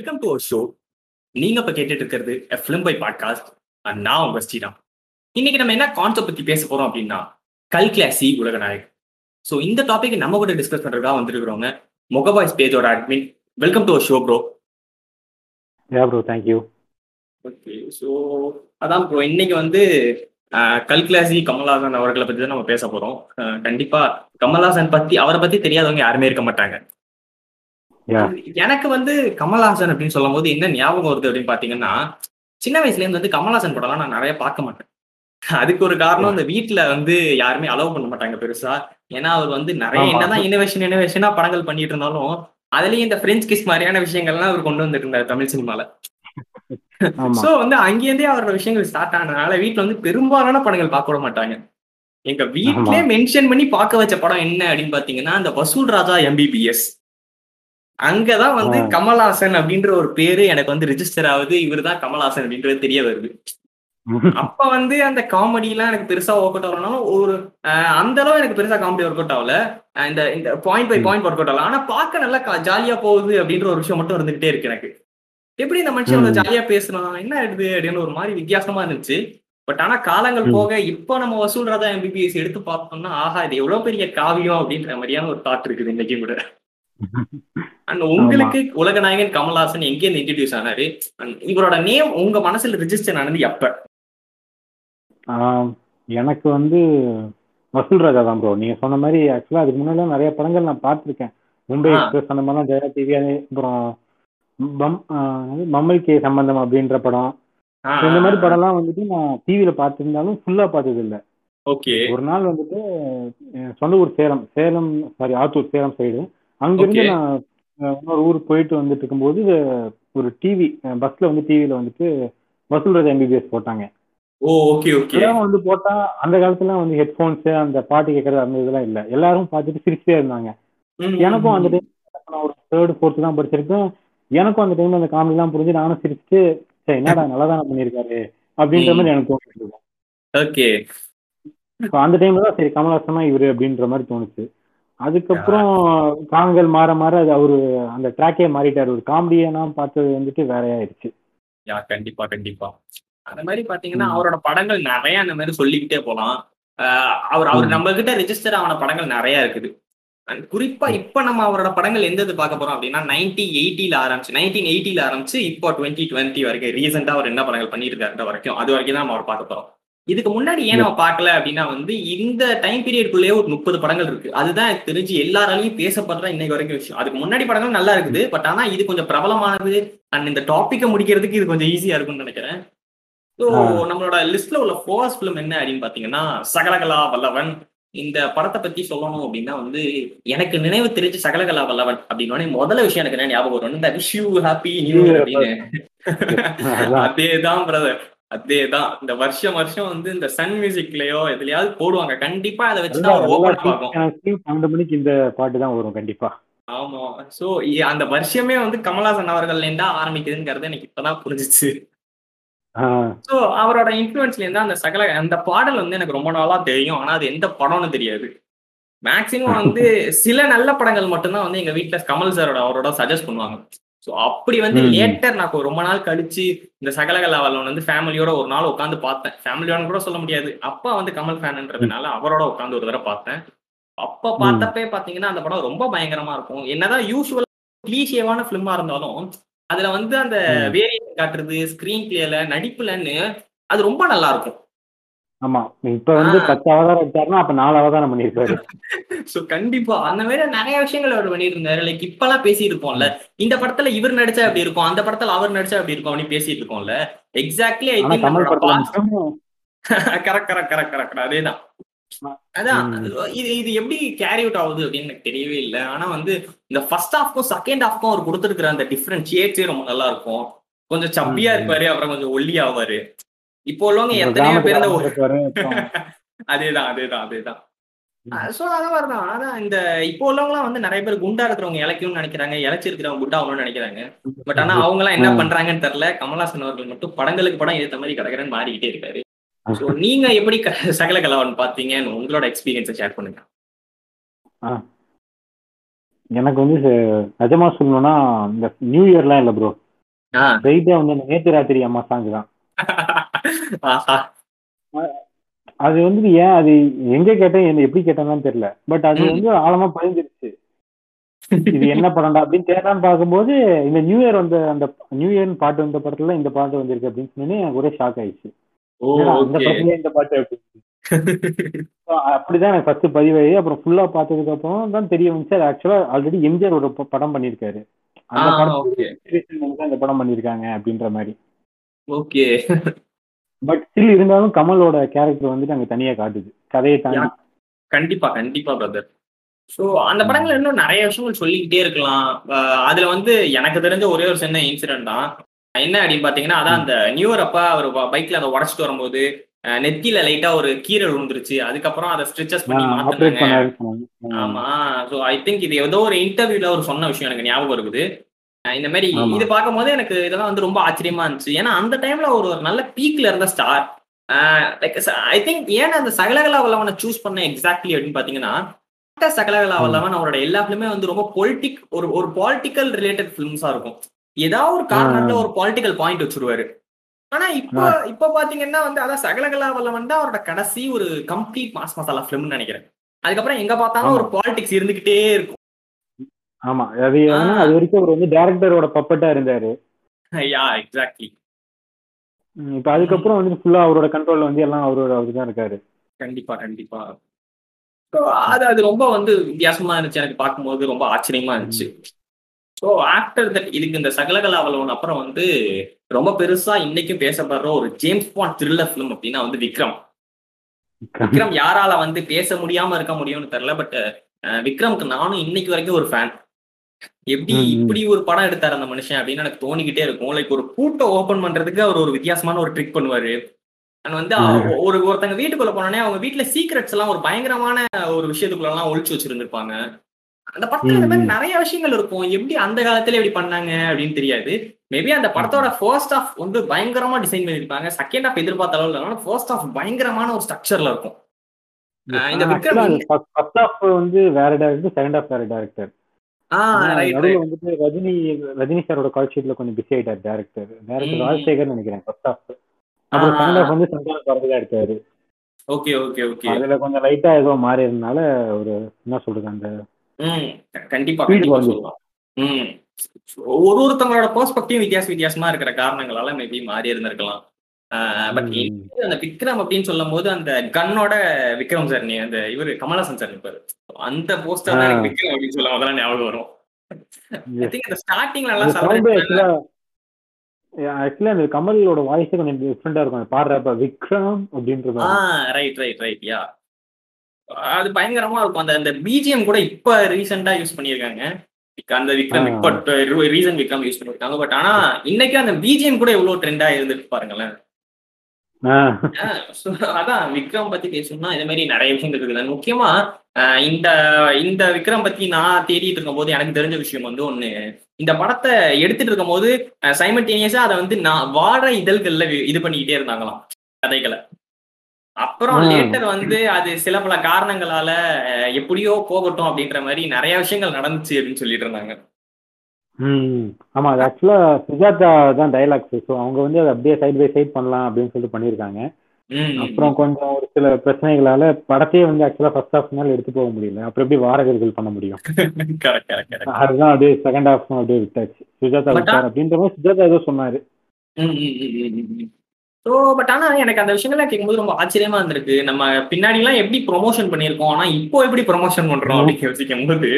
Welcome to ஒரு show நீங்க இப்ப கேட்டுட்டு இருக்கிறது ஃபிலிம் பை பாட்காஸ்ட் நான் உங்க ஸ்ரீராம். இன்னைக்கு நம்ம என்ன கான்செப்ட் பத்தி பேச போறோம் அப்படின்னா கல் கிளாசி உலகநாயக் ஸோ இந்த டாபிக் நம்ம கூட டிஸ்கஸ் பண்றதுக்காக வந்திருக்கிறவங்க மொகபாய்ஸ் பேஜோட admin welcome to show bro yeah bro thank you okay so அதான் ப்ரோ இன்னைக்கு வந்து கல்கிளாசி கமல்ஹாசன் அவர்களை பத்தி தான் நம்ம பேச போறோம். கண்டிப்பா கமல்ஹாசன் பத்தி அவரை பத்தி தெரியாதவங்க யாருமே இருக்க மாட்டாங்க. எனக்கு வந்து கமல்ஹாசன் அப்படின்னு சொல்லும் போது என்ன ஞாபகம் வருது அப்படின்னு பாத்தீங்கன்னா சின்ன வயசுல இருந்து வந்து கமல்ஹாசன் படம்லாம் நான் நிறைய பார்க்க மாட்டேன். அதுக்கு ஒரு காரணம் இந்த வீட்ல வந்து யாருமே அலோவ் பண்ண மாட்டாங்க பெருசா. ஏன்னா அவர் வந்து நிறைய. என்னதான் இனோவேஷன் இனோவேஷனா படங்கள் பண்ணிட்டு இருந்தாலும் அதுலயும் இந்த பிரெஞ்ச் கிஸ் மாதிரியான விஷயங்கள்லாம் அவர் கொண்டு வந்துட்டு இருந்தார் தமிழ் சினிமால. சோ வந்து அங்கேருந்தே அவரோட விஷயங்கள் ஸ்டார்ட் ஆனதுனால வீட்ல வந்து பெரும்பாலான படங்கள் பார்க்க விட மாட்டாங்க. எங்க வீட்லயே மென்ஷன் பண்ணி பார்க்க வச்ச படம் என்ன அப்படின்னு பாத்தீங்கன்னா அந்த வசூல் ராஜா எம்பிபிஎஸ் அங்கதான் வந்து. கமல்ஹாசன் அப்படின்ற ஒரு பேரு எனக்கு வந்து ரிஜிஸ்டர் ஆகுது இவர்தான் கமல்ஹாசன் அப்படின்றது தெரிய வருது அப்ப வந்து அந்த காமெடி எல்லாம் எனக்கு பெருசா ஒர்க் அவுட் ஆகலனாலும் ஒரு அந்த அளவு எனக்கு பெருசா காமெடி ஒர்க் அவுட் ஆகல இந்த இந்த point by. Point work out ஆகல ஆனா பார்க்க நல்லா ஜாலியா போகுது அப்படின்ற ஒரு விஷயம் மட்டும் இருந்துகிட்டே இருக்கு எனக்கு எப்படி இந்த மனுஷன். ஜாலியா பேசுறான் என்ன ஆயிடுது அப்படின்னு ஒரு மாதிரி வித்தியாசமா இருந்துச்சு பட் ஆனா காலங்கள். போக இப்ப நம்ம வசூல் ராதா எம்பிபிஎஸ் எடுத்து பார்த்தோம்னா ஆஹா இது எவ்வளவு பெரிய காவியம் அப்படின்ற மாதிரியான ஒரு தாட் இருக்குது இன்னைக்கும் கூட அண்ட் உங்களுக்கு உலகநாயகன் கமல்ஹாசன் எங்க இருந்து இன்ட்ரடியூஸ் ஆனாரு? இவரோட நேம் உங்க மனசுல ரிஜிஸ்டர் ஆனது எப்ப? எனக்கு வந்து வசூல் ராஜா தான் ப்ரோ நீங்க சொன்ன மாதிரி ஆக்சுவலா அதுக்கு முன்னாடி நிறைய படங்கள் நான் பார்த்திருக்கேன். மும்பை. எக்ஸ்பிரஸ் அந்த மாதிரிலாம் ஜெயா டிவி அப்புறம் பம் மம்மல் கே சம்பந்தம் அப்படின்ற படம். இந்த மாதிரி படம்லாம் வந்துட்டு நான் டிவியில பார்த்திருந்தாலும் ஃபுல்லா பார்த்தது இல்ல ஓகே. ஒரு நாள் வந்துட்டு சொந்த ஊர் சேலம் சேலம் சாரி ஆத்தூர் சேலம் சைடு அங்கிருந்து. நான் இன்னொரு ஊருக்கு போயிட்டு வந்துட்டு இருக்கும்போது ஒரு டிவி பஸ்ல வந்து டிவியில வந்துட்டு வசூல் ராஜா எம்பிபிஎஸ் போட்டாங்க. ஓ ஓகே ஓகே வந்து போட்டா அந்த காலத்துல வந்து ஹெட்போன்ஸ் அந்த பாட்டு கேட்கறது அந்த இதெல்லாம் இல்ல. எல்லாரும் பார்த்துட்டு சிரிச்சுட்டே இருந்தாங்க. எனக்கும் அந்த டைம் நான் ஒரு தேர்ட் ஃபோர்த் தான் படிச்சிருக்கேன். எனக்கும் அந்த டைம்ல அந்த காமெடி எல்லாம் புரிஞ்சு நானும் சிரிச்சுட்டு சரி என்னடா நல்லா தானே பண்ணியிருக்காரு? அப்படின்ற மாதிரி எனக்கு தோணுச்சு ஓகே அந்த டைம்ல தான் சரி கமல்ஹாசனா இவரு அப்படின்ற மாதிரி தோணுச்சு. அதுக்கப்புறம் காலங்கள் மாற மாற அது அவரு அந்த ட்ராக்கே மாறிட்டாரு. ஒரு காமெடியனா பார்த்தது வந்துட்டு வேற ஆயிடுச்சு யா கண்டிப்பா கண்டிப்பா. அந்த மாதிரி பாத்தீங்கன்னா. அவரோட படங்கள் நிறைய அந்த மாதிரி சொல்லிக்கிட்டே போலாம். அவர் அவர். நம்ம கிட்ட ரெஜிஸ்டர் ஆன படங்கள் நிறைய இருக்குது. And குறிப்பா இப்ப நம்ம அவரோட படங்கள் எந்த இது பார்க்க போறோம் அப்படின்னா நைன்டீன் எயிட்டில ஆரம்பிச்சு நைன்டீன் எயிட்டில ஆரம்பிச்சு இப்போ டுவெண்ட்டி டுவெண்ட்டி வரைக்கும் ரீசெண்டா அவர் என்ன படங்கள் பண்ணிட்டு இருக்காரு வரைக்கும் அது வரைக்கும் தான் நம்ம அவர் பார்க்க போறோம். இதுக்கு முன்னாடி ஏன் நம்ம பார்க்கல அப்படின்னா வந்து இந்த டைம் பீரியட்குள்ளேயே ஒரு முப்பது படங்கள் இருக்கு. அதுதான் எனக்கு தெரிஞ்சு எல்லாராலையும் பேசப்படுற இன்னைக்கு வரைக்கும் விஷயம். அதுக்கு முன்னாடி படங்கள் நல்லா இருக்குது பட் ஆனா இது கொஞ்சம் பிரபலமானது அண்ட் இந்த டாபிக்கை முடிக்கிறதுக்கு இது கொஞ்சம் ஈஸியா இருக்கும்னு நினைக்கிறேன். ஸோ. நம்மளோட லிஸ்ட்ல உள்ள ஃபோர்ஸ் ஃபிலிம் என்ன அப்படின்னு பாத்தீங்கன்னா சகலகலா வல்லவன். இந்த படத்தை பத்தி சொல்லணும் அப்படின்னா வந்து எனக்கு நினைவு தெரிஞ்சு சகலகலா வல்லவன் அப்படின்னு முதல்ல விஷயம் எனக்கு என்ன ஞாபகம் வரும் இந்த wish you happy new year அப்படின்னு. அதேதான் பிரதர் அதேதான். இந்த வருஷம் வருஷம் வந்து இந்த சன் மியூசிக்லயோ எதுலயாவது போடுவாங்க. கண்டிப்பா அதை வச்சுதான் ஓபன் ஆகும். பன்னெண்டு மணிக்கு இந்த பாட்டு தான் வரும் கண்டிப்பா. ஆமா. சோ அந்த வருஷமே வந்து கமல்ஹாசன் அவர்கள் இருந்தா ஆரம்பிக்குதுங்கிறது எனக்கு இப்பதான் புரிஞ்சிச்சு. சோ அவரோட இன்ஃபுளுன்ஸ்ல இருந்தா அந்த சகல அந்த பாடல் வந்து எனக்கு ரொம்ப நாளா தெரியும். ஆனா அது எந்த படம்னு தெரியாது. மேக்சிமம் வந்து சில நல்ல படங்கள் மட்டும்தான் வந்து எங்க வீட்ல கமல் சாரோட அவரோட சஜஸ்ட் பண்ணுவாங்க. சோ அப்படி வந்து. லேட்டர் நான் ரொம்ப நாள் கழிச்சு இந்த சகலகலாவலன் வந்து ஃபேமிலியோட ஒரு நாள் உட்காந்து பார்த்தேன். ஃபேமிலியோட கூட சொல்ல முடியாது. அப்பா வந்து கமல் ஃபேன்ன்றதுனால அவரோட உட்காந்து ஒரு தடவை பார்த்தேன். அப்ப பார்த்தப்பே பாத்தீங்கன்னா அந்த படம் ரொம்ப பயங்கரமா இருக்கும். என்னதான் யூஸ்வல் கிளீஷியவான பிலிமா இருந்தாலும் அதுல வந்து அந்த. வேரியேஷன் காட்டுறது ஸ்கிரீன் பிளேல நடிப்புலன்னு அது ரொம்ப நல்லா இருக்கும். ஆமா. இப்ப வந்து. பத்து அவதாரம் எடுத்தாருன்னா அப்ப நாலு அவதாரம் பண்ணிருக்காரு சோ கண்டிப்பா. அந்த மாதிரி நிறைய விஷயங்கள் அவர் பண்ணிட்டு இருந்தாரு லைக் இப்பெல்லாம் பேசிட்டு இருப்போம்ல இந்த படத்துல இவர் நடிச்சா அப்படி இருக்கும். அந்த படத்துல அவர் நடிச்சா அப்படி இருக்கும் அப்படின்னு பேசிட்டு இருக்கோம்ல எக்ஸாக்ட்லி ஐ திங்க் மட்டும் கரெக்ட் கரெக்ட் கரெக்ட் கரெக்ட் அதேதான். அதான். இது இது எப்படி கேரி அவுட் ஆகுது அப்படின்னு எனக்கு தெரியவே இல்லை. ஆனா வந்து இந்த ஃபர்ஸ்ட் ஹாஃப்க்கும் செகண்ட் ஹாஃப்க்கும் அவர் கொடுத்துருக்கிற அந்த டிஃப்ரெண்ட் ஷேட்ஸே ரொம்ப நல்லா இருக்கும். கொஞ்சம் சப்பியா. இருப்பாரு. அப்புறம் கொஞ்சம் ஒல்லியாவாரு. இப்போ உள்ளவங்க எத்தனையோ பேர் இந்த அதேதான் அதேதான் அதேதான். சோ அத மாதிரிதான் அதான் இந்த இப்போ உள்ளவங்கலாம் வந்து நிறைய பேர் குண்டா இருக்கிறவங்க இலக்கியம்னு நினைக்கிறாங்க இலச்சி இருக்கிறவங்க குண்டா ஆகணும்னு நினைக்கிறாங்க. பட் ஆனா அவங்க எல்லாம் என்ன. பண்றாங்கன்னு தெரியல. கமல்ஹாசன் அவர்கள் மட்டும் படங்களுக்கு படம் ஏத்த மாதிரி கடற்கரன்னு மாறிக்கிட்டே இருக்காரு. சோ நீங்க எப்படி சகல கலாவன் பாத்தீங்கன்னு உங்களோட எக்ஸ்பீரியன்ஸை ஷேர் பண்ணுங்க. எனக்கு வந்து நிஜமா சொல்லணும்னா இந்த நியூ இயர்லாம் இல்லை ப்ரோ வெயிட்டே வந்து நேத்து ராத்திரி அம்மா சாங் தான். அது வந்து ஏன் அது எங்க கேட்டேன் என்ன எப்படி கேட்டேன்னு தெரியல. பட் அது வந்து ஆழமா பதிஞ்சிருச்சு. இது என்ன படம்டா அப்படின்னு தேடான்னு பார்க்கும்போது இந்த நியூ இயர் வந்த அந்த நியூ இயர் பாட்டு வந்த படத்துல இந்த பாட்டு வந்திருக்கு அப்படின்னு எனக்கு ஒரே ஷாக் ஆயிடுச்சு. அந்த படத்துல இந்த பாட்டு அப்படிதான் எனக்கு ஃபர்ஸ்ட் பதிவாயி அப்புறம் ஃபுல்லா பார்த்ததுக்கு அப்புறம் தான் தெரிய வந்துச்சு. அது ஆக்சுவலா ஆல்ரெடி எம்ஜிஆர் ஒரு படம் பண்ணிருக்காரு அந்த படம் அந்த படம் பண்ணிருக்காங்க அப்படின்ற மாதிரி. ஓகே பட் ஸ்டில் இருந்தாலும் கமலோட கேரக்டர் வந்துட்டு அங்க தனியா காட்டுது. கதையை தாண்டி. கண்டிப்பா கண்டிப்பா பிரதர் ஸோ அந்த படங்கள் இன்னும் நிறைய விஷயங்கள் சொல்லிக்கிட்டே இருக்கலாம். அதுல வந்து எனக்கு தெரிஞ்ச ஒரே ஒரு சின்ன இன்சிடென்ட் தான். என்ன அப்படின்னு பாத்தீங்கன்னா அதான் அந்த நியூ இயர் அப்ப அவர் பைக்ல அதை உடச்சிட்டு வரும்போது நெத்தியில லைட்டா ஒரு கீரல் விழுந்துருச்சு. அதுக்கப்புறம் அதை ஸ்ட்ரிச்சஸ் பண்ணி மாத்தினாங்க. ஆமா. ஸோ ஐ திங்க் இது ஏதோ ஒரு இன்டர்வியூல அவர் சொன்ன விஷயம் எனக்கு ஞாபகம் இருக்குது. இந்த மாதிரி இது பார்க்கும் போது எனக்கு இதெல்லாம் வந்து ரொம்ப ஆச்சரியமா இருந்துச்சு. ஏன்னா அந்த டைம்ல ஒரு நல்ல பீக்ல இருந்த ஸ்டார் லைக் ஐ திங்க் ஏன் அந்த சகலகலா வல்லவனை சூஸ் பண்ண எக்ஸாக்ட்லி அப்படின்னு பாத்தீங்கன்னா சகலகலா வல்லவன் அவரோட எல்லா ஃபிலிமே வந்து ரொம்ப பொலிட்டிக் ஒரு ஒரு பாலிட்டிக்கல் ரிலேட்டட் ஃபிலிம்ஸா இருக்கும். ஏதாவது ஒரு காரணத்துல ஒரு பாலிட்டிக்கல் பாயிண்ட் வச்சிருவாரு. ஆனா இப்போ இப்ப பாத்தீங்கன்னா வந்து அதான் சகலகலா வல்லவன் தான் அவரோட கடைசி ஒரு கம்ப்ளீட் மாஸ் மசாலா ஃபிலிம்னு நினைக்கிறேன். அதுக்கப்புறம் எங்க பார்த்தாலும் ஒரு பாலிடிக்ஸ் இருந்துகிட்டே இருக்கும். ஆமா. அது அது வரைக்கும் அவர் வந்து டேரக்டரோட பப்பட்டா இருந்தாரு. யா எக்ஸாக்ட்லி இப்ப அதுக்கப்புறம் வந்து ஃபுல்லா அவரோட கண்ட்ரோல்ல வந்து எல்லாம் அவரோட அவர் தான் இருக்காரு. கண்டிப்பா கண்டிப்பா. அது அது ரொம்ப வந்து வித்தியாசமா இருந்துச்சு எனக்கு பார்க்கும்போது. ரொம்ப ஆச்சரியமா இருந்துச்சு. ஸோ ஆஃப்டர் தட் இதுக்கு இந்த சகலகலாவலவன் அப்புறம் வந்து ரொம்ப பெருசா இன்னைக்கும் பேசப்படுற ஒரு ஜேம்ஸ் பாண்ட் த்ரில்லர் ஃபிலிம் அப்படின்னா வந்து விக்ரம். விக்ரம். யாரால வந்து பேச முடியாம இருக்க முடியும்னு தெரியல பட் விக்ரம்க்கு நானும் இன்னைக்கு வரைக்கும் ஒரு ஃபேன் எப்படி இப்படி ஒரு படம் எடுத்தாரு அந்த மனுஷன் அப்படின்னு எனக்கு தோணிக்கிட்டே இருக்கும். லைக் ஒரு பூட்டை ஓபன் பண்றதுக்கு அவர் ஒரு வித்தியாசமான ஒரு ட்ரிக் பண்ணுவாரு. அண்ட் வந்து ஒரு ஒருத்தங்க வீட்டுக்குள்ள போனோடனே அவங்க வீட்டுல சீக்ரெட்ஸ் எல்லாம் ஒரு பயங்கரமான ஒரு விஷயத்துக்குள்ள எல்லாம் ஒழிச்சு வச்சிருந்திருப்பாங்க. அந்த படத்துல இந்த மாதிரி நிறைய விஷயங்கள் இருக்கும். எப்படி அந்த காலத்துல எப்படி பண்ணாங்க அப்படின்னு தெரியாது. மேபி அந்த படத்தோட ஃபர்ஸ்ட் ஆஃப் வந்து பயங்கரமா டிசைன் பண்ணிருப்பாங்க செகண்ட் ஆஃப் எதிர்பார்த்த அளவுல ஃபர்ஸ்ட் ஆஃப் பயங்கரமான ஒரு ஸ்ட்ரக்சர்ல இருக்கும். இந்த வந்து வேற டேரக்டர் செகண்ட் ஆஃப் வேற டேரக்டர் வந்துட்டு ரஜினி ரஜினி சாரோட கால் ஷீட்ல கொஞ்சம் பிஸி ஆயிட்டார் டேரக்டர் டேரக்டர் ராஜசேகர் நினைக்கிறேன் ஃபர்ஸ்ட் அப்புறம் செகண்ட் வந்து சந்தான பரதா எடுத்தாரு. Okay okay okay. அதுல கொஞ்சம் லைட்டா ஏதோ மாறி இருந்தனால ஒரு என்ன சொல்றது அந்த கண்டிப்பா ஒரு ஒருத்தவங்களோட பெர்ஸ்பெக்டிவ் வித்தியாச வித்தியாசமா இருக்கிற காரணங்களால மேபி மாறி இருந்திருக்கலாம் பட் அந்த விக்ரம் அப்படின்னு சொல்லும் போது அந்த கன்னோட விக்ரம் சார் நீ அந்த இவரு கமலஹாசன் சார் இருப்பாரு. அந்த போஸ்டர் தான் எனக்கு விக்ரம் அப்படின்னு சொல்ல முதல்ல ஞாபகம் வரும். ஐ திங்க் அந்த ஸ்டார்டிங்ல எல்லாம் ஆக்சுவலா அந்த கமலோட வாய்ஸே கொஞ்சம் டிஃப்ரெண்டா இருக்கும். பாடுறப்ப விக்ரம் அப்படின்றது ரைட் ரைட் ரைட் யா அது பயங்கரமா இருக்கும். அந்த அந்த பிஜிஎம் கூட இப்ப ரீசெண்டா யூஸ் பண்ணிருக்காங்க அந்த விக்ரம் இப்ப ரீசன் விக்ரம் யூஸ் பண்ணிருக்காங்க பட் ஆனா இன்னைக்கு அந்த பிஜிஎம் கூட எவ்வளவு ட்ரெண்டா இருந்துட்டு பாருங்களேன். அதான் விக்ரம் பத்தி பேசணும்னா இதே மாதிரி நிறைய விஷயங்கள் இருக்குது. முக்கியமா இந்த இந்த விக்ரம் பத்தி நான் தேடிட்டு இருக்கும் போது எனக்கு தெரிஞ்ச விஷயம் வந்து ஒண்ணு. இந்த படத்தை எடுத்துட்டு இருக்கும் போது சைமல்டேனியஸா அதை வந்து நான் வாழ இதழ்கள்ல இது பண்ணிக்கிட்டே இருந்தாங்களாம் கதைகளை. அப்புறம் லேட்டர் வந்து அது சில பல காரணங்களால எப்படியோ போகட்டும் அப்படின்ற மாதிரி நிறைய விஷயங்கள் நடந்துச்சு அப்படின்னு சொல்லிட்டு இருந்தாங்க. ம் ஆமா அது ஆக்சுவலா சுஜாதா தான் டைலாக்ஸ் ஸோ அவங்க வந்து அதை அப்படியே சைட் பை சைட் பண்ணலாம் அப்படின்னு சொல்லிட்டு பண்ணியிருக்காங்க. அப்புறம் கொஞ்சம் ஒரு சில பிரச்சனைகளால படத்தையே வந்து ஆக்சுவலா ஃபர்ஸ்ட் ஹாஃப் மேல எடுத்து போக முடியல. அப்புறம் எப்படி வாரகர்கள் பண்ண முடியும்? அதுதான் அப்படியே செகண்ட் ஹாஃப் அப்படியே விட்டாச்சு. சுஜாதா விட்டார் அப்படின்ற மாதிரி சுஜாதா ஏதோ சொன்னாரு. ஸோ பட் ஆனா எனக்கு அந்த விஷயங்கள்லாம் கேட்கும்போது ரொம்ப ஆச்சரியமா இருந்திருக்கு. நம்ம பின்னாடி எல்லாம் எப்படி ப்ரொமோஷன் பண்ணியிருக்கோம் ஆனா இப்போ எப்படி ப்ரொமோஷன் பண்றோம் அப்படின்னு யோசிக்கும் போது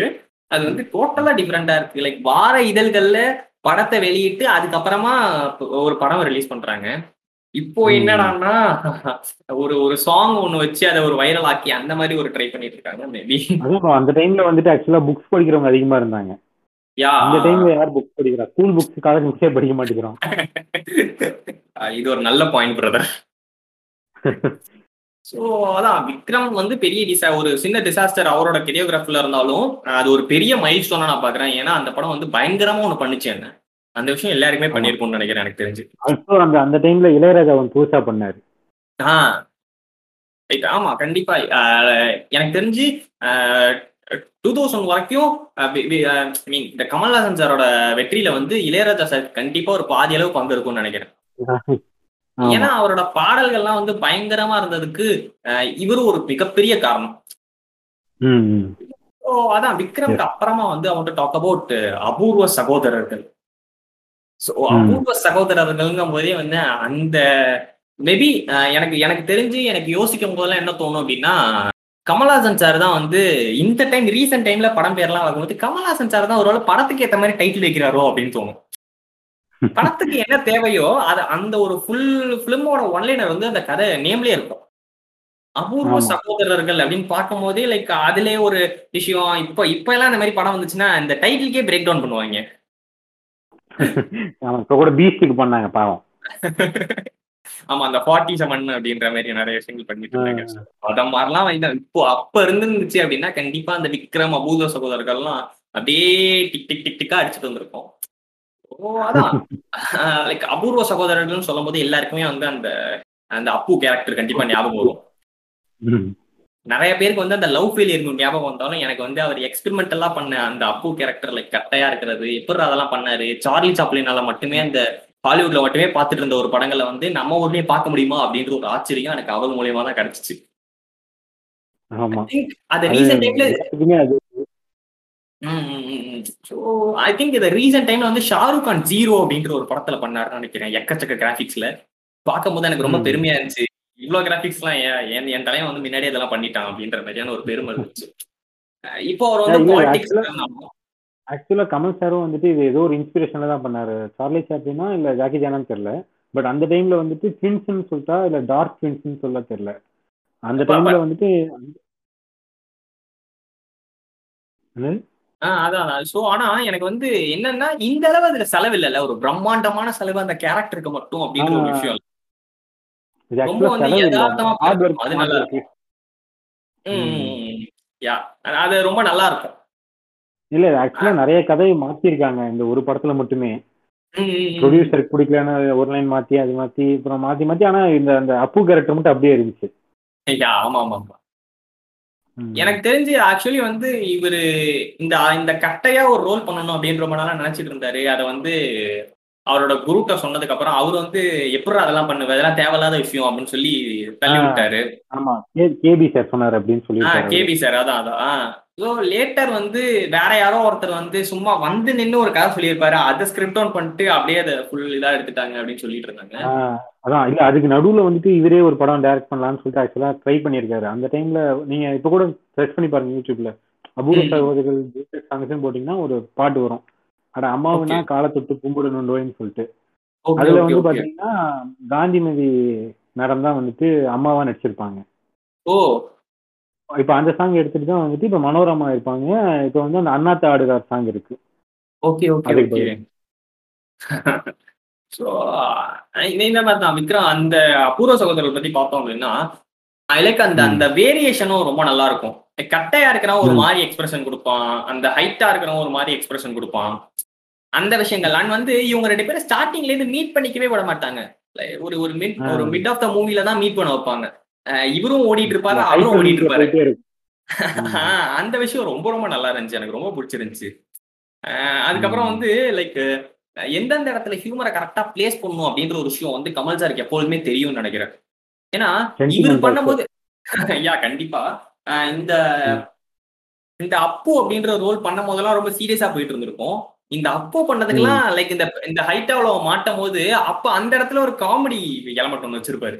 அது வந்து டோட்டலா டிஃப்ரெண்டா இருக்கு. லைக் வார இதழ்கள்ல படத்தை வெளியிட்டு அதுக்கப்புறமா ஒரு படம் ரிலீஸ் பண்றாங்க. இப்போ என்னடான்னா ஒரு ஒரு சாங் ஒண்ணு வச்சு அதை ஒரு வைரல் ஆக்கி அந்த மாதிரி ஒரு ட்ரை பண்ணிட்டு இருக்காங்க மேபி அந்த டைம்ல வந்துட்டு ஆக்சுவலா புக்ஸ் படிக்கிறவங்க அதிகமா இருந்தாங்க. இந்த டைம்ல யார் புக்ஸ் படிக்கிறா? ஸ்கூல் புக்ஸ் காலேஜ் புக்ஸே படிக்க மாட்டேங்கிறோம் இது ஒரு நல்ல பாயிண்ட் பிரதர் ஸோ அதான் விக்ரம் வந்து பெரிய டிசா ஒரு சின்ன டிசாஸ்டர் அவரோட கெரியோகிராஃபில் இருந்தாலும் அது ஒரு பெரிய மைல் ஸ்டோனா நான் பாக்குறேன் ஏன்னா அந்த படம் வந்து பயங்கரமா ஒன்று பண்ணிச்சு என்ன. அந்த விஷயம் எல்லாருக்குமே பண்ணிருக்கும்னு நினைக்கிறேன் எனக்கு தெரிஞ்சு. அந்த அந்த டைம்ல இளையராஜா அவன் புதுசா பண்ணாரு. ஆ. ரைட் ஆமா கண்டிப்பா. எனக்கு தெரிஞ்சு டூ தௌசண்ட் வரைக்கும் மீன் இந்த கமல்ஹாசன் சாரோட வெற்றியில வந்து இளையராஜா சார் கண்டிப்பா ஒரு பாதி அளவு பங்கு இருக்கும்னு நினைக்கிறேன். ஏன்னா அவரோட பாடல்கள்லாம் வந்து பயங்கரமா இருந்ததுக்கு இவரும் ஒரு மிகப்பெரிய காரணம். அதான் விக்ரம்க்கு அப்புறமா வந்து அவங்க டாக் அபவுட் அபூர்வ சகோதரர்கள். ஸோ அபூர்வ சகோதரர்கள்ங்கும் போதே வந்து அந்த மேபி எனக்கு எனக்கு தெரிஞ்சு எனக்கு யோசிக்கும் போதெல்லாம் என்ன தோணும் அப்படின்னா கமல்ஹாசன் சார் தான் வந்து இந்த டைம் ரீசெண்ட் டைம்ல படம் பேர்லாம் வரும்போது கமல்ஹாசன் சார் தான் ஒரு படத்துக்கு ஏற்ற மாதிரி டைட்டில் வைக்கிறாரோ அப்படின்னு தோணும். படத்துக்கு என்ன தேவையோ அது அந்த ஒரு ஃபுல் பிலிமோட ஒன்லைனர் வந்து அந்த கதை நேம்லயே இருக்கும். அபூர்வ சகோதரர்கள் அப்படின்னு பார்க்கும் போதே லைக் அதுலயே ஒரு விஷயம். இப்ப இப்ப எல்லாம் இந்த மாதிரி படம் வந்துச்சுன்னா இந்த டைட்டிலுக்கே பிரேக் டவுன் பண்ணுவாங்க. இப்ப கூட பீஸ்டுக்கு பண்ணாங்க பாவம். ஆமா அந்த ஃபார்ட்டி செவன் அப்படின்ற மாதிரி நிறைய விஷயங்கள் பண்ணிட்டு இருந்தாங்க. அத மாதிரிலாம் இப்போ அப்ப இருந்துச்சு அப்படின்னா கண்டிப்பா அந்த விக்ரம் அபூர்வ சகோதரர்கள்லாம் அப்படியே டிக் டிக் டிக் டிக்கா அடிச்சுட்டு வந்திருக்கோம். ஓ அதான். லைக் அபூர்வ சகோதரர்கள்னு சொல்லும் போது எல்லாருக்குமே வந்து அந்த அந்த அப்பு கேரக்டர் கண்டிப்பா ஞாபகம் வரும். நிறைய பேருக்கு வந்து அந்த லவ் ஃபெயிலியர் ஞாபகம் வந்தாலும் எனக்கு வந்து அவர் எக்ஸ்பெரிமெண்டலா பண்ண அந்த அப்பு கேரக்டர் லைக் கட்டையா இருக்கிறது எப்படி அதெல்லாம் பண்ணாரு சார்லி சாப்ளினால மட்டுமே அந்த ஹாலிவுட்ல மட்டுமே பார்த்துட்டு இருந்த ஒரு படங்களை வந்து நம்ம ஊர்லயே பார்க்க முடியுமா அப்படின்ற ஒரு ஆச்சரியம் எனக்கு அவர் மூலியமா தான் கிடைச்சிச்சு டைம்ல ஐ திங்க் இந்த ரீசெண்ட் டைம்ல வந்து ஷாருக் கான் ஜீரோ அப்படின்ற ஒரு படத்துல பண்ணாருன்னு நினைக்கிறேன் எக்கச்சக்க கிராபிக்ஸ்ல பார்க்கும் போது எனக்கு ரொம்ப பெருமையா இருந்துச்சு. இவ்வளவு கிராபிக்ஸ் எல்லாம் என் என் தலைவன் வந்து முன்னாடியே இதெல்லாம் பண்ணிட்டான் அப்படின்ற மாதிரியான ஒரு பெருமை இருந்துச்சு. இப்போ அவர் வந்து பாலிடிக்ஸ் ஆக்சுவலா கமல் சாரும் வந்துட்டு இது ஏதோ ஒரு இன்ஸ்பிரேஷன்ல தான் பண்ணாரு. சார்லி சாப்ளினா இல்ல ஜாக்கி ஜானான்னு தெரியல. பட் அந்த டைம்ல வந்துட்டு ட்வின்ஸ்னு சொல்லிட்டா இல்ல டார்க் ட்வின்ஸ்னு சொல்ல தெரியல. அந்த டைம்ல வந்துட்டு அதான் சோ ஆனா எனக்கு வந்து என்னன்னா இந்த அளவு அதுல செலவு இல்லைல்ல. ஒரு பிரம்மாண்டமான செலவு அந்த கேரக்டருக்கு மட்டும் அப்படின்ற ஒரு விஷயம் ரொம்ப வந்து யதார்த்தமா அது நல்லா இருக்கு. யா அது ரொம்ப நல்லா இருக்கும். இல்ல ஆக்சுவலா நிறைய கதையை மாத்திருக்காங்க. இந்த ஒரு படத்துல மட்டுமே. ப்ரொடியூசருக்கு பிடிக்கலன்னு ஒரு லைன் மாத்தி அது மாத்தி அப்புறம் மாத்தி மாத்தி ஆனா இந்த அந்த அப்பு கேரக்டர் மட்டும் அப்படியே இருந்துச்சு. ஆமா ஆமா எனக்கு தெரிஞ்சு ஆக்சுவலி வந்து இவரு இந்த இந்த கட்டையா ஒரு ரோல் பண்ணணும் அப்படின்ற நாளா நினைச்சிட்டு இருந்தாரு. அதை வந்து அவரோட குரூப்ட சொன்னதுக்கு அப்புறம் அவர் வந்து எப்படி அதெல்லாம் பண்ணுவேன் அதெல்லாம் தேவையில்லாத விஷயம் அப்படின்னு சொல்லி தள்ளி விட்டாரு. ஆமா. கேபி சார் சொன்னாரு அப்படின்னு சொல்லி கேபி சார். அதான் அதான். ஸோ லேட்டர் வந்து வேற யாரோ ஒருத்தர் வந்து சும்மா வந்து நின்று ஒரு கதை சொல்லியிருப்பாரு. அதை ஸ்கிரிப்ட் ஆன் பண்ணிட்டு அப்படியே அதை ஃபுல் இதா எடுத்துட்டாங்க அப்படின்னு சொல்லிட்டு இருந்தாங்க. அதான். இல்ல அதுக்கு நடுவுல வந்துட்டு இவரே ஒரு படம் டைரக்ட் பண்ணலாம்னு சொல்லிட்டு ஆக்சுவலா ட்ரை பண்ணியிருக்காரு. அந்த டைம்ல நீங்க இப்ப கூட சர்ச் பண்ணி பாருங்க யூடியூப்ல அபூர்வ சகோதரர்கள் சாங்ஸ்னு போட்டீங்கன்னா ஒரு பாட்டு வரும். அட அம்மாவுனா காலை தொட்டு கும்பிடணும்னு சொல்லிட்டு. அதுல வந்து பாத்தீங்கன்னா காந்திமதி மேடம் தான் வந்துட்டு அம்மாவா நடிச்சிருப்பாங்க. ஓ. இப்ப அந்த சாங் எடுத்துட்டு தான் வந்துட்டு இப்ப மனோரமா இருப்பாங்க. இப்ப வந்து அந்த அண்ணாத்த ஆடுகார் சாங் இருக்கு. ஓகே ஓகே ஓகே ஸோ இந்த மாதிரி தான். விக்ரம் அந்த அபூர்வ சகோதரர்கள் பத்தி பார்த்தோம் அப்படின்னா லைக் அந்த அந்த வேரியேஷனும் ரொம்ப நல்லா இருக்கும். கட்டையா இருக்கிறவன் ஒரு மாதிரி எக்ஸ்பிரஷன் கொடுப்பான். அந்த ஹைட்டா இருக்கிறவன் ஒரு மாதிரி எக்ஸ்பிரஷன் கொடுப்பான். அந்த விஷயங்கள். அண்ட் வந்து இவங்க ரெண்டு பேரும் ஸ்டார்டிங்ல இருந்து மீட் பண்ணிக்கவே விட மாட்டாங்க. ஒரு ஒரு மிட் ஒரு மிட் ஆஃப் த மூவில தான் மீட் பண்ண வைப்பாங்க. இவரும் ஓடிட்டு இருப்பாரு அவரும் ஓடிட்டு இருப்பாரு. அந்த விஷயம் ரொம்ப ரொம்ப நல்லா இருந்துச்சு. எனக்கு ரொம்ப பிடிச்சிருந்துச்சு. அதுக்கப்புறம் வந்து லைக் எந்தெந்த இடத்துல ஹியூமரை கரெக்டா பிளேஸ் பண்ணும் அப்படின்ற ஒரு விஷயம் வந்து கமல் சாருக்கு எப்பொழுதுமே தெரியும்னு நினைக்கிறேன். ஏன்னா இவர் பண்ணும்போது ஐயா கண்டிப்பா. இந்த இந்த அப்பு அப்படின்ற ரோல் பண்ணும் போதெல்லாம் ரொம்ப சீரியஸா போயிட்டு இருந்திருக்கும். இந்த அப்போ பண்ணதுக்கெல்லாம் லைக் இந்த இந்த ஹைட்டாவில மாட்டும் போது அப்ப அந்த இடத்துல ஒரு காமெடி எலமெண்ட் ஒன்று வச்சிருப்பாரு.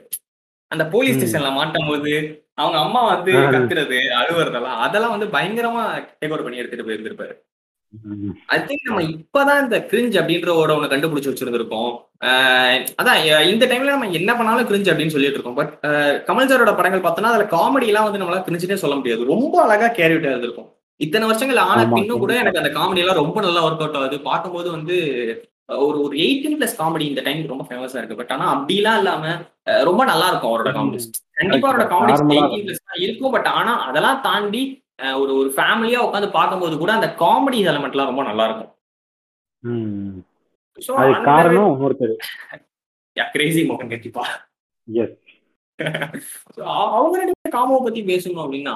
அந்த போலீஸ் ஸ்டேஷன்ல மாட்டும் போது அவங்க அம்மா வந்து கத்துறது அழுவுறதெல்லாம் அதெல்லாம் வந்து பயங்கரமா டேக் ஓவர் பண்ணி எடுத்துட்டு போயிருந்திருப்பாரு. ஐ திங்க் நம்ம இப்பதான் இந்த கிரிஞ்ச் அப்படின்ற ஒரு ஒண்ணு கண்டுபிடிச்சு வச்சிருந்திருக்கோம். அதான் இந்த டைம்ல நம்ம என்ன பண்ணாலும் கிரிஞ்ச் அப்படின்னு சொல்லிட்டு இருக்கோம். பட் கமல் சாரோட படங்கள் பார்த்தோம்னா அதுல காமெடி எல்லாம் வந்து நம்மளால கிரிஞ்சுனே சொல்ல முடியாது. ரொம்ப அழகா கேரி விட்டு இருந்திருக்கும் இத்தனை வருஷங்கள் ஆன பின்னும் கூட எனக்கு அந்த காமெடி எல்லாம் ரொம்ப நல்லா ஒர்க் அவுட் ஆகுது. பார்க்கும்போது வந்து ஒரு ஒரு எயிட்டீன் பிளஸ் காமெடி இந்த டைம் ரொம்ப ஃபேமஸா இருக்கு. பட் ஆனா அப்படிலாம் இல்லாம ரொம்ப நல்லா இருக்கும் அவரோட காமெடி கண்டிப்பா அவரோட காமெடி இருக்கும். பட் ஆனா அதெல்லாம் தாண்டி ஒரு ஒரு ஃபேமிலியா உட்காந்து பார்க்கும்போது கூட அந்த காமெடி எலமெண்ட்லாம் ரொம்ப நல்லா இருக்கும் காரணம் ஒருத்தர் கிரேசி மோகன் கண்டிப்பா. காமோவை பத்தி பேசணும் அப்படின்னா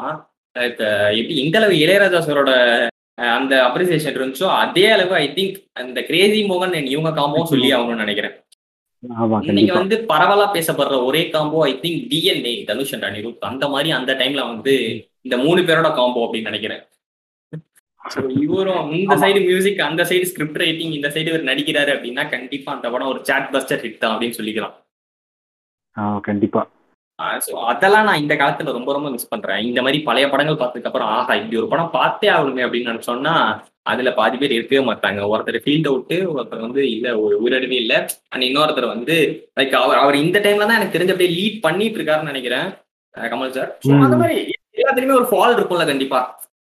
எப்படி இந்த அளவு இளையராஜா சாரோட அந்த அப்ரிசியேஷன் இருந்துச்சோ அதே அளவு ஐ திங்க் அந்த கிரேசி மோகன் இவங்க காம்போவும் சொல்லி ஆகணும்னு நினைக்கிறேன். இன்னைக்கு வந்து பரவலா பேசப்படுற ஒரே combo I think DNA Dhanush and Anirudh. அந்த மாதிரி அந்த டைம்ல வந்து இந்த மூணு பேரோட காம்போ அப்படின்னு நினைக்கிறேன். இவரும் இந்த சைடு மியூசிக் அந்த சைடு ஸ்கிரிப்ட் ரைட்டிங் இந்த சைடு இவர் நடிக்கிறாரு அப்படின்னா கண்டிப்பா அந்த படம் ஒரு சாட் பஸ்டர் ஹிட் தான் அப்படின்னு சொல்லிக்கலாம். கண்டிப்பா. அதெல்லாம் நான் இந்த காலத்துல ரொம்ப ரொம்ப மிஸ் பண்றேன். இந்த மாதிரி பழைய படங்கள் பார்த்ததுக்கு அப்புறம் ஆஹா இப்படி ஒரு படம் பார்த்தே ஆகணுமே அப்படின்னு நினைச்சோம்னா அதுல பாதி பேர் இருக்கவே மாட்டாங்க. ஒருத்தர் ஃபீல்ட் அவுட்டு ஒருத்தர் வந்து இல்ல ஒரு உயிரிழவே இல்லை. அண்ட் இன்னொருத்தர் வந்து லைக் அவர் அவர் இந்த டைம்ல தான் எனக்கு தெரிஞ்ச அப்படியே லீட் பண்ணிட்டு இருக்காருன்னு நினைக்கிறேன். கமல் சார் அந்த மாதிரி எல்லாத்துலயுமே ஒரு ஃபால் இருக்கும்ல கண்டிப்பா.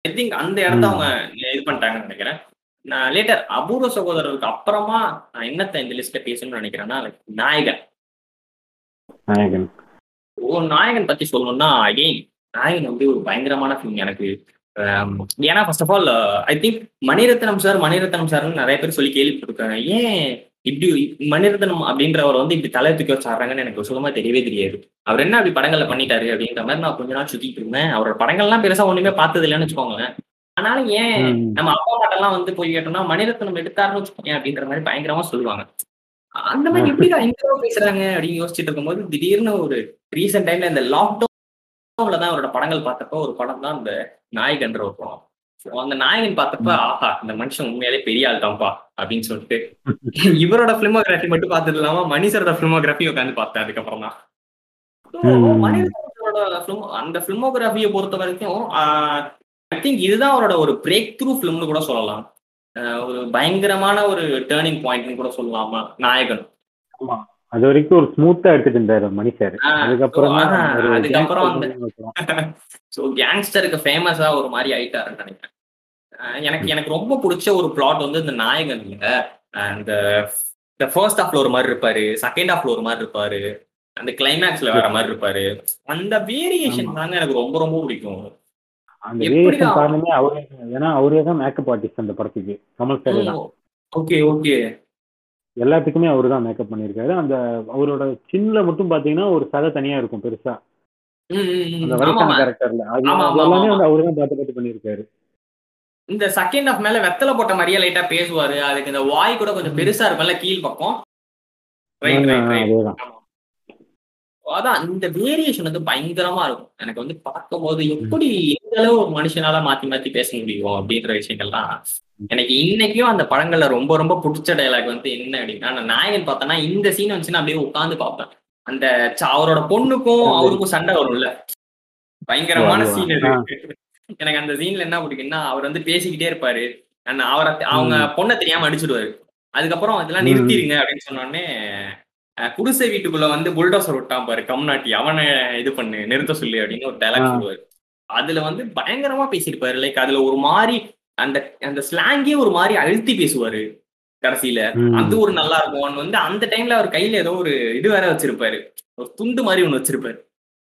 ஐ திங்க் அந்த இடத்த அவங்க இது பண்ணிட்டாங்கன்னு நினைக்கிறேன். நான் லேட்டர் அபூர்வ சகோதரருக்கு அப்புறமா நான் என்னத்த இந்த லிஸ்ட்ல பேசணும்னு நினைக்கிறேன்னா நாயகன். நாயகன். ஓ நாயகன் பத்தி சொல்லணும்னா அகெயின் நாயகன் வந்து ஒரு பயங்கரமான ஃபிலிம் எனக்கு. ஏன்னா first of all I think Mani Ratnam sir Mani Ratnam சார்னு நிறைய பேர் சொல்லி கேள்விப்பட்டிருக்காங்க. ஏன் இப்படி மணிரத்னம் அப்படின்றவர் வந்து இப்படி தலை தூக்கி வச்சாடுறாங்கன்னு எனக்கு சுத்தமா தெரியவே தெரியாது. அவர் என்ன அப்படி படங்கள்ல பண்ணிட்டாரு அப்படின்ற மாதிரி நான் கொஞ்ச நாள் சுத்திட்டு இருந்தேன். அவரோட படங்கள்லாம் பெருசா ஒண்ணுமே பார்த்தது இல்லைன்னு வச்சுக்கோங்களேன். ஆனாலும் ஏன் நம்ம அப்பா மாட்டெல்லாம் வந்து போய் கேட்டோம்னா மணிரத்னம் எடுத்தாருன்னு வச்சுக்கோங்க அப்படின்ற மாதிரி பயங்கரமா சொல்லுவாங்க. அந்த மாதிரி எப்படி இந்த பேசுறாங்க அப்படின்னு யோசிச்சுட்டு இருக்கும்போது திடீர்னு ஒரு ரீசெண்ட் டைம்ல இந்த லாக்டவுன்ல தான் அவரோட படங்கள் பார்த்தப்ப ஒரு படம் தான் இந்த நாயகன்ற ஒரு படம். அந்த நாயகன் பார்த்தப்ப ஆஹா இந்த மனுஷன் உண்மையாலே பெரிய ஆள் தான்ப்பா அப்படின்னு சொல்லிட்டு இவரோட பிலிமோகிராஃபி மட்டும் பார்த்தது இல்லாம மணிசரோட பிலிமோகிராஃபி உட்காந்து பார்த்தேன் அதுக்கப்புறம் தான். அந்த பிலிமோகிராஃபியை பொறுத்த வரைக்கும் ஐ திங்க் இதுதான் அவரோட ஒரு பிரேக் த்ரூ பிலிம்னு கூட சொல்லலாம். ஒரு பயங்கரமான ஒரு டேர்னிங் பாயிண்ட்னு கூட சொல்லலாமா? நாயகன். அது வரைக்கும் ஒரு ஸ்மூத்தா எடுத்துட்டு இருந்தாரு மணி சார் அதுக்கப்புறம் அதுக்கப்புறம் ஸோ கேங்ஸ்டருக்கு ஃபேமஸா ஒரு மாதிரி ஆயிட்டாருன்னு நினைக்கிறேன். எனக்கு எனக்கு ரொம்ப பிடிச்ச ஒரு பிளாட் வந்து இந்த நாயகன்ல அந்த இந்த ஃபர்ஸ்ட் ஹாஃப்ல ஒரு மாதிரி இருப்பாரு செகண்ட் ஹாஃப்ல ஒரு மாதிரி இருப்பாரு அந்த கிளைமேக்ஸ்ல வேற மாதிரி இருப்பாரு. அந்த வேரியேஷன் தாங்க எனக்கு ரொம்ப ரொம்ப பிடிக்கும். அந்த வேரியேஷன் காரணமே அவரே ஏன்னா அவரே தான் மேக்கப் ஆர்டிஸ்ட் அந்த படத்துக்கு. கமல் சார் ஓகே ஓகே எல்லாத்துக்குமே அவரு தான் மேக்கப் பண்ணியிருக்காரு. அந்த அவரோட சின்ல மட்டும் பாத்தீங்கன்னா ஒரு சதை தனியா இருக்கும் பெருசா. அந்த வயசான கேரக்டர்ல அது எல்லாமே வந்து அவரு தான் பார்த்து பார்த்து பண்ணியிருக்காரு. இந்த செகண்ட் ஆஃப் மேல வெத்தலை போட்ட மாதிரியே லைட்டா பேசுவாரு. அதுக்கு இந்த வாய் கூட கொஞ்சம் பெருசா இருக்கும்ல கீழ் பக்கம். அதான் இந்த வேரியேஷன் வந்து பயங்கரமா இருக்கும். எனக்கு வந்து பார்க்கும்போது எப்படி எந்த அளவு ஒரு மனுஷனால மாத்தி மாத்தி பேச முடியும் அப்படின்ற விஷயங்கள்லாம் எனக்கு இன்னைக்கும் அந்த படங்கள்ல ரொம்ப ரொம்ப பிடிச்ச டைலாக் வந்து என்ன அப்படின்னா நான் நாயகன் பார்த்தேன்னா இந்த சீன் வந்துச்சுன்னா அப்படியே உட்காந்து பார்ப்பேன். அந்த அவரோட பொண்ணுக்கும் அவருக்கும் சண்டை வரும்ல. பயங்கரமான சீன் இது எனக்கு அந்த சீன்ல என்ன பிடிக்கும்னா அவர் வந்து பேசிக்கிட்டே இருப்பாரு. அவரை அவங்க பொண்ணை தெரியாம அடிச்சிடுவாரு. அதுக்கப்புறம் இதெல்லாம் நிறுத்திடுங்க அப்படின்னு சொன்னோடனே குடிசை வீட்டுக்குள்ள வந்து புல்டோசர் விட்டான் பாரு கம்நாட்டி. அவனை இது பண்ணு நிறுத்த சொல்லு அப்படின்னு ஒரு டைலாக் சொல்லுவாரு. அதுல வந்து பயங்கரமா பேசியிருப்பாரு லைக் அதுல ஒரு மாதிரி அந்த அந்த ஸ்லாங்கே ஒரு மாதிரி அழுத்தி பேசுவாரு கடைசியில. அது ஒரு நல்லா இருக்கும். வந்து அந்த டைம்ல அவர் கையில ஏதோ ஒரு இது வேற வச்சிருப்பாரு. ஒரு துண்டு மாதிரி ஒண்ணு வச்சிருப்பாரு.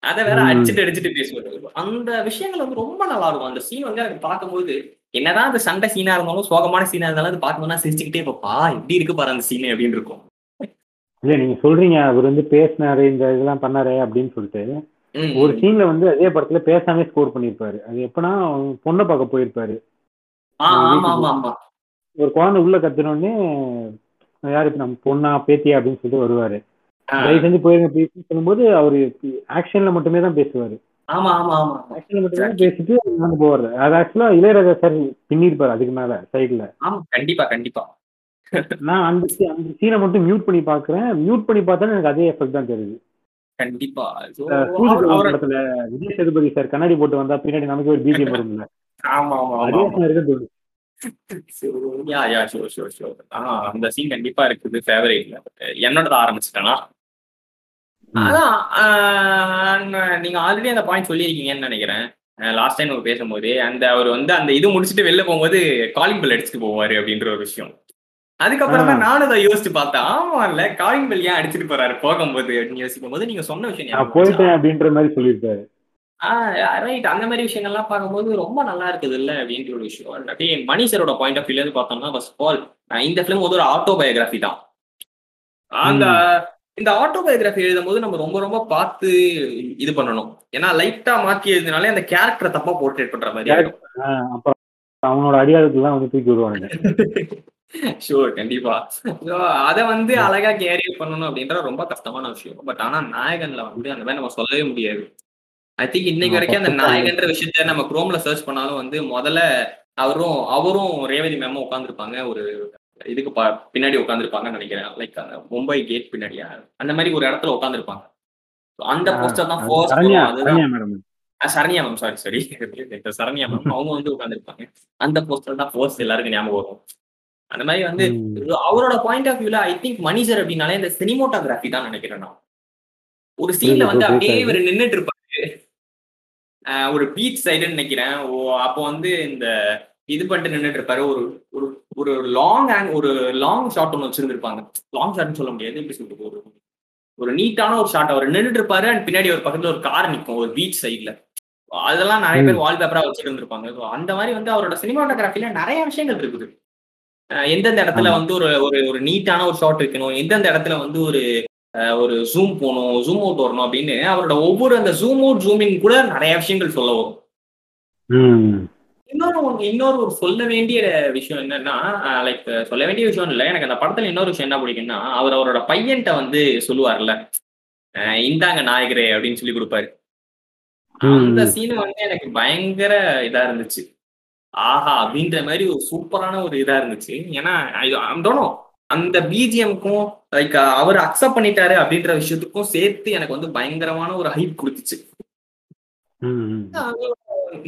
அதை வேற அடிச்சுட்டு அடிச்சுட்டு பேசுவாரு. அந்த விஷயங்கள் வந்து ரொம்ப நல்லா இருக்கும். அந்த சீன் வந்து எனக்கு பார்க்கும்போது என்னதான் அந்த சண்டை சீனா இருந்தாலும் சோகமான சீனா இருந்தாலும் அது பார்க்கும்போது சிரிச்சுக்கிட்டே இருப்பா எப்படி இருக்கு பாரு அந்த சீன் அப்படின்னு இருக்கும். இல்ல நீங்க சொல்றீங்க அவர் வந்து பேசினாரு இந்த இதெல்லாம் பண்ணாரு அப்படின்னு சொல்லிட்டு. ஒரு சீன்ல வந்து அதே படத்துல பேசாமே ஸ்கோர் பண்ணிருப்பாரு அது எப்பனா பொண்ணை பார்க்க போயிருப்பாரு. ஒரு குழந்தை உள்ள கத்துனோடனே யாரு இப்ப நம்ம பொண்ணா பேத்தியா? அப்படின்னு சொல்லிட்டு வருவாரு. தயவு செஞ்சு போயிருங்க பேசி சொல்லும்போது அவரு ஆக்ஷன்ல மட்டுமே தான் பேசுவாரு. ஆமா ஆமா ஆமா. ஆக்ஷன்ல மட்டுமே தான் பேசிட்டு போவாரு. அது ஆக்சுவலா இளையராஜா சார் பின்னிருப்பாரு அதுக்கு மேல சைட்ல ஆமா கண்டிப்பா கண்டிப்பா. நான் அந்த அந்த சீனை மட்டும் மியூட் பண்ணி பாக்குறேன். மியூட் பண்ணி பார்த்தா எனக்கு அதே எஃபெக்ட் தான் தெரியுது. கண்டிப்பா. படத்துல விஜய் சேதுபதி சார் கண்ணாடி போட்டு வந்தா பின்னாடி நமக்கு ஒரு பிஜிஎம் வரும்ல. ஆமா ஆமா அதே தோணுது. Yeah yeah sure sure sure ஆஹ் அந்த சீன் கண்டிப்பா இருக்குது. ஃபேவரேட்ல என்னோட ஆரம்பிச்சிட்டேனா? அதான் நீங்க ஆல்ரெடி அந்த பாயிண்ட் சொல்லியிருக்கீங்கன்னு நினைக்கிறேன். லாஸ்ட் டைம் நம்ம பேசும்போது அந்த அவர் வந்து அந்த இது முடிச்சுட்டு வெளில போகும்போது காலிங் பெல் அடிச்சுட்டு போவாரு அப்படின்ற ஒரு விஷயம். அதுக்கப்புறம் தான் நானும் அதை யோசிச்சு பார்த்தேன். ஆமா இல்ல காலிங் பெல் ஏன் அடிச்சுட்டு போறாரு? போகும்போது அப்படின்னு யோசிக்கும் போது நீங்க சொன்ன விஷயம் போயிட்டேன் அப்படின்ற மாதிரி சொல்லியிருக்காரு. ஆஹ் ரைட் அந்த மாதிரி விஷயங்கள்லாம் பார்க்கும்போது ரொம்ப நல்லா இருக்குது இல்ல அப்படின்ற ஒரு விஷயம். அப்படியே மணிஷரோட பாயிண்ட் ஆஃப் வியூல இருந்து பார்த்தோம்னா ஃபர்ஸ்ட் ஆஃப் ஆல் இந்த ஃபிலிம் வந்து ஒரு ஆட்டோபயோகிராஃபி தான். அந்த இந்த ஆட்டோபயோகிராஃபி எழுதும் போது நம்ம ரொம்ப ரொம்ப பார்த்து இது பண்ணணும். ஏன்னா லைட்டா மாத்தி எழுதினாலே அந்த கேரக்டரை தப்பா போர்ட்ரேட் பண்ற மாதிரி அவனோட அடியாளத்துலாம் வந்து தூக்கி விடுவானுங்க. ஷூர் கண்டிப்பா. So, அத வந்து அழகா கேரியர் பண்ணணும் அப்படின்ற ரொம்ப கஷ்டமான விஷயம். பட் ஆனா நாயகன்ல வந்து அந்த மாதிரி நம்ம சொல்லவே முடியாது. ஐ திங்க் இன்னைக்கு வரைக்கும் அந்த நாயகன்ற விஷயத்த நம்ம குரோம்ல சர்ச் பண்ணாலும் வந்து முதல்ல அவரும் அவரும் ரேவதி மேமும் உட்காந்துருப்பாங்க ஒரு இதுக்கு பின்னாடி உட்காந்துருப்பாங்கன்னு நினைக்கிறேன். லைக் அந்த மும்பை கேட் பின்னாடியா? அந்த மாதிரி ஒரு இடத்துல உட்காந்துருப்பாங்க அந்த போஸ்டர் தான் அது first Saranya ma'am sorry sorry Saranya ma'am அவங்க வந்து உட்காந்துருப்பாங்க அந்த போஸ்டர் தான் ஃபர்ஸ்ட் எல்லாருக்கும் ஞாபகம் வரும். அந்த மாதிரி வந்து அவரோட பாயிண்ட் ஆஃப் வியூல ஐ திங்க் மணி சார் அப்படின்னாலே இந்த சினிமோட்டோகிராஃபி தான் நினைக்கிறேன் நான். ஒரு சீன்ல வந்து அப்படியே. இவர் நின்னுட்டு இருப்பாரு ஒரு பீச் சைடுன்னு நினைக்கிறேன். ஓ அப்போ வந்து இந்த இது பண்ணிட்டு நின்னுட்டு இருப்பாரு ஒரு ஒரு ஒரு லாங் ஆங் ஒரு லாங் ஷாட் ஒன்று வச்சிருந்திருப்பாங்க. லாங் ஷாட்னு சொல்ல முடியாது. எப்படி சொல்றது? ஒரு ஒரு நீட்டான ஒரு ஷாட் அவர் நின்னுட்டு இருப்பாரு அண்ட் பின்னாடி ஒரு பக்கத்துல ஒரு கார் நிற்கும் ஒரு பீச் சைட்ல அதெல்லாம் நிறைய பேர் வால்பேப்பரா வச்சுட்டு இருந்திருப்பாங்க அந்த மாதிரி வந்து அவரோட சினிமாட்டோகிராஃபில நிறைய விஷயங்கள் இருக்குது. எந்தெந்த இடத்துல. வந்து ஒரு ஒரு ஒரு நீட்டான ஒரு ஷாட் இருக்கணும் எந்தெந்த இடத்துல வந்து ஒரு ஒரு ஜூம் போகணும் ஜூம் அவுட் வரணும் அப்படின்னு அவரோட ஒவ்வொரு அந்த ஜூம் அவுட் ஜூமிங் கூட நிறைய விஷயங்கள் சொல்ல வரும். ம். இன்னொரு இன்னொரு ஒரு சொல்ல வேண்டிய விஷயம் என்னன்னா லைக் சொல்ல வேண்டிய விஷயம் இல்லை. எனக்கு அந்த படத்துல இன்னொரு விஷயம் என்ன பிடிக்கும்னா அவர் அவரோட பையன்கிட்ட வந்து சொல்லுவார்ல இந்தாங்க நாயகரே அப்படின்னு சொல்லி கொடுப்பாரு. அந்த. சீன் வந்து எனக்கு பயங்கர இதா இருந்துச்சு. ஆஹா அப்படின்ற மாதிரி ஒரு சூப்பரான ஒரு இதா இருந்துச்சு ஏன்னா அந்த பிஜிஎம்க்கும் லைக் அவர் அக்செப்ட் பண்ணிட்டாரு அப்படின்ற விஷயத்துக்கும் சேர்த்து எனக்கு வந்து பயங்கரமான ஒரு ஹைப் கொடுத்துச்சு ம், ம்.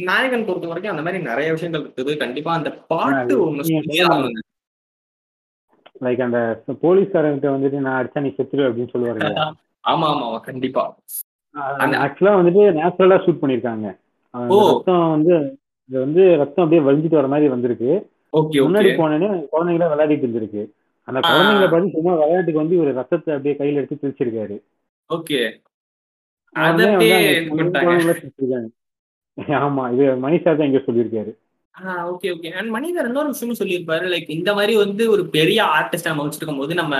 நாயகன் பொறுத்த வரைக்கும் அந்த மாதிரி நிறைய விஷயங்கள் இருக்குது கண்டிப்பா அந்த பாட்டு ஒண்ணு. லைக் அந்த போலீஸ்காரங்கிட்ட வந்துட்டு நான் அடிச்சா நீ செத்துரு அப்படின்னு சொல்லுவாரு இல்லையா? ஆமா ஆமா கண்டிப்பா அது ஆக்சுவலா வந்துட்டு நேச்சுரலா ஷூட் பண்ணிருக்காங்க ஓ. ரத்தம் வந்து இது வந்து ரத்தம் அப்படியே வலிஞ்சிட்டு வர மாதிரி வந்திருக்கு. ஓகே முன்னாடி போனேன்னு குழந்தைங்கள விளையாடிட்டு இருந்திருக்கு. அந்த குழந்தைங்களை பார்த்து சும்மா விளையாட்டுக்கு வந்து ஒரு ரத்தத்தை அப்படியே கையில எடுத்து பிரிச்சிருக்காரு ஓகே. ஆமா இது மணிஷா தான் இங்க சொல்லியிருக்காரு. Okay okay. அண்ட் மனிதர் இன்னொரு விஷயமும் சொல்லியிருப்பாரு. லைக் இந்த மாதிரி வந்து ஒரு பெரிய ஆர்டிஸ்ட் நம்ம வச்சுட்டு இருக்கும்போது நம்ம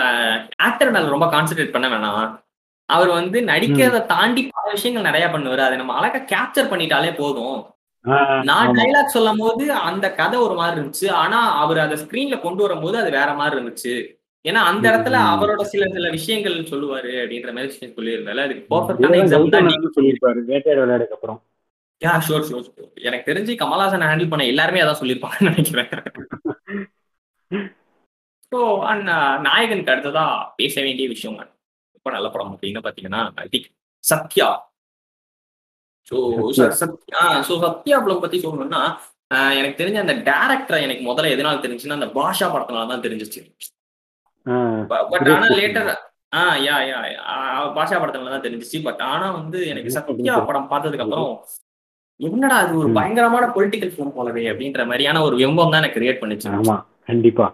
ஆக்டர் மேல ரொம்ப கான்சென்ட்ரேட் பண்ண வேணாம். அவர் வந்து நடிக்கிறத தாண்டி பல விஷயங்கள் நிறைய பண்ணுவாரு. அதை நம்ம அழகா கேப்சர் பண்ணிட்டாலே போதும். நான். டைலாக் சொல்லும் போது அந்த கதை ஒரு மாதிரி இருந்துச்சு. ஆனா அவர் அதை ஸ்கிரீன்ல கொண்டு வரும்போது அது வேற மாதிரி இருந்துச்சு. ஏன்னா அந்த இடத்துல. அவரோட சில சில விஷயங்கள் சொல்லுவாரு அப்படின்ற மாதிரி விஷயம் சொல்லியிருந்தால. அதுக்கு பர்ஃபெக்டான இதெல்லாம் எக்ஸாம்பிள் கௌதம் தான் வந்து சொல்லியிருப்பாரு. வேட்டையாட விளையாடுக்கு அப்புறம். யா ஷோர் ஷோர் எனக்கு தெரிஞ்சு கமல்ஹாசன் ஹேண்டில் பண்ண எல்லாருமே அதான் சொல்லியிருப்பாங்கன்னு நினைக்கிறேன். ஸோ அண்ட் நாயகனுக்கு அடுத்ததா பேச வேண்டிய விஷயம் ரொம்ப நல்ல படம் அப்படின்னு பாத்தீங்கன்னா I think Sathya. So Sathya. So பத்தி சொல்லணும்னா எனக்கு தெரிஞ்ச அந்த டேரக்டரை எனக்கு முதல்ல எதனால தெரிஞ்சுன்னா அந்த பாஷா படத்தினால தான் தெரிஞ்சிச்சு பட் ஆனா. லேட்டர் ஆ யா யா பாஷா படத்துல தான் தெரிஞ்சிச்சு பட் ஆனா வந்து எனக்கு. சத்யா படம் பார்த்ததுக்கு அப்புறம் என்னடா அது ஒரு. பயங்கரமான பொலிட்டிக்கல் ஃபிலிம் போலவே அப்படின்ற மாதிரியான ஒரு விம்பம் தான் எனக்கு கிரியேட் பண்ணுச்சு ஆமா கண்டிப்பா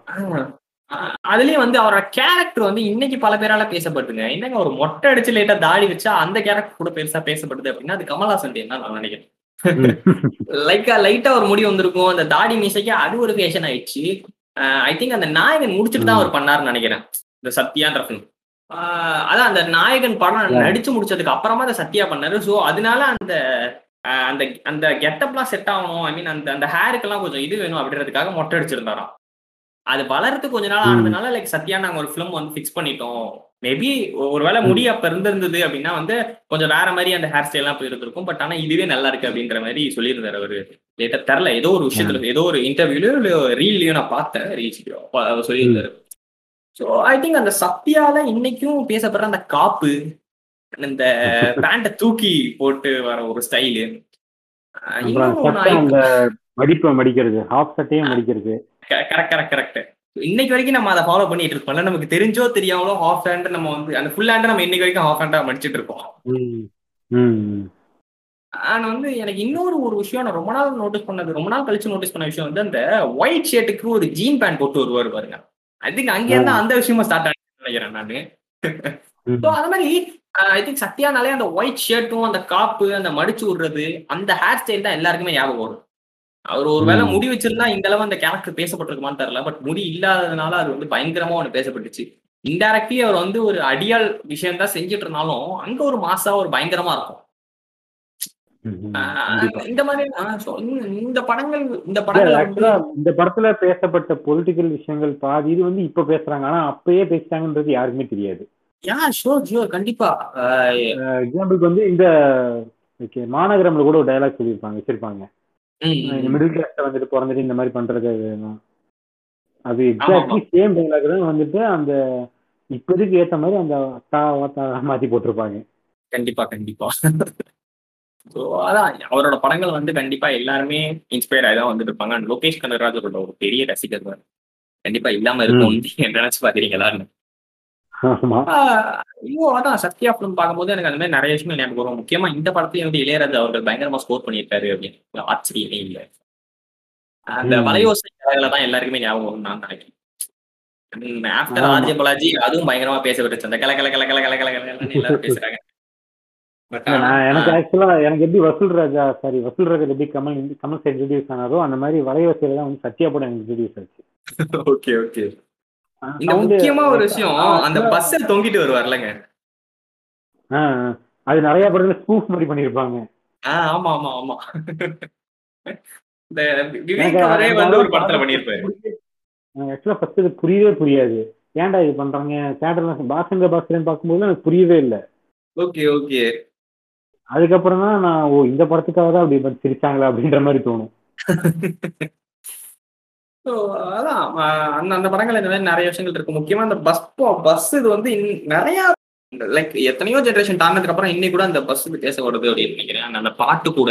அதுலயும் வந்து அவரோட கேரக்டர் வந்து இன்னைக்கு பல பேரால பேசப்படுதுங்க. என்னங்க ஒரு மொட்டை அடிச்சு லேட்டா தாடி வச்சா அந்த கேரக்டர் கூட பெருசா பேசப்படுது அப்படின்னா அது கமல்ஹாசன் என்ன நான் நினைக்கிறேன். லைக்கா லைட்டா ஒரு முடி வந்திருக்கும். அந்த தாடி மீசைக்கு அது ஒரு ஃபேஷன் ஆயிடுச்சு. ஐ திங்க் அந்த நாயகன் முடிச்சுட்டு தான் அவர் பண்ணாருன்னு நினைக்கிறேன். இந்த சத்யான்ற ஃபிலிம் அதான் அந்த நாயகன் படம். நடிச்சு முடிச்சதுக்கு அப்புறமா அதை சத்யா பண்ணாரு. ஸோ அதனால அந்த அந்த அந்த கெட்டப்லாம் செட் ஆகணும். ஐ மீன் அந்த அந்த ஹேருக்கெல்லாம் கொஞ்சம் இது வேணும் அப்படின்றதுக்காக மொட்டை அடிச்சிருந்தாராம். அது வளர்றதுக்கு கொஞ்ச நாள். ஆனதுனால லைக் சத்யா நாங்க ஒரு ஃபிலிம் வந்து ஃபிக்ஸ் பண்ணிட்டோம். மேபி ஒருவேளை முடி அப்ப இருந்திருந்தது அப்படின்னா வந்து கொஞ்சம் வேற மாதிரி அந்த ஹேர் ஸ்டைல்லாம் போயிருந்திருக்கும் பட் ஆனா இதுவே நல்லா இருக்கு அப்படின்ற மாதிரி சொல்லியிருந்தாரு அவரு. லேட்டா தெரில ஏதோ ஒரு விஷயத்துல ஏதோ ஒரு இன்டர்வியூலயோ இல்ல ரீல்லையோ நான் பார்த்தேன் அவர் சொல்லியிருந்தாரு. ஸோ ஐ திங்க் அந்த சத்யால இன்னைக்கும் பேசப்படுற அந்த காப்பு இந்த பேண்ட்டை தூக்கி போட்டு வர ஒரு ஸ்டைலு மடிப்பை மடிக்கிறது ஹாஃப் சட்டையும் மடிக்கிறது. கரெக்ட் கரெக்ட் கரெக்ட் இன்னைக்கு வரைக்கும் நம்ம அதை ஃபாலோ பண்ணிட்டு இருக்கோம்ல நமக்கு தெரிஞ்சோ தெரியாமலோ ஹாஃப் ஹேண்ட் நம்ம வந்து அந்த ஃபுல் ஹேண்ட் நம்ம இன்னைக்கு வரைக்கும் ஹாஃப் ஹேண்டா மடிச்சிட்டு இருக்கோம். ஆனா வந்து எனக்கு இன்னொரு ஒரு விஷயம் நான் ரொம்ப நாள் நோட்டீஸ் பண்ணது ரொம்ப நாள் கழிச்சு நோட்டீஸ் பண்ண விஷயம் வந்து அந்த ஒயிட் ஷர்ட்டுக்கு ஒரு ஜீன் பேண்ட் போட்டு வருவாரு பாருங்க. ஐ திங்க் அங்கே இருந்தா அந்த விஷயமா ஸ்டார்ட் ஆனு நினைக்கிறேன் நானு. ஸோ அது மாதிரி ஐ திங்க் சத்யானாலே அந்த ஒயிட் ஷர்ட்டும் அந்த காப்பு அந்த மடிச்சு விடுறது அந்த ஹேர் ஸ்டைல் தான் எல்லாருக்குமே ஞாபகம் வரும். அவர் ஒரு வேளை ம். முடி வச்சிருந்தா இந்த அளவு அந்த கேரக்டர் பேசப்பட்டிருக்குமான்னு தெரியல பட் முடி இல்லாததுனால அது வந்து பயங்கரமா ஒன்று பேசப்பட்டுச்சு. இன்டைரக்ட்லி அவர் வந்து ஒரு அடியால் விஷயம் தான் செஞ்சுட்டு இருந்தாலும் அங்க ஒரு மாசா ஒரு பயங்கரமா இருக்கும். இந்த மாதிரி இந்த- படங்கள் இந்த படங்கள் இந்த படத்துல பேசப்பட்ட பொலிட்டிக்கல் விஷயங்கள் பாதி இது வந்து இப்ப பேசுறாங்க. ஆனா அப்பயே பேசிட்டாங்கன்றது யாருக்குமே தெரியாது. யா ஷோர் ஷோர் கண்டிப்பா. எக்ஸாம்பிளுக்கு வந்து இந்த மாநகரம்ல கூட ஒரு டயலாக் சொல்லியிருப்பாங்க வச்சிருப்பாங்க. மிடில் கிளாஸ்ல வந்துட்டு பிறந்துட்டு இந்த மாதிரி பண்றது வேணும். அது எக்ஸாக்ட்லி சேம் டயலாக் தான் வந்துட்டு அந்த இப்போதைக்கு ஏத்த மாதிரி அந்த அத்தா வாத்தா மாத்தி போட்டிருப்பாங்க. கண்டிப்பா கண்டிப்பா. ஸோ அதான் அவரோட படங்கள் வந்து கண்டிப்பா எல்லாருமே இன்ஸ்பயர் ஆகி தான் வந்துட்டு இருப்பாங்க. அண்ட் லோகேஷ் கனகராஜோட ஒரு பெரிய ரசிகர் தான். கண்டிப்பா இல்லாம இருக்கும்னு நீங்க நினைச்சு பாக்குறீங்களா ஆமா. ஐயோ அதான் சத்யா ஃபிலிம் பார்க்கும்போது எனக்கு அந்த மாதிரி நிறைய விஷயங்கள் ஞாபகம் வரும். முக்கியமா இந்த படத்தையும் வந்து இளையராஜா அவர்கள் பயங்கரமா ஸ்கோர் பண்ணியிருக்காரு அப்படின்னு ஆச்சரியமே இல்லை. அந்த. வலையோசை கதையில தான் எல்லாருக்குமே ஞாபகம் வரும் நான் நினைக்கிறேன். ஆஃப்டர். ஆர்ஜே பாலாஜி அதுவும் பயங்கரமா பேசப்பட்டுச்சு. அந்த கல கல கல கல கல கல கலன்னு எல்லாரும் பேசுறாங்க. எனக்கு ஆக்சுவலா எனக்கு எப்படி வசூல் ராஜா சாரி வசூல் ராஜா எப்படி கமல் கமல் இன்ட்ரடியூஸ் ஆனாரோ அந்த மாதிரி வலைவசையில தான் வந்து சத்யா படம் இன்ட்ரடியூஸ் ஆச்சு. ஓகே ஓகே Sound- முக்கியமா ஒரு விஷயம் அந்த பஸ்ஸ தொங்கிட்டு வருவார்லங்க. அது நிறைய படத்துல ஸ்பூஃப் மாதிரி பண்ணிருப்பாங்க. ஆமா ஆமா ஆமா. இந்த விவேக் அவரே அந்த வந்து ஒரு அளவுக்கு படத்துல பண்ணியிருப்பாரு. ஆக்சுவலா ஃபர்ஸ்ட் இது புரியவே புரியாது. ஏன்டா இது பண்றாங்க? தேட்டர்ல பாசங்க பாஸ்கரன் பார்க்கும்போது எனக்கு புரியவே இல்லை. Okay okay. அதுக்கப்புறம் தான் நான் ஓ இந்த படத்துக்காக தான் அப்படி சிரிச்சாங்களா அப்படின்ற மாதிரி தோணும். ஸோ அதான் அந்த அந்த படங்கள் இந்த மாதிரி நிறைய விஷயங்கள் இருக்கு. முக்கியமா அந்த பஸ் பஸ் இது வந்து நிறைய லைக் எத்தனையோ ஜெனரேஷன் தாண்டதுக்கு அப்புறம் இன்னைக்கு கூட அந்த பஸ் பேசப்படுது அப்படின்னு நினைக்கிறேன். அந்த பாட்டு கூட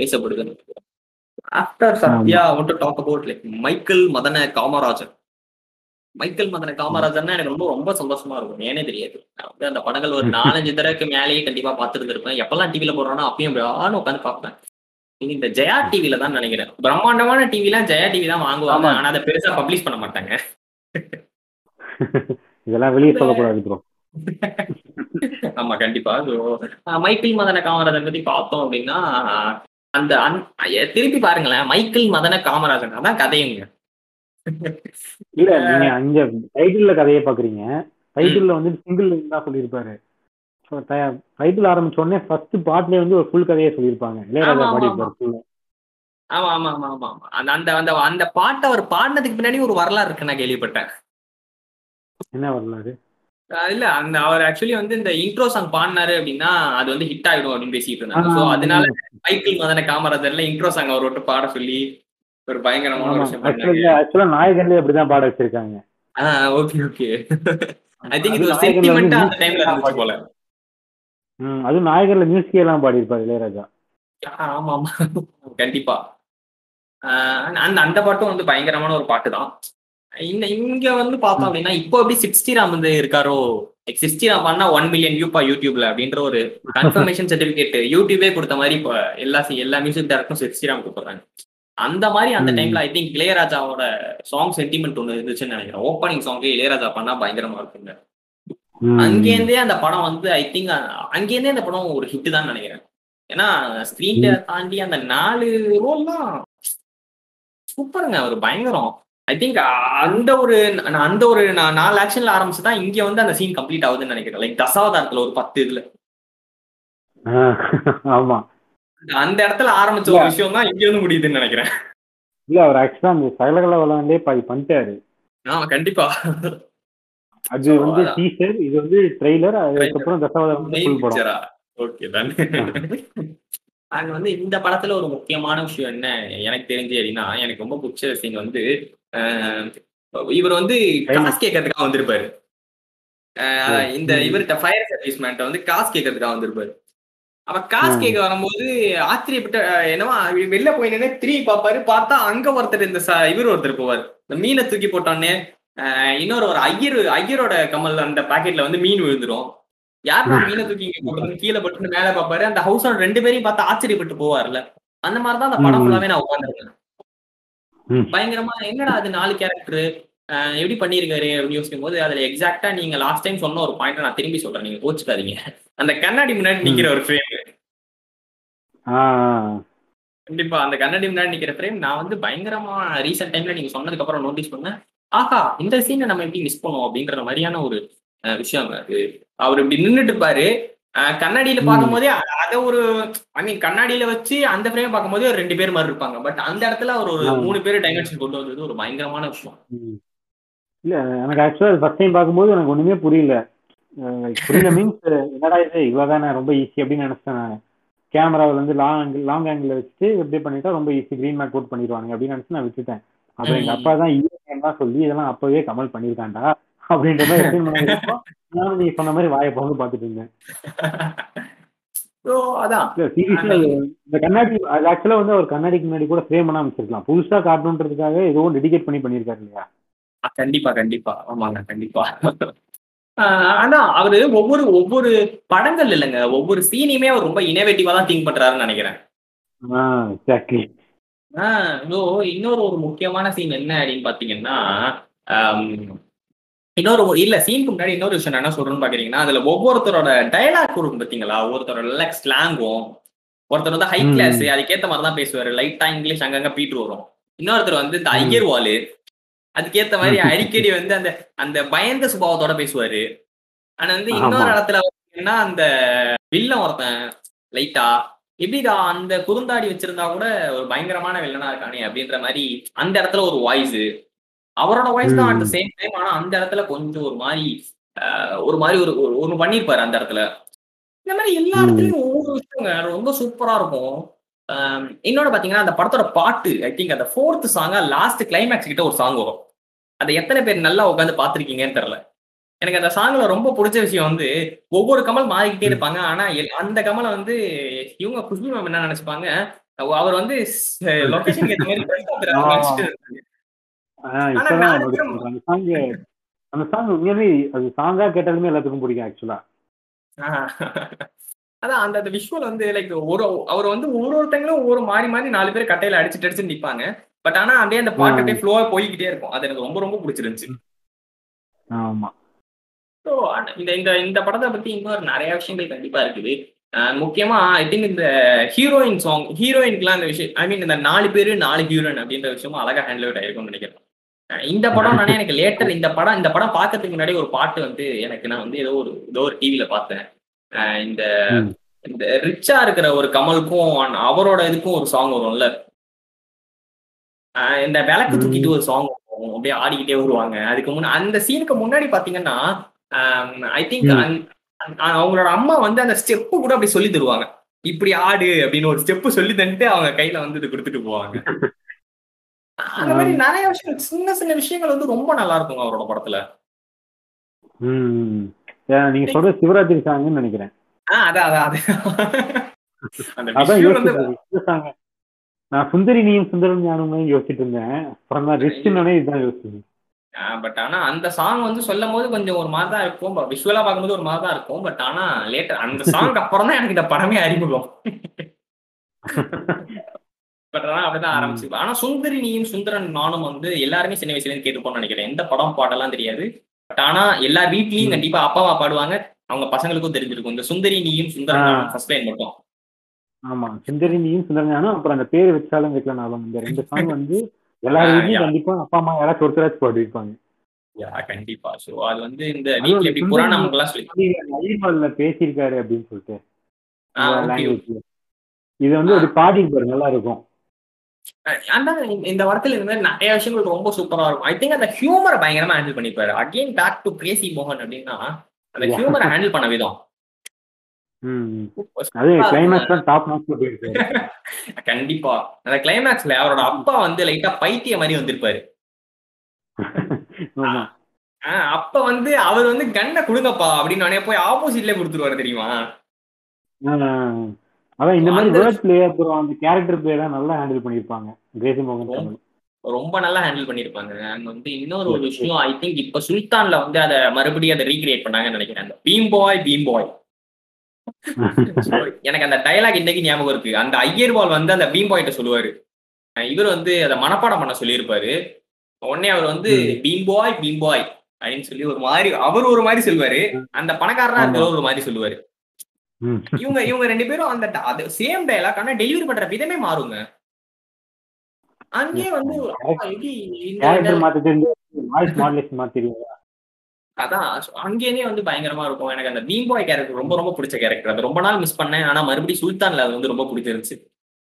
பேசப்படுது. After Sathya want to talk about like Michael Madana Kamarajar Michael Madana காமராஜர்னா எனக்கு ரொம்ப ரொம்ப சந்தோஷமா இருக்கும். ஏனே தெரியாது. நான் வந்து அந்த படங்கள் ஒரு நாலஞ்சு தடவைக்கு மேலேயே கண்டிப்பா பார்த்துட்டு இருப்பேன் எப்பெல்லாம் டிவில போடுறானோ அப்பயும் உட்காந்து பார்ப்பேன். இது இந்த ஜெயா டிவில தான் நினைக்கிறேன். பிரம்மாண்டமான டிவிலாம் ஜெயா டிவி தான் வாங்குவாங்க. ஆனா அதை பெருசா பப்ளிஷ் பண்ண மாட்டாங்க. இதெல்லாம் வெளியே சொல்லக்கூடாது ப்ரோ ஆமா கண்டிப்பா. மைக்கேல் மதன காமராஜன் பத்தி பார்த்தோம் அப்படின்னா அந்த அன்- திருப்பி பாருங்களேன். மைக்கேல் மதன காமராஜன். அதான் கதையுங்க. இல்ல நீங்க அங்க டைட்டில்ல கதையை பாக்குறீங்க டைட்டில்ல வந்து சிங்கிள் தான் சொல்லியிருப்பாரு. டைட்டில் ஆரம்பிச்ச உடனே ஃபர்ஸ்ட் பார்ட்லயே வந்து ஒரு ஃபுல் கதையை சொல்லியிருப்பாங்க. இளையராஜா பாடியிருப்பாரு. ஆமா. ஆமா ஆமா ஆமா அந்த அந்த அந்த அந்த பாட்டை அவர் பாடினதுக்கு பின்னாடி ஒரு வரலாறு இருக்கு நான் கேள்விப்பட்டேன். என்ன வரலாறு? இல்ல அந்த அவர் ஆக்சுவலி வந்து இந்த இன்ட்ரோ சாங் பாடினாரு அப்படின்னா அது வந்து ஹிட் ஆயிடும் அப்படின்னு பேசிட்டு இருந்தாங்க ஸோ அதனால மைக்கேல் மதன காமராஜர்ல இன்ட்ரோ சாங் அவர் விட்டு பாட சொல்லி ஒரு பயங்கரமான ஒரு விஷயம் ஆக்சுவலா நாயகன்ல அப்படிதான் பாட வச்சிருக்காங்க. ஓகே ஓகே ஐ திங்க் இது ஒரு சென்டிமெண்டா அந்த டைம்ல இருந்துச்சு போல. அதுவும் நாயகர்ல மியூசிக் எல்லாம் பாடியிருப்பாரு இளையராஜா. ஆமா ஆமா கண்டிப்பா அந்த அந்த பாட்டும் வந்து பயங்கரமான ஒரு பாட்டு தான். இந்த இங்க வந்து பார்த்தோம் அப்படின்னா இப்போ எப்படி சிக்ஸ்டி ராம் வந்து இருக்காரோ சிக்ஸ்டி ராம் பண்ணா ஒன் மில்லியன் வியூப்பா யூடியூப்ல அப்படின்ற ஒரு கன்ஃபர்மேஷன் சர்டிபிகேட் யூடியூபே கொடுத்த மாதிரி இப்போ எல்லா எல்லா மியூசிக் டேரக்டரும் சிக்ஸ்டி ராம் கொடுக்குறாங்க அந்த மாதிரி அந்த. டைம்ல ஐ திங்க் இளையராஜாவோட சாங் சென்டிமெண்ட் ஒன்று இருந்துச்சுன்னு நினைக்கிறேன். ஓப்பனிங் சாங்கே இளையராஜா பண்ணா பயங்கரமா இருக்குங்க. அங்கேருந்தே அந்த படம் வந்து ஐ திங்க் அங்கேருந்தே அந்த படம் ஒரு ஹிட் தான் நினைக்கிறேன். ஏன்னா ஸ்கிரீன் தாண்டி அந்த நாலு ரோல்லாம் சூப்பருங்க ஒரு பயங்கரம். ஐ திங்க் அந்த ஒரு நான் அந்த ஒரு நா- நாலு ஆக்ஷன்ல ஆரம்பிச்சு தான் இங்க வந்து அந்த சீன் கம்ப்ளீட் ஆகுதுன்னு நினைக்கிறேன். லைக் தசாவதாரத்துல ஒரு பத்து இதுல. ஆமா. அந்த இடத்துல ஆரம்பிச்ச ஒரு விஷயம் தான் இங்க வந்து முடியுதுன்னு நினைக்கிறேன். இல்ல அவர் ஆக்சுவலா அந்த சகலகல விளாண்டே பாதி பண்ணிட்டாரு. ஆமா கண்டிப்பா. அது வந்து டீசர் இது வந்து ட்ரெய்லர் அதுக்கப்புறம் தசாவதாரம் ஓகே தான் வந்து இந்த படத்துல ஒரு முக்கியமான விஷயம் என்ன? எனக்கு தெரிஞ்சு அப்படின்னா எனக்கு ரொம்ப பிடிச்ச சீன் வந்து இவர் வந்து காசு கேட்கறதுக்காக வந்திருப்பாரு. இந்த. இவர்கிட்ட ஃபயர் சர்வீஸ் மேன்ட்ட வந்து காசு கேட்கறதுக்காக வந்திருப்பாரு. அவ காசு. கேட்க வரும்போது ஆச்சரியப்பட்ட என்னவா வெளில போய் நின்று திரும்பி பார்ப்பாரு பார்த்தா அங்க ஒருத்தர் இந்த இவர் ஒருத்தர் போவார். இந்த மீனை தூக்கி போட்டோன்னே இன்னொரு ஒரு ஐயர் ஐயரோட கமல் அந்த பாக்கெட்ல வந்து மீன் விழுந்துரும். யார் மீனை தூக்கி இங்க போடுறது கீழே போட்டு மேல பாப்பாரு? அந்த ஹவுஸ் ரெண்டு பேரையும் பார்த்து ஆச்சரியப்பட்டு போவார்ல அந்த மாதிரிதான் அந்த படம். ஃபுல்லாவே நான் உட்காந்துருக்கேன். பயங்கரமா என்னடா அது நாலு கேரக்டர் எப்படி பண்ணிருக்காரு அப்படின்னு யோசிக்கும் போது அதுல எக்ஸாக்டா நீங்க லாஸ்ட் டைம் சொன்ன ஒரு பாயிண்ட் நான் திரும்பி சொல்றேன். நீங்க கோச்சுக்காதீங்க. அந்த கண்ணாடி முன்னாடி நிக்கிற ஒரு ஃப்ரேம் கண்டிப்பா அந்த கண்ணாடி முன்னாடி நிக்கிற ஃப்ரேம் நான் வந்து பயங்கரமா ரீசெண்ட் டைம்ல நீங்க சொன்னதுக்கு அப்புறம் நோட்டீஸ் பண்ணேன். ஆஹா இந்த சீனை நம்ம எப்படி மிஸ் பண்ணுவோம் அப்படின்ற மாதிரியான ஒரு விஷயம் அது. அவர் இப்படி நின்னுட்டு இருப்பாரு. கண்ணாடியில ம். பார்க்கும்போதே அ- அத ஒரு ஐ மீன் கண்ணாடியில வச்சு அந்த ஃப்ரேம் பார்க்கும்போதே ஒரு ரெண்டு பேர் மாதிரி இருப்பாங்க. பட் அந்த இடத்துல அவர் ஒரு. மூணு பேர் டைமென்ஷன் கொண்டு வந்தது ஒரு பயங்கரமான விஷயம். இல்ல எனக்கு ஆக்சுவலா ஃபர்ஸ்ட் டைம் பார்க்கும்போது எனக்கு ஒண்ணுமே புரியல. புரியல மீன்ஸ் என்னடா இது? இவ்வளவுதானே? ரொம்ப ஈஸி அப்படின்னு நினைச்சேன் நான். கேமராவில் வந்து லாங் ஆங்கிள் லாங் ஆங்கிள் வச்சுட்டு இப்படி பண்ணிட்டா ரொம்ப ஈஸி கிரீன் மேட் போட் பண்ணிடுவாங்க அப்படின்னு நினைச்சு நான் விட்டுட்டேன். அப்புறம் எங்க. அப்பா தான் தான் சொல்லி இதெல்லாம் அப்பவே கமல் பண்ணியிருக்காண்டா அப்படின்ற மாதிரி நானும் நீ சொன்ன மாதிரி வாயை போந்து பார்த்துட்டு இருந்தேன். இந்த கண்ணாடி ஆக்சுவலா வந்து அவர் கண்ணாடிக்கு முன்னாடி கூட ஃப்ரேம் பண்ண அமைச்சிருக்கலாம் புதுசா காட்டணுன்றதுக்காக ஏதோ டெடிகேட் பண்ணி பண்ணியிருக்காரு இல்லையா? கண்டிப்பா கண்டிப்பா. ஆமாங்க கண்டிப்பா. அதான் அவரு ஒவ்வொரு ஒவ்வொரு படங்கள் இல்லைங்க. ஒவ்வொரு சீனையுமே அவர் ரொம்ப இனோவேட்டிவா தான் திங்க் பண்றாருன்னு நினைக்கிறேன். ஆஹ் இன்னொரு ஒரு முக்கியமான சீன் என்ன அப்படின்னு பாத்தீங்கன்னா இன்னொரு இல்ல சீனுக்கு முன்னாடி இன்னொரு விஷயம் என்ன சொல்றேன்னு பாக்குறீங்கன்னா அதுல ஒவ்வொருத்தரோட டயலாக் இருக்கும் பாத்தீங்களா ஒவ்வொருத்தரோட ஸ்லாங்கும் ஒருத்தர் வந்து ஹை. கிளாஸ் அதுக்கேத்த மாதிரி தான் பேசுவாரு லைட்டா இங்கிலீஷ் அங்கங்க பீட்டு வரும் இன்னொருத்தர் வந்து இந்த. ஐயர் வாலு அதுக்கேத்த மாதிரி அடிக்கடி வந்து அந்த அந்த பயந்த சுபாவத்தோட பேசுவாரு ஆனா வந்து இன்னொரு. இடத்துல பாத்தீங்கன்னா அந்த வில்லன் ஒருத்தன் லைட்டா எப்படிடா அந்த குறுந்தாடி வச்சிருந்தா கூட ஒரு பயங்கரமான வில்லனா இருக்கானே அப்படின்ற மாதிரி அந்த இடத்துல ஒரு வாய்ஸ் அவரோட வாய்ஸ் தான் அட். சேம் டைம் ஆனா அந்த இடத்துல கொஞ்சம் ஒரு மாதிரி ஒரு மாதிரி ஒரு ஒண்ணு பண்ணிருப்பாரு அந்த இடத்துல இந்த மாதிரி எல்லா. இடத்துலயும் ஒவ்வொரு விஷயங்க ரொம்ப சூப்பரா இருக்கும் ஆம், இன்னொன்னு பாத்தீங்கன்னா அந்த படத்தோட பாட்டு ஐ திங்க் அந்த ஃபோர்த் சாங்கா லாஸ்ட் கிளைமேக்ஸ் கிட்ட ஒரு சாங் வரும் அதை எத்தனை பேர் நல்லா உட்காந்து பாத்திருக்கீங்கன்னு தெரியல எனக்கு அந்த சாங்ல ரொம்ப பிடிச்ச விஷயம் வந்து ஒவ்வொரு கமல் மாறிக்கிட்டே. இருப்பாங்க. ஆனா அந்த கமலை வந்து இவங்க குஷ்பு மேம் என்ன நினைச்சுப்பாங்க? அவ- அவர் வந்து லொகேஷனுக்கு ஏற்ற மாதிரி. அந்த சாங் உண்மையாவே அது சாங்கா கேட்டாலுமே எல்லாத்துக்கும் பிடிக்கும் ஆக்சுவலா. அதான் அந்த அந்த விஷுவல் வந்து லைக் ஒரு அவர் வந்து ஒரு ஒருத்தங்களும் ஒரு மாறி மாறி நாலு பேர் கட்டையில அடிச்சுட்டு அடிச்சு நிப்பாங்க. பட் ஆனா அப்படியே அந்த பாட்டு அப்படியே ஃப்ளோவா போய்கிட்டே இருக்கும். அது எனக்கு ரொம்ப ரொம்ப பிடிச்சிருந்துச்சு. ஆமா. ஸோ இந்த இந்த இந்த படத்தை பத்தி இன்னொரு நிறைய விஷயங்கள் கண்டிப்பா இருக்குது. முக்கியமா ஐ திங்க் இந்த ஹீரோயின் சாங் ஹீரோயின்க்குலாம் இந்த விஷயம் ஐ மீன் இந்த நாலு பேரு நாலு ஹீரோயின் அப்படின்ற விஷயமும் அழகா ஹேண்டில் அவுட் ஆயிருக்கும்னு நினைக்கிறேன். இந்த படம் நானே எனக்கு லேட்டர் இந்த படம் இந்த படம் பார்க்கறதுக்கு முன்னாடி ஒரு பாட்டு வந்து எனக்கு நான் வந்து ஏதோ ஒரு ஏதோ ஒரு டிவில பார்த்தேன். இந்த. இந்த ரிச்சா இருக்கிற ஒரு கமலுக்கும் அவரோட இதுக்கும் ஒரு சாங் வரும்ல. இந்த விளக்கு. தூக்கிட்டு ஒரு சாங் வரும். அப்படியே ஆடிக்கிட்டே வருவாங்க. அதுக்கு முன்ன அந்த சீனுக்கு முன்னாடி பாத்தீங்கன்னா ஐ திங்க் ம். அவங்களோட அம்மா வந்து அந்த ஸ்டெப்பு கூட அப்படி சொல்லி தருவாங்க. இப்படி ஆடு அப்படின்னு ஒரு ஸ்டெப் சொல்லி தந்துட்டு அவங்க கையில வந்து இது கொடுத்துட்டு போவாங்க. அந்த மாதிரி நிறைய விஷயங்கள் சின்ன சின்ன விஷயங்கள் வந்து ரொம்ப நல்லா இருக்கும் அவரோட படத்துல. நீங்க சொல்றது சிவராத்திரி சாங்னு நினைக்கிறேன். ஆஹ் அதான் அதான் அதான். நான் சுந்தரி நீயும் சுந்தரம் ஞானமும் யோசிச்சுட்டு இருந்தேன். அப்புறம் தான் ரிஸ்ட்னே இதுதான் யோசிச்சேன். பட் ஆனா அந்த சாங் வந்து சொல்லும் போது கொஞ்சம் ஒரு மாதிரி தான் இருக்கும். விஷுவலா பார்க்கும்போது ஒரு மாதிரி தான் இருக்கும். பட் ஆனா லேட்டர் அந்த சாங் அப்புறம் தான் எனக்கு இந்த படமே அறிமுகம். பட் ஆனா அப்படிதான் ஆரம்பிச்சு. ஆனா சுந்தரி நீயும் சுந்தரன் நானும் வந்து எல்லாருமே சின்ன வயசுல இருந்து கேட்டுப்போம்னு நினைக்கிறேன். எந்த படம் பாடலாம் தெரியாது. பட் ஆனா எல்லா வீட்லயும். கண்டிப்பா அப்பா அம்மா பாடுவாங்க. அவங்க பசங்களுக்கும் தெரிஞ்சிருக்கும். இந்த சுந்தரி நீயும் சுந்தரன் ஃபர்ஸ்ட் லைன் மட்டும். ஆமா. சுந்தரி நீயும் சுந்தரம் ஞானம் அப்புறம் அந்த பேர் வச்சாலும் வைக்கலனாலும் இந்த ரெண்டு சாங் வந்து எல்லார் வீட்லயும். கண்டிப்பா அப்பா அம்மா யாராச்சும் ஒருத்தராச்சும் பாடிருப்பாங்க கண்டிப்பா. சோ அது வந்து இந்த வீட்ல எப்படி புராணம் எல்லாம் சொல்லி ஐபால்ல பேசியிருக்காரு அப்படின்னு சொல்லிட்டு. இது வந்து ஒரு பாடிருப்பாரு நல்லா இருக்கும் அதான் இந்த- வாரத்தில் இந்த மாதிரி நிறைய விஷயங்கள் ரொம்ப சூப்பரா இருக்கும். ஐ திங்க் அந்த ஹியூமரை பயங்கரமா ஹேண்டில் பண்ணிப்பாரு. அகைன் பேக் டு கிரேசி மோகன் அப்படின்னா அந்த. ஹியூமரை ஹேண்டில் பண்ண விதம் ம் ம். அது கிளைமேக்ஸ் தான் டாப் நாட்ல போயிருக்காரு கண்டிப்பா. அந்த கிளைமேக்ஸ்ல அவரோட அப்பா வந்து லைட்டா பைத்திய மாதிரி வந்திருப்பாரு. அப்ப வந்து அவர் வந்து கண்ணை கொடுங்கப்பா அப்படின்னு போய் ஆப்போசிட்ல கொடுத்துருவாரு தெரியுமா? அதான் இந்த மாதிரி வேர்ட் பிளே அப்புறம் அந்த கேரக்டர் பிளே தான் நல்லா ஹேண்டில் பண்ணிருப்பாங்க கிரேசி மோகன் கமல் ரொம்ப நல்லா ஹேண்டில் பண்ணிருப்பாங்க அங்க வந்து இன்னொரு ஒரு விஷயம் ஐ திங்க் இப்ப சுல்தான்ல வந்து அதை மறுபடியும் அதை ரீக்ரியேட் பண்ணாங்கன்னு நினைக்கிறேன். பீம் பாய் பீம் பாய் எனக்கு அந்த டயலாக் இன்னைக்கு ஞாபகம் இருக்கு. அந்த ஐயர்வால் வந்து அந்த பீம் பாய்ட்ட சொல்லுவாரு. இவர் வந்து அதை மனப்பாடம் பண்ண சொல்லியிருப்பாரு. உடனே அவர் வந்து. பீம் பாய் பீம் பாய் அப்படின்னு சொல்லி ஒரு மாதிரி அவர் ஒரு மாதிரி சொல்லுவாரு. அந்த பணக்காரனா இருக்கிறவர் ஒரு மாதிரி சொல்லுவாரு. இவங்க இவங்க ரெண்டு பேரும் அந்த அது சேம் டயலாக் ஆனா டெலிவரி பண்ற விதமே மாறுங்க. அங்கேயே வந்து அதான் அங்கேயே வந்து பயங்கரமா இருக்கும். எனக்கு அந்த பீம் பாய் கேரக்டர் ரொம்ப ரொம்ப பிடிச்ச கேரக்டர் அது ரொம்ப நாள் மிஸ் பண்ணேன். ஆனா மறுபடியும் சுல்தான்ல அது வந்து ரொம்ப பிடிச்சிருந்துச்சு.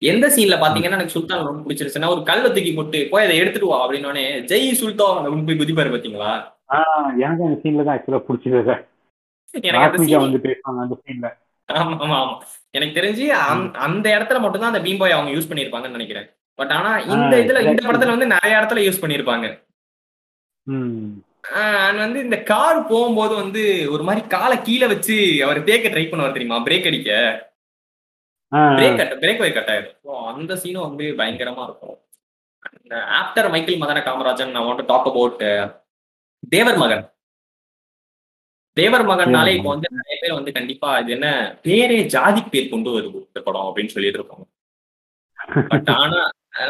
எந்த சீன்ல பாத்தீங்கன்னா எனக்கு சுல்தான் ரொம்ப பிடிச்சிருச்சுன்னா ஒரு கல்ல தூக்கி போட்டு போய் அதை எடுத்துட்டு வா அப்படின்னு ஜெய் சுல்தான் அப்படின்னு போய் குதிப்பாரு பாத்தீங்களா? எனக்கு அந்த சீன்ல தான் ஆக்சுவலா பிடிச்சது. எனக்கு அந்த அந்த ஆமா ஆமா ஆமா. தெரிஞ்சு அந்த- அந்த இடத்துல மட்டும்தான் அந்த பீம் பாய் அவங்க யூஸ் பண்ணிருப்பாங்கன்னு நினைக்கிறேன். பட் ஆனா இந்த இதுல இந்த. படத்துல வந்து நிறைய இடத்துல யூஸ் பண்ணிருப்பாங்க அண்ட் வந்து இந்த கார் போகும்போது வந்து ஒரு மாதிரி காலை கீழே வச்சு அவர் தேக்க ட்ரை பண்ணுவார் தெரியுமா? பிரேக் அடிக்க. Break cut break why cut ஆயிரும் அந்த சீனும் வந்து பயங்கரமா இருக்கும். ஆஃப்டர் மைக்கேல் மதன காமராஜன் நான் வாண்ட் டாக் அபவுட் தேவர் மகன். தேவர் மகன்னாலே இப்போ வந்து நிறைய பேர் வந்து கண்டிப்பா இது என்ன பேரே ஜாதி பேர் கொண்டு வருது இந்த படம் அப்படின்னு சொல்லிட்டு இருப்பாங்க. பட் ஆனா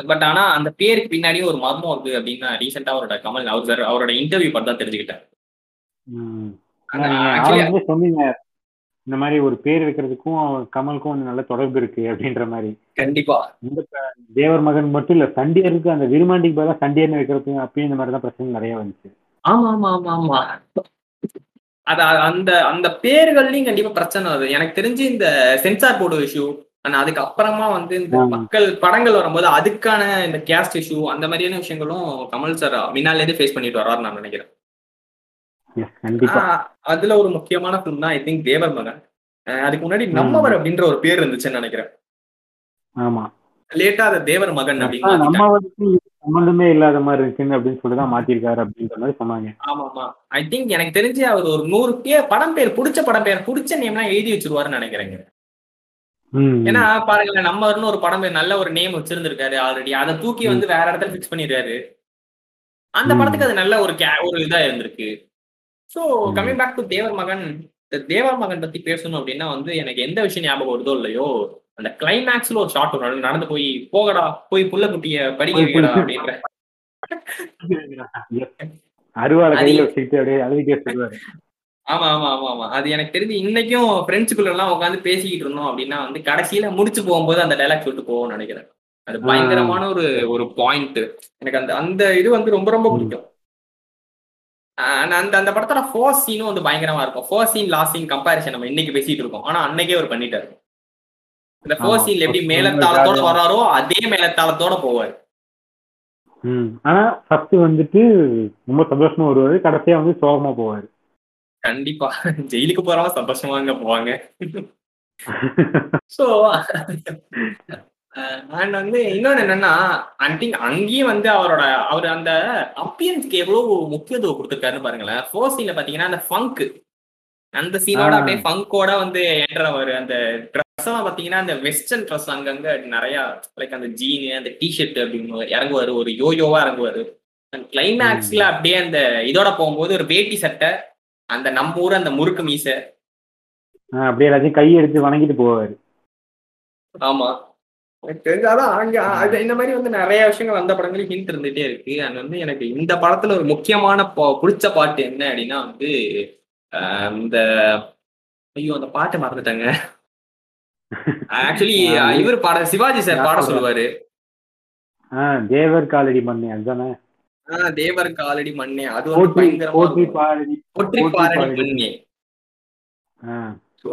பட் ஆனா அந்த பேருக்கு பின்னாடியே ஒரு மர்மம் இருக்கு அப்படின்னு ரீசெண்டா அவரோட கமல் அவர் அவரோட இன்டர்வியூ பார்த்து தான் ஆரம்பத்திலே சொன்னீங்க இந்த மாதிரி ஒரு பேர் வைக்கிறதுக்கும் கமலுக்கும் நல்ல தொடர்பு இருக்கு அப்படின்ற மாதிரி. கண்டிப்பா. இந்த தேவர் மகன் மட்டும் இல்ல சண்டியருக்கு அந்த விருமாண்டிக்கு பதிலா சண்டியர்னு வைக்கிறது அப்பயும் இந்த மாதிரி தான் பிரச்சனை நிறைய வந்துச்சு. ஆமா ஆமா ஆமா ஆமா. அது அந்த அந்த பேர்கள்லயும் கண்டிப்பா பிரச்சனை வருது. எனக்கு தெரிஞ்சு இந்த சென்சார் போர்டு இஷ்யூ ஆனா அதுக்கு அப்புறமா வந்து இந்த. மக்கள் படங்கள் வரும்போது அதுக்கான இந்த கேஸ்ட் இஷ்யூ அந்த மாதிரியான விஷயங்களும் கமல் சார் முன்னால இருந்து ஃபேஸ் பண்ணிட்டு வர்றாரு நான் நினைக்கிறேன். அதுல ஒரு முக்கியமான ஃபிலிம் தான் ஐ திங்க் தேவர் மகன் அதுக்கு முன்னாடி நம்மவர் அப்படின்ற ஒரு பேர் இருந்துச்சுன்னு நினைக்கிறேன். ஆமா. லேட்டா அதை தேவர் மகன் அப்படின்னு சம்பந்தமே இல்லாத மாதிரி இருக்குன்னு அப்படின்னு சொல்லி தான் மாத்திருக்காரு அப்படின்ற மாதிரி சொன்னாங்க. ஆமா ஆமா ஐ திங்க் எனக்கு தெரிஞ்சு அவர் ஒரு நூறு பேர் படம் பேர் பிடிச்ச படம் பேர் பிடிச்ச நேம்லாம் எழுதி வச்சிருவாருன்னு நினைக்கிறேங்க. ஏன்னா பாருங்களேன் நம்ம ஒரு படம் நல்ல ஒரு நேம் வச்சிருந்திருக்காரு ஆல்ரெடி அதை தூக்கி வந்து வேற இடத்துல ஃபிக்ஸ் பண்ணிடுறாரு அந்த. படத்துக்கு அது நல்ல ஒரு ஒரு இதா இருந்திருக்கு ஸோ ம். Coming back to Thevar Magan Thevar மகன் பத்தி பேசணும் அப்படின்னா வந்து எனக்கு எந்த விஷயம் ஞாபகம் வருதோ இல்லையோ அந்த கிளைமேக்ஸ்ல ஒரு ஷாட் வரும் நடந்து போய் போகடா போய் புள்ள குட்டிய படிக்க வைக்கடா அப்படின்ற. அருவாளை கையில வச்சுக்கிட்டு அப்படியே அழுதுகிட்டே சொல்லுவாரு ஆமா ஆமா ஆமா ஆமா. அது எனக்கு தெரிஞ்சு இன்னைக்கும் ஃப்ரெண்ட்ஸுக்குள்ள எல்லாம் உட்காந்து பேசிக்கிட்டு இருந்தோம் அப்படின்னா வந்து கடைசியில முடிச்சு போகும்போது அந்த டைலாக் சொல்லிட்டு போவோம்னு நினைக்கிறேன். அது ஆ. பயங்கரமான ஒரு ஒரு பாயிண்ட் எனக்கு அந்த அந்த இது வந்து ரொம்ப ரொம்ப ம். பிடிக்கும். ஆஹ் அந்த அந்த படத்தோட ஃபர்ஸ்ட் சீனும் வந்து பயங்கரமா இருக்கும். First scene last scene comparison நம்ம இன்னைக்கு பேசிட்டு இருக்கோம். ஆனா அன்னைக்கே அவர் பண்ணிட்டாரு. இந்த ஆமா. ஃபர்ஸ்ட் சீன்ல எப்படி First scene மேலத்தாளத்தோட ஜாலியா- வராரோ அதே மேலத்தாளத்தோட போவார். ம். ஆனா ஃபர்ஸ்ட் வந்துட்டு ரொம்ப சந்தோஷமா வருவாரு. கடைசியா வந்து சோகமா போவாரு. கண்டிப்பா. ஜெயிலுக்கு போறவங்க சந்தோஷமா அங்க போவாங்க. ஸோ அண்ட் வந்து இன்னொன்னு என்னன்னா ஐ திங்க் அங்கேயும் வந்து அவரோட அவர் அந்த அப்பியன்ஸ்க்கு எவ்வளவு முக்கியத்துவம் கொடுத்துருக்காருன்னு பாருங்களேன். ஃபர்ஸ்ட் சீன்ல பாத்தீங்கன்னா அந்த ஃபங்க் அந்த சீனோட. அப்படியே ஃபங்கோட வந்து என்ட்ரவர் அந்த ட்ரெஸ் எல்லாம் பாத்தீங்கன்னா அந்த வெஸ்டர்ன் ட்ரெஸ் அங்கங்க நிறைய லைக் அந்த ஜீனு அந்த டிஷர்ட் அப்படின்னு இறங்குவாரு. ஒரு யோயோவா இறங்குவாரு. கிளைமேக்ஸ்ல அப்படியே அந்த இதோட போகும்போது ஒரு வேட்டி சட்டை அந்த நம்ம ஊர் அந்த முறுக்கு மீசை. ஆஹ் அப்படியே எல்லாத்தையும் கை எடுத்து வணங்கிட்டு போவாரு. ஆமா. எனக்கு தெரிஞ்சாதான் அங்க அது இந்த மாதிரி வந்து நிறைய விஷயங்கள் அந்த படங்களையும் ஹிண்ட் இருந்துட்டே இருக்கு. அண்ட் வந்து எனக்கு இந்த படத்துல ஒரு முக்கியமான பா- பிடிச்ச பாட்டு என்ன அப்படின்னா வந்து ஆஹ் இந்த ஐயோ அந்த பாட்டை மறந்துட்டாங்க. ஆக்சுவலி இவர் பாட சிவாஜி சார் பாட சொல்லுவாரு. ஆஹ் தேவர் காலடி மண்ணி அதுதானே? ஆஹ் தேவருக்கு ஆல்ரெடி மண்ணே. அது வந்து பயங்கரமா. மண்ணே.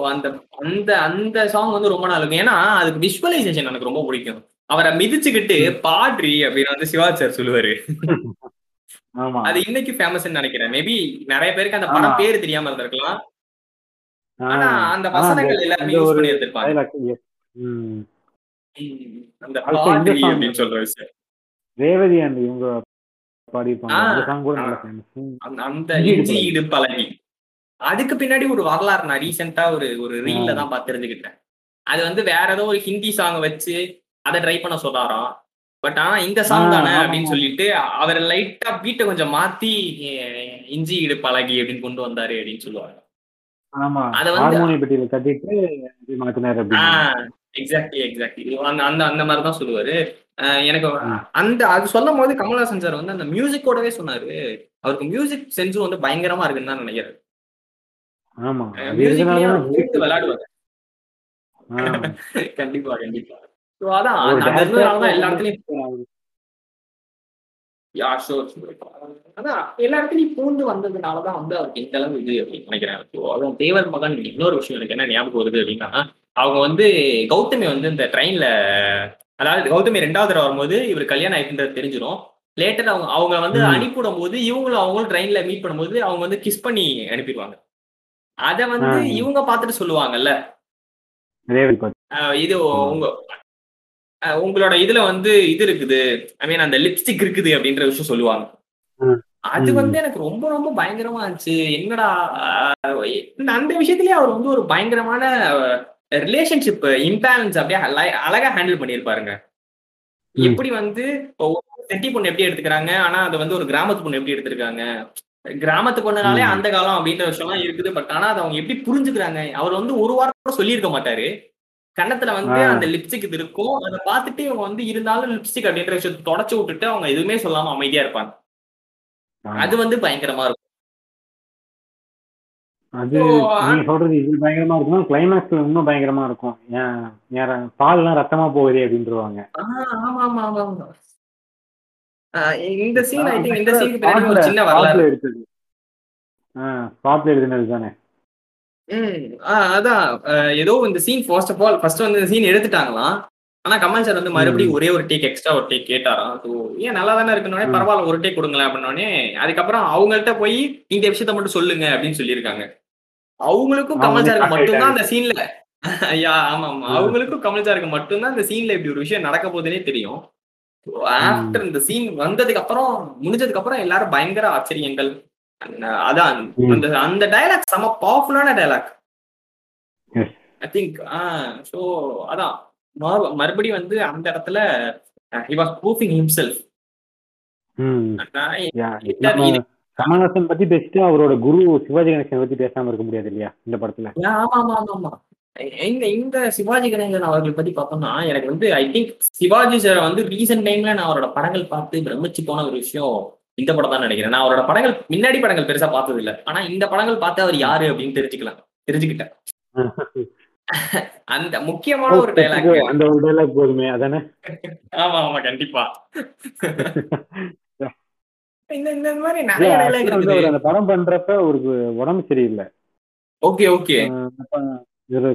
அந்த அந்த அந்த சாங் வந்து ரொம்ப நல்லா இருக்கும். ஏன்னா அதுக்கு விஷுவலைசேஷன் எனக்கு ரொம்ப பிடிக்கும். அவரை மிதிச்சுக்கிட்டு பாட்ரி அப்படின்னு வந்து சிவாஜி சார் சொல்லுவாரு. ஆமா. அது இன்னைக்கு ஃபேமஸ் நினைக்கிறேன். மேபி நிறைய பேருக்கு அந்த. படம் பேரு தெரியாம இருந்திருக்கலாம். ஆனா அந்த வசனங்கள் எல்லாருமே யூஸ் பண்ணி இருந்திருப்பாங்க அந்த பாட்ரி அப்படின்னு சொல்ற விஷயம். ரேவதி அண்ட் இவங்க அந்த இஞ்சி. இடு பழகி அதுக்கு பின்னாடி ஒரு வரலாறு நான் ரீசெண்டா ஒரு ஒரு ரீல்ல. தான் பார்த்து தெரிஞ்சுக்கிட்டேன். அது வந்து வேற ஏதோ ஒரு ஹிந்தி சாங் வச்சு அதை ட்ரை பண்ண சொல்றாராம் பட் ஆனா இந்த சாங் தானே அப்படின்னு. சொல்லிட்டு அவர் லைட்டா பீட்டை கொஞ்சம் மாத்தி இஞ்சி இடு பழகி அப்படின்னு கொண்டு வந்தாரு அப்படின்னு சொல்லுவாங்க. அத வந்து- கட்டிட்டு எக்ஸாக்ட்லி எக்ஸாக்ட்லி அந்த அந்த அந்த மாதிரி தான் சொல்லுவாரு. எனக்கு. அந்த அது சொல்லும் போது கமல்ஹாசன் சார் வந்து அந்த மியூசிக்கோடவே சொன்னாரு. அவருக்கு மியூசிக் சென்ஸும் வந்து பயங்கரமா இருக்குன்னு தான் நினைக்கிறேன். ஆமா. விளையாடுவாரு. கண்டிப்பா கண்டிப்பா. அதான் எல்லா இடத்துலயும் யா ஷோர் அதான் எல்லா இடத்துலயும் பூந்து வந்ததுனாலதான் வந்து அவருக்கு இந்த அளவு இது அப்படின்னு நினைக்கிறேன். அதுவும் தேவர் மகன் இன்னொரு விஷயம் எனக்கு என்ன ஞாபகம் வருது அப்படின்னா அவங்க வந்து கௌதமி வந்து இந்த ட்ரெயின்ல அதாவது கௌதமி ரெண்டாவது தடவை வரும்போது இவர் கல்யாணம் ஆயிட்டுன்றது தெரிஞ்சிடும் லேட்டர் அவங்க அவங்க வந்து. அனுப்பிவிடும் போது இவங்களும் அவங்களும் ட்ரெயின்ல மீட் பண்ணும்போது அவங்க வந்து கிஸ் பண்ணி அனுப்பிடுவாங்க அத வந்து. இவங்க பார்த்துட்டு சொல்லுவாங்கல்ல இது உங்க உங்களோட இதுல வந்து இது இருக்குது ஐ மீன் அந்த லிப்ஸ்டிக் இருக்குது அப்படின்ற விஷயம் சொல்லுவாங்க. அது. வந்து எனக்கு ரொம்ப ரொம்ப பயங்கரமா இருந்துச்சு என்னடா அந்த விஷயத்திலேயே அவர் வந்து ஒரு பயங்கரமான ரிலேஷன்ஷிப் இம்பேலன்ஸ் அப்படியே அழ- அழகா ஹேண்டில் பண்ணியிருப்பாருங்க. எப்படி வந்து செட்டி பொண்ணு எப்படி எடுத்துக்கிறாங்க? ஆனா அது வந்து ஒரு கிராமத்து பொண்ணு எப்படி எடுத்திருக்காங்க? கிராமத்து பொண்ணுனாலே. அந்த காலம் அப்படின்ற விஷயம்லாம் இருக்குது. பட் ஆனா அதை அவங்க எப்படி புரிஞ்சுக்கிறாங்க? அவர் வந்து ஒரு வாரம் கூட சொல்லியிருக்க மாட்டாரு. கன்னத்துல வந்து. அந்த லிப்ஸ்டிக் இது இருக்கும். அதை பார்த்துட்டு இவங்க வந்து இருந்தாலும் லிப்ஸ்டிக் அப்படின்ற விஷயத்தை தொடச்சு விட்டுட்டு அவங்க எதுவுமே சொல்லாம அமைதியா இருப்பாங்க. அது வந்து பயங்கரமா இருக்கும். அது நீங்க சொல்றது இது பயங்கரமா இருக்கும் கிளைமேக்ஸ்ல இன்னும் பயங்கரமா இருக்கும். ஏன் ஏன் பால்லாம் ரத்தமா போகுதே அப்படின்றவாங்க. ஆ, ஆமா ஆமா ஆமா ஆமா இந்த சீன் ஐ திங்க் இந்த சீனுக்கு பின்னாடி ஒரு சின்ன வரலாறு. எடுத்தது. ஸ்பாட்ல எழுதினது தானே? ம் ஆ, அதான். ஏதோ இந்த scene first of all first வந்து இந்த சீன் எடுத்துட்டாங்களாம். ஆனா கமல் சார் வந்து மறுபடியும் ஒரே ஒரு டேக் எக்ஸ்ட்ரா ஒரு டேக் கேட்டாராம் ஸோ ஏன் நல்லா தானே இருக்கணும்னே. பரவாயில்ல ஒரு டேக் கொடுங்களேன் அப்படின்னோடனே அதுக்கப்புறம் அவங்கள்ட்ட போய் இந்த விஷயத்த மட்டும் சொல்லுங்க அப்படின்னு சொல்லியிருக்காங்க அவங்களுக்கும் கமல் சாருக்கு மட்டும்தான் அந்த சீன்ல ஐயா ஆமா ஆமா. அவங்களுக்கும் கமல் சாருக்கு மட்டும்தான் இந்த சீன்ல இப்படி ஒரு விஷயம் நடக்க போகுதுன்னே தெரியும் ஆஃப்டர் இந்த சீன் வந்ததுக்கு அப்புறம் முடிஞ்சதுக்கு அப்புறம் எல்லாரும் பயங்கர ஆச்சரியங்கள் அந்த- அதான். அந்த அந்த டயலாக் செம பவர்ஃபுல்லான டயலாக். ஐ திங்க் ஸோ அதான் மறு- மறுபடியும் வந்து அந்த இடத்துல he was proofing himself Kamal Haasan பத்தி பேசிட்டு அவரோட குரு சிவாஜி கணேசன் பத்தி பேசாம இருக்க முடியாது இல்லையா இந்த படத்துல? ஆமா ஆமா ஆமா ஆமா. இந்த இந்த சிவாஜி கணேசன் அவர்கள் பத்தி பார்த்தோம்னா எனக்கு வந்து ஐ திங்க் சிவாஜி சார் வந்து ரீசெண்ட் டைம்ல நான் அவரோட படங்கள் பார்த்து பிரமிச்சு போன ஒரு விஷயம் இந்த படம் தான் நினைக்கிறேன். நான் அவரோட படங்கள் முன்னாடி படங்கள் பெருசா பார்த்தது இல்ல ஆனா இந்த படங்கள் பார்த்து அவர் யாரு அப்படின்னு தெரிஞ்சுக்கலாம் தெரிஞ்சுக்கிட்டேன். அந்த முக்கியமான ஒரு டைலாக் அந்த ஒரு டைலாக் போதுமே அதானே? ஆமா ஆமா கண்டிப்பா. இந்த இந்த மாதிரி நிறைய டைலாக் இருக்குது. அந்த படம் பண்றப்ப அவருக்கு உடம்பு சரியில்லை. Okay okay.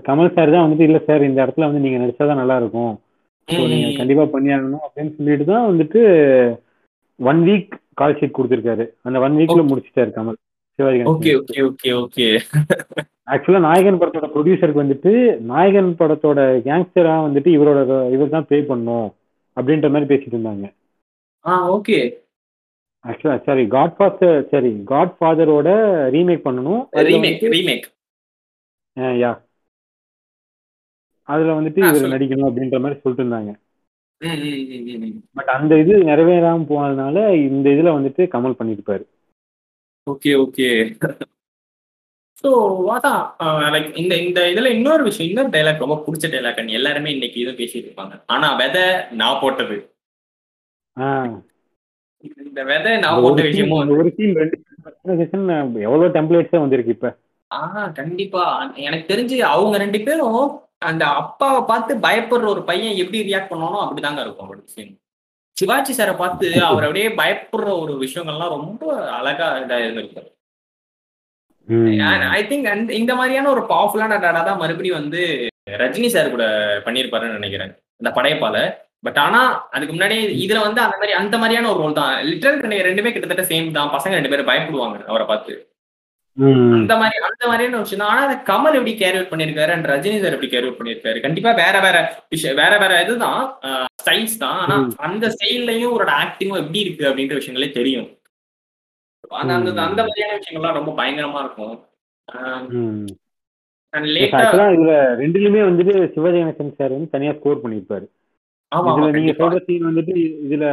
கமல் சார் தான் வந்துட்டு இல்ல சார் இந்த இடத்துல வந்து நீங்க நடிச்சாதான் நல்லா இருக்கும் நீங்க கண்டிப்பா பண்ணி ஆகணும் அப்படின்னு சொல்லிட்டு தான் வந்துட்டு ஒன் வீக் கால் ஷீட் கொடுத்திருக்காரு. அந்த ஒன் வீக்ல முடிச்சிட்டாரு Kamal. Sivaji okay okay okay okay. ஆக்சுவலா நாயகன் படத்தோட ப்ரொடியூசருக்கு வந்துட்டு நாயகன் படத்தோட கேங்ஸ்டரா வந்துட்டு இவரோட இவர் தான் பே பண்ணும் அப்படின்ற மாதிரி பேசிட்டு இருந்தாங்க. ஆ ஓகே. ஆக்சுவலா சாரி காட் ஃபாதர் சரி காட் ஃபாதரோட ரீமேக் பண்ணணும். அதுல ரீமேக் ரீமேக் அஹ் யா. அதுல வந்துட்டு ஆ, இவர். நடிக்கணும் அப்படின்ற மாதிரி சொல்லிட்டு இருந்தாங்க. பட் அந்த இது நிறைவேறாம போனதுனால இந்த இதுல வந்துட்டு கமல் பண்ணிருப்பாரு. ஓகே ஓகே ஸோ அதான் லைக் இந்த இந்த இதுல இன்னொரு விஷயம் இன்னொரு டைலாக் ரொம்ப பிடிச்ச டைலாக் எல்லாருமே இன்னைக்கு இதுவும் பேசிட்டு இருப்பாங்க. ஆனா விதை நான் போட்டது. ஆஹ் இந்த விதை நான் போட்ட ஒரு scene- விஷயமும் அந்த ஒரு சீன் ரெண்டு conversation, எவ்வளவு டெம்ப்ளேட்ஸே வந்திருக்கு இப்ப. ஆ கண்டிப்பா. எனக்கு தெரிஞ்சு அவங்க ரெண்டு பேரும் அந்த அப்பாவை பார்த்து பயப்படுற ஒரு பையன் எப்படி ரியாக்ட் பண்ணானோ அப்படிதாங்க இருக்கும் அவரோட விஷயம் சிவாஜி சாரை பார்த்து அவர் அப்படியே பயப்படுற ஒரு விஷயங்கள்லாம் ரொம்ப அழகா இதா இருந்திருக்கும் ஐ திங்க் அந்த இந்த மாதிரியான ஒரு பவர்ஃபுல்லான டாடா தான் மறுபடியும் வந்து ரஜினி சார் கூட பண்ணியிருப்பாருன்னு நினைக்கிறேன். இந்த படையப்பால. பட் ஆனா அதுக்கு முன்னாடி இதுல வந்து அந்த மாதிரி அந்த மாதிரியான ஒரு ரோல் தான். லிட்டரல் ரெண்டுமே கிட்டத்தட்ட சேம் தான். பசங்க ரெண்டு பேரும் பயப்படுவாங்க அவரை பார்த்து. அந்த மாதிரி அந்த மாதிரியான ஒரு விஷயம். ஆனா கமல் எப்படி கேரி அவுட் பண்ணிருக்காரு அண்ட் ரஜினி சார் எப்படி கேரி அவுட் பண்ணிருக்காரு கண்டிப்பா வேற வேற விஷயம் வேற வேற இதுதான் ஸ்டைல்ஸ் தான். ஆனா. அந்த ஸ்டைல்லையும் ஒரு ஆக்டிங்கும் எப்படி இருக்கு அப்படின்ற விஷயங்களே தெரியும். அந்த அந்த மாதிரியான விஷயங்கள்லாம் ரொம்ப பயங்கரமா இருக்கும். இதுல ரெண்டுலயுமே வந்துட்டு சிவாஜி கணேசன் சார் வந்து தனியா ஸ்கோர் பண்ணிருப்பாரு இதுல நீங்க சொல்ற சீன் வந்துட்டு இதுல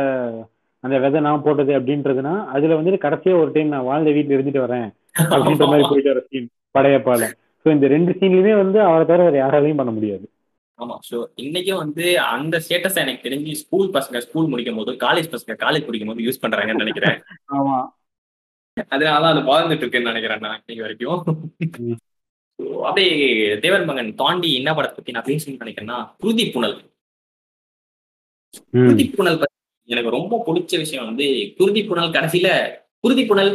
அந்த விதை நான் போட்டது அப்படின்றதுன்னா அதுல வந்துட்டு கடைசியா ஒரு டைம் நான் வாழ்ந்த வீட்டுல இருந்துட்டு வரேன். அப்படின்ற மாதிரி போயிட்டு வர சீன் படையப்பால சோ இந்த ரெண்டு சீன்லயுமே வந்து அவரை தவிர வேற யாராலையும் பண்ண முடியாது. ஆமா ஸோ இன்னைக்கும் வந்து அந்த ஸ்டேட்டஸ் எனக்கு தெரிஞ்சு ஸ்கூல் பசங்க ஸ்கூல் முடிக்கும் போது காலேஜ் பசங்க காலேஜ் படிக்கும் போது யூஸ் பண்றாங்கன்னு நினைக்கிறேன். ஆமா. அதனால அது வாழ்ந்துட்டு இருக்குன்னு நினைக்கிறேன் நான் இன்னைக்கு வரைக்கும். அப்படியே தேவன் மகன் தாண்டி என்ன படத்தை பத்தி நான் பேசணும்னு நினைக்கிறேன்னா குருதி புனல். குருதி புனல் பத்தி எனக்கு ரொம்ப பிடிச்ச விஷயம் வந்து குருதி புனல் கடைசியில குருதி புனல்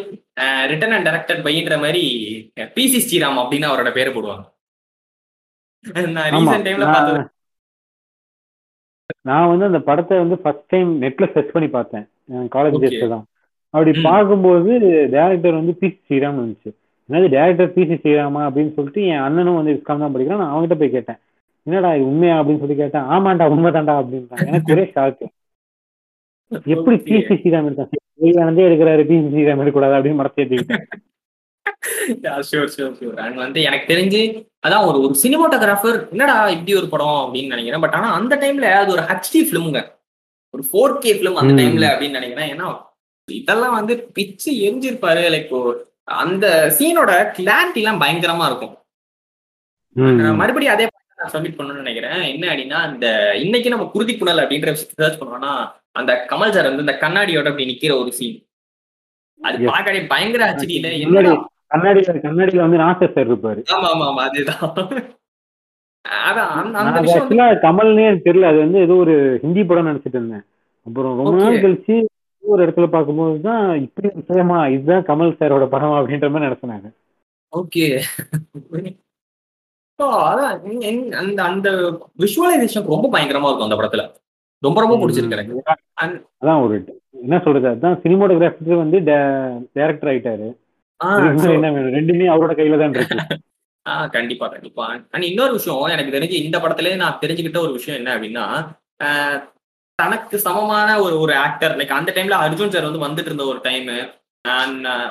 ரிட்டன் அண்ட் டைரக்டட் பைன்ற மாதிரி பிசி ஸ்ரீராம் அப்படின்னு அவரோட பேரை போடுவாங்க. நான் ஆமா. ரீசெண்ட் டைம்ல பார்த்தது நான் நான் வந்து அந்த படத்தை வந்து ஃபர்ஸ்ட் டைம் நெட்ல சர்ச் பண்ணி பார்த்தேன். காலேஜ் டேஸ்ல தான் அப்படி பார்க்கும்போது டேரக்டர் வந்து பி சி ஸ்ரீராம் இருந்துச்சு. என்னது டேரக்டர் பி சி ஸ்ரீராமா அப்படின்னு சொல்லிட்டு என் அண்ணனும் வந்து விஸ்காம் தான் படிக்கிறான். நான் அவன்கிட்ட போய் கேட்டேன். என்னடா இது உண்மையா? அப்படின்னு சொல்லி கேட்டேன். ஆமாண்டா உண்மைதான்டா அப்படின்ட்டாங்க. எனக்கு ஒரே ஷாக்கு எப்படி பி சி ஸ்ரீராம் எடுத்தான் விவேகானந்தே எடுக்கிறாரு பி சி ஸ்ரீராம் எடுக்கக்கூடாது அப்படின்னு மனசு ஏற்றிக்கிட்டேன் அண்ட் வந்து எனக்கு தெரிஞ்சு அதான் ஒரு ஒரு சினிமாட்டோகிராஃபர் என்னடா இப்படி ஒரு படம் அப்படின்னு நினைக்கிறேன். பட் ஆனா அந்த டைம்ல அது ஒரு ஹெச்டி ஃபிலிமுங்க ஒரு ஃபோர் கே ஃபிலிம் அந்த டைம்ல அப்படின்னு நினைக்கிறேன். ஏன்னா இதெல்லாம் வந்து பிச்சு எரிஞ்சிருப்பாரு. லைக் அந்த சீனோட கிளாரிட்டி எல்லாம் பயங்கரமா இருக்கும். மறுபடியும் அதே நான் சப்மிட் பண்ணணும்னு நினைக்கிறேன். என்ன அப்படின்னா இந்த இன்னைக்கு நம்ம குருதி புனல் அப்படின்ற விஷயத்தை சர்ச் பண்ணோம்னா அந்த கமல் சார் வந்து இந்த கண்ணாடியோட அப்படி நிக்கிற ஒரு சீன் அது பார்க்கவே பயங்கர என்னடா? கண்ணாடியில கண்ணாடியில வந்து நாசர் சார் இருப்பாரு. ஆமா ஆமா ஆமா அதுதான். கமல்னே தெரியல. அது வந்து ஏதோ ஒரு ஹிந்தி படம் நினைச்சிட்டு இருந்தேன். அப்புறம் ரொம்ப நாள் கழிச்சு ஒரு இடத்துல பார்க்கும்போது தான் இப்படி விஷயமா இதுதான் கமல் சாரோட படம் அப்படின்ற மாதிரி நினைச்சேன் ஓகே அதான் அந்த அந்த விஷுவலைசேஷன் ரொம்ப பயங்கரமா இருக்கும் அந்த படத்துல. ரொம்ப ரொம்ப பிடிச்சிருக்கு எனக்கு. அதான் ஒரு என்ன சொல்றது அதான் சினிமோட்டோகிராஃபர் வந்து டைரக்டர் ஆயிட்டாரு. ரெண்டுமே அவரோட கையில தான் இருக்கு. ஆ கண்டிப்பா கண்டிப்பா. அண்ட் இன்னொரு விஷயம் எனக்கு தெரிஞ்சு இந்த படத்துல நான் தெரிஞ்சுக்கிட்ட ஒரு விஷயம் என்ன அப்படின்னா ஆஹ், தனக்கு சமமான ஒரு ஒரு ஆக்டர் லைக் அந்த டைம்ல அர்ஜுன் சார் வந்து வந்துட்டு இருந்த ஒரு டைம்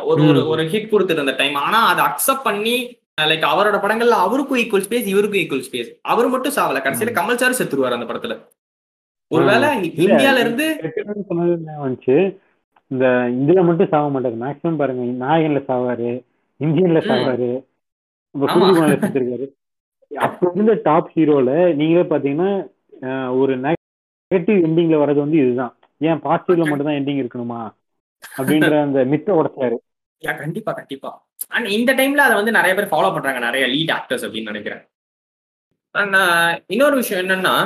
ஒரு ஒரு. ஒரு ஹிட் கொடுத்துட்டு இருந்த டைம் ஆனா அதை அக்செப்ட் பண்ணி லைக் அவரோட படங்கள்ல அவருக்கும் ஈக்குவல் ஸ்பேஸ் இவருக்கும் ஈக்குவல் ஸ்பேஸ் அவர் மட்டும் சாவல. கடைசியில கமல் சார் செத்துருவார் அந்த படத்துல. ஒருவேளை. இந்தியால இருந்து வந்துச்சு. இந்த இதுல மட்டும் சாக மாட்டாரு. மேக்ஸிமம் பாருங்க நாயகன்ல சாவாரு இந்தியன்ல. சாவாரு செத்துருக்காரு அப்ப இருந்த டாப் ஹீரோல நீங்களே பாத்தீங்கன்னா ஒரு நெகட்டிவ் எண்டிங்ல வர்றது வந்து இதுதான். ஏன் பாசிட்டிவ்ல மட்டும் தான் எண்டிங் இருக்கணுமா? அப்படின்ற அந்த மித்த உடைச்சாரு. கண்டிப்பா கண்டிப்பா. அண்ட் இந்த டைம்ல அதை வந்து நிறைய பேர் ஃபாலோ பண்றாங்க. நிறைய லீட் ஆக்டர்ஸ் அப்படின்னு நினைக்கிறேன். அண்ட் இன்னொரு விஷயம் என்னன்னா.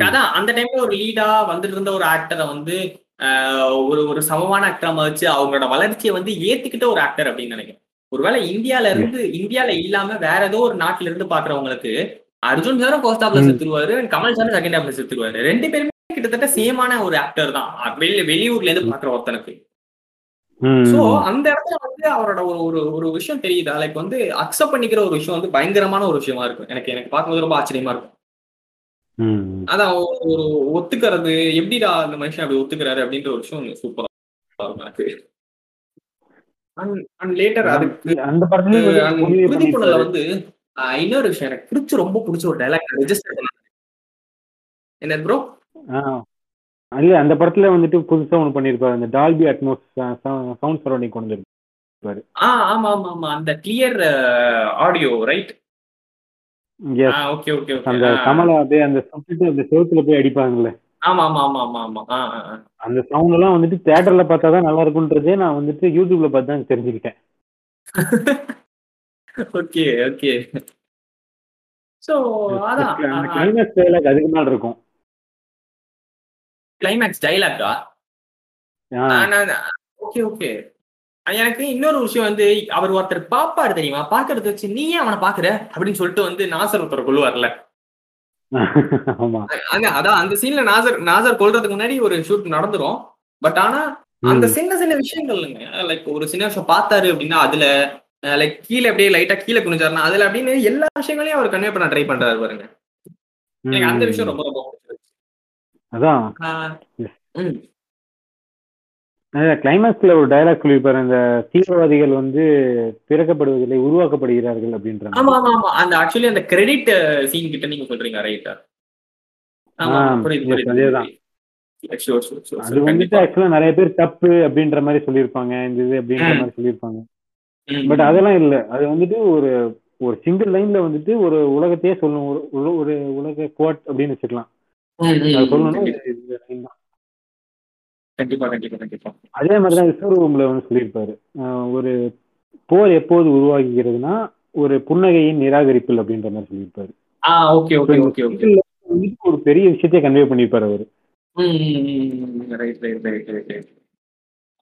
அதான் அந்த டைம்ல ஒரு லீடா வந்துட்டு இருந்த ஒரு ஆக்டரை வந்து ஒரு ஒரு சமமான ஆக்டரா மதிச்சு அவங்களோட வளர்ச்சியை வந்து ஏத்துக்கிட்ட ஒரு ஆக்டர் அப்படின்னு நினைக்கிறேன். ஒருவேளை இந்தியால இருந்து இந்தியால இல்லாம வேற ஏதோ ஒரு நாட்டுல இருந்து பாக்குறவங்களுக்கு அர்ஜுன் சாரும் ஃபர்ஸ்ட் ஹாப்ல ம். செத்துருவாரு கமல் சாரும் செகண்ட் ஹாப்ல செத்துருவாரு. ரெண்டு பேருமே கிட்டத்தட்ட சேமான ஒரு ஆக்டர் தான். வெளி வெளியூர்ல இருந்து பாக்குற ஒருத்தனுக்கு. சோ அந்த இடத்துல வந்து அவரோட ஒரு ஒரு ஒரு விஷயம் தெரியுதா? லைக் வந்து அக்செப்ட் பண்ணிக்கிற ஒரு விஷயம் வந்து பயங்கரமான ஒரு விஷயமா இருக்கும். எனக்கு எனக்கு பார்க்கும்போது ரொம்ப ஆச்சரியமா இருக்கும். அதான் ஒரு ஒத்துக்கிறது எப்படிடா அந்த மனுஷன் அப்படி ஒத்துக்கிறாரு அப்படின்ற ஒரு விஷயம் சூப்பரா இருக்கும் எனக்கு. அண்ட் லேட்டர் அதுக்கு அந்த படத்துலயும் வந்து இன்னொரு விஷயம் எனக்கு பிடிச்ச ரொம்ப பிடிச்ச ஒரு டைலாக் ரெஜிஸ்டர் என்ன ப்ரோ. இல்ல அந்த படத்துல வந்துட்டு புதுசா ஒண்ணு பண்ணிருப்பாரு அந்த டால்பி அட்மோஸ் சவுண்ட் சரௌண்டிங் கொண்டு ஆமா ஆமா ஆமா. அந்த கிளியர் ஆடியோ ரைட் அந்த ஓகே கமலா அப்படியே அந்த சுத்திட்டு அந்த செவுத்துல போய் அடிப்பாங்கல்ல. ஆமா ஆமா ஆமா ஆமா ஆமா. அந்த சவுண்ட் எல்லாம் வந்துட்டு தியேட்டர்ல பார்த்தா தான் நல்லா இருக்குன்றதே நான் வந்துட்டு யூடியூப்ல பார்த்து தான் தெரிஞ்சுக்கிட்டேன். ஓகே ஓகே சோ அதான். அந்த கிளைமேக்ஸ் டைலாக் அதுக்கு மேல இருக்கும். கிளைமேக்ஸ் டைலாக்கா ஆ, ஓகே ஓகே எனக்கு இன்னொரு விஷயம் வந்து அவர் ஒருத்தர் பாப்பாரு தெரியுமா? பாக்குறத வச்சு நீ ஏன் அவனை பாக்குற? அப்படின்னு சொல்லிட்டு வந்து நாசர் ஒருத்தர் கொள்ளுவார்ல அதான் அந்த சீன்ல நாசர் நாசர் கொல்றதுக்கு முன்னாடி ஒரு ஷூட் நடந்துரும். பட் ஆனா அந்த. சின்ன சின்ன விஷயங்கள்ங்க. லைக் ஒரு சின்ன விஷயம் பார்த்தாரு அப்படின்னா அதுல லைக் கீழே அப்படியே லைட்டா கீழே குனிஞ்சாருன்னா அதுல அப்படின்னு எல்லா விஷயங்களையும் அவர் கன்வே பண்ண ட்ரை பண்றாரு பாருங்க. எனக்கு அந்த விஷயம் ரொம்ப ரொம்ப. அதான். கிளைமேக்ஸ்ல ஒரு டயலாக் சொல்லியிருப்பாரு. அந்த தீவிரவாதிகள் வந்து பிறக்கப்படுவதில்லை உருவாக்கப்படுகிறார்கள் அப்படின்ற. ஆமா ஆமா ஆமா. அந்த ஆக்சுவலி அந்த கிரெடிட் சீன் கிட்ட நீங்க சொல்றீங்க ரைட்டா அது வந்துட்டு. ஆக்சுவலா நிறைய பேர் தப்பு அப்படின்ற மாதிரி சொல்லியிருப்பாங்க இந்த இது அப்படின்ற. மாதிரி சொல்லியிருப்பாங்க. பட். அதெல்லாம் இல்ல. அது வந்துட்டு ஒரு ஒரு சிங்கிள் லைன்ல வந்துட்டு ஒரு உலகத்தையே சொல்லணும் ஒரு உல- ஒரு உலக கோட் அப்படின்னு வச்சுக்கலாம். ம், கண்டிப்பா. கண்டிப்பா கண்டிப்பா. அதே மாதிரி தான் விஸ்வரூபம்ல வந்து சொல்லியிருப்பாரு. ஒரு போர் எப்போது உருவாகுகிறதுனா ஒரு புன்னகையின் நிராகரிப்பில் அப்படின்ற மாதிரி சொல்லியிருப்பாரு. Okay okay okay okay. ஒரு பெரிய விஷயத்தையே கன்வே பண்ணியிருப்பாரு அவரு. Right right right right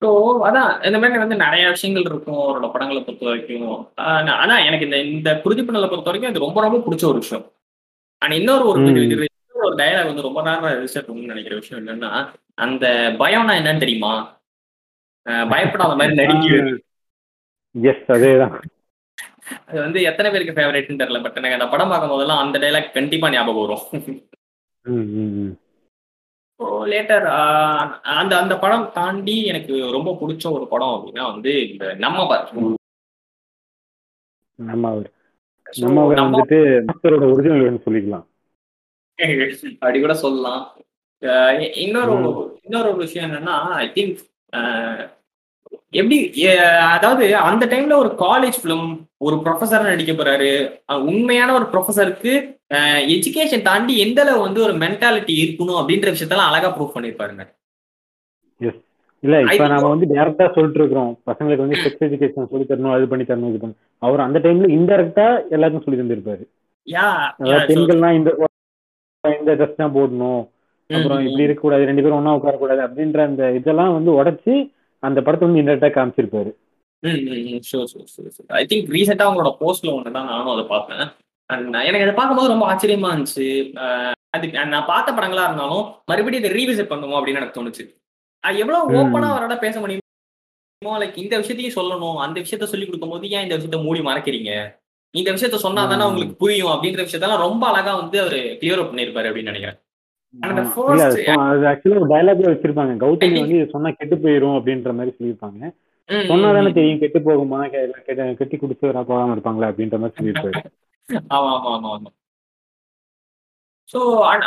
so அதான் இந்த மாதிரி வந்து நிறைய விஷயங்கள் இருக்கும் அவரோட படங்களை பொறுத்த வரைக்கும். ஆஹ் ஆனா எனக்கு இந்த இந்த குருதி பண்ணலை பொறுத்த வரைக்கும் இது ரொம்ப ரொம்ப பிடிச்ச ஒரு விஷயம். அண்ட் இன்னொரு ஒரு ஒரு டயலாக் வந்து ரொம்ப நேரம் பண்ணணும்னு நினைக்கிற விஷயம் என்னன்னா அந்த பயம்னா என்னன்னு தெரியுமா? பயப்படாத மாதிரி நடிக்கிறது எஸ் அதேதான். அது வந்து எத்தனை பேருக்கு ஃபேவரட்னு தெரியல பட் எனக்கு அந்த படம் பார்க்கும் போதெல்லாம் அந்த டைலாக் கண்டிப்பா ஞாபகம் வரும். ஸோ லேட்டர் அந்த அந்த படம் தாண்டி எனக்கு ரொம்ப பிடிச்ச ஒரு படம் அப்படின்னா வந்து இந்த நம்ம பார் நம்ம வந்துட்டு ஒரிஜினல் சொல்லிக்கலாம். அப்படி கூட சொல்லலாம். இன்னொரு. இன்னொரு ஒரு விஷயம் என்னன்னா ஐ திங்க் எப்படி அதாவது அந்த டைம்ல ஒரு காலேஜ் ஃபிலிம் ஒரு ப்ரொஃபஸர் நடிக்க போறாரு. உண்மையான ஒரு ப்ரொஃபஸருக்கு எஜுகேஷன் தாண்டி எந்த அளவு வந்து ஒரு மென்டாலிட்டி இருக்கணும் அப்படின்ற விஷயத்தெல்லாம் அழகா ப்ரூவ் பண்ணிருப்பாருங்க இல்ல இப்ப நாம வந்து டைரக்டா சொல்லிட்டு இருக்கிறோம் பசங்களுக்கு வந்து செக்ஸ் எஜுகேஷன் சொல்லி தரணும் அது பண்ணி தரணும் இது பண்ணணும் அவர் அந்த டைம்ல இன்டெரக்டா எல்லாருக்கும் சொல்லி தந்திருப்பாரு. பெண்கள்லாம் இந்த இந்த ட்ரெஸ் தான் போடணும். அப்புறம் இப்படி இருக்க கூடாது ரெண்டு பேரும் ஒண்ணா உட்கார கூடாது அப்படின்ற அந்த இதெல்லாம் வந்து உடைச்சு அந்த படத்தை வந்து இன்டெரக்டா காமிச்சிருப்பாரு. ஐ திங்க் ரீசெண்டா அவங்களோட போஸ்ட்ல ஒன்று தான் நானும் அதை பார்த்தேன். எனக்கு அதை பார்க்கும்போது ரொம்ப ஆச்சரியமா இருந்துச்சு. அது நான் பார்த்த படங்களா இருந்தாலும் மறுபடியும் இதை ரீவிசிட் பண்ணுவோம் அப்படின்னு எனக்கு தோணுச்சு. அது எவ்வளவு ம். ஓப்பனா அவரோட பேச முடியுமோ லைக் இந்த விஷயத்தையும் சொல்லணும் அந்த விஷயத்த சொல்லி கொடுக்கும்போது ஏன் இந்த விஷயத்த மூடி மறைக்கிறீங்க? இந்த விஷயத்த சொன்னா தானே. உங்களுக்கு புரியும் அப்படின்ற விஷயத்தெல்லாம் ரொம்ப அழகா வந்து அவர் கிளியர் அப் பண்ணிருப்பாரு அப்படின்னு நினைக்கிறேன். வச்சிருப்பாங்க. கௌதமி வந்து சொன்னா கெட்டு போயிரும் அப்படின்ற மாதிரி சொல்லியிருப்பாங்க. சொன்னாதானே தெரியும் கெட்டு போகுமா கெட்ட- குடிச்சு வரா போகாம இருப்பாங்களா அப்படின்ற மாதிரி சொல்லியிருப்பாரு. ஆமா ஆமா ஆமா ஆமா. ஸோ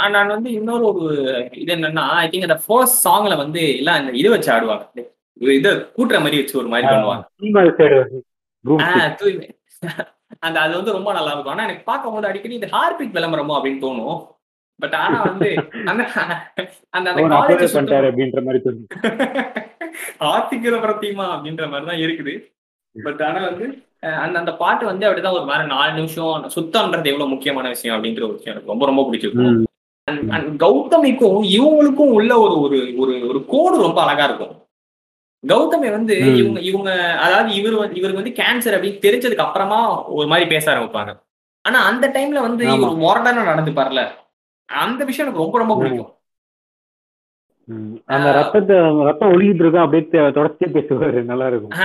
நான் வந்து இன்னொரு ஒரு இது என்னன்னா ஐ திங்க் அந்த ஃபர்ஸ்ட் சாங்ல வந்து எல்லாம் இந்த இது வச்சு ஆடுவாங்க. இது கூட்டுற மாதிரி வச்சு ஒரு மாதிரி பண்ணுவாங்க. அந்த அது வந்து ரொம்ப நல்லா இருக்கும். ஆனா எனக்கு பார்க்கும்போது அடிக்கடி இந்த ஹார்பிக் விளம்பரமோ அப்படின்னு தோணும். பட் ஆனா வந்து அந்த அந்த அப்படின்ற மாதிரி. ஆர்த்திக் விளம்பரத்தையுமா அப்படின்ற மாதிரி தான் இருக்குது. பட் ஆனா வந்து அந்த அந்த பாட்டு வந்து அப்படிதான் ஒரு மாதிரி நாலு நிமிஷம் சுத்தம்ன்றது எவ்வளவு முக்கியமான விஷயம் அப்படின்ற ஒரு விஷயம் எனக்கு ரொம்ப ரொம்ப பிடிச்சிருக்கும். கௌதமிக்கும் இவங்களுக்கும் உள்ள ஒரு ஒரு ஒரு ஒரு கோடு ரொம்ப அழகா இருக்கும். கௌதமி வந்து. இவங்க இவங்க அதாவது இவர் வந்து இவருக்கு வந்து கேன்சர் அப்படின்னு தெரிஞ்சதுக்கு அப்புறமா ஒரு மாதிரி பேச ஆரம்பிப்பாங்க. ஆனா அந்த டைம்ல வந்து. இவர் மொரடான நடந்துப்பார்ல அந்த விஷயம் எனக்கு ரொம்ப ரொம்ப பிடிக்கும். அந்த ரத்தத்தை ரத்தம் ஒழுகிட்டு இருக்கும் அப்படியே தொடர்ச்சியா பேசுவாரு. நல்லா இருக்கும்.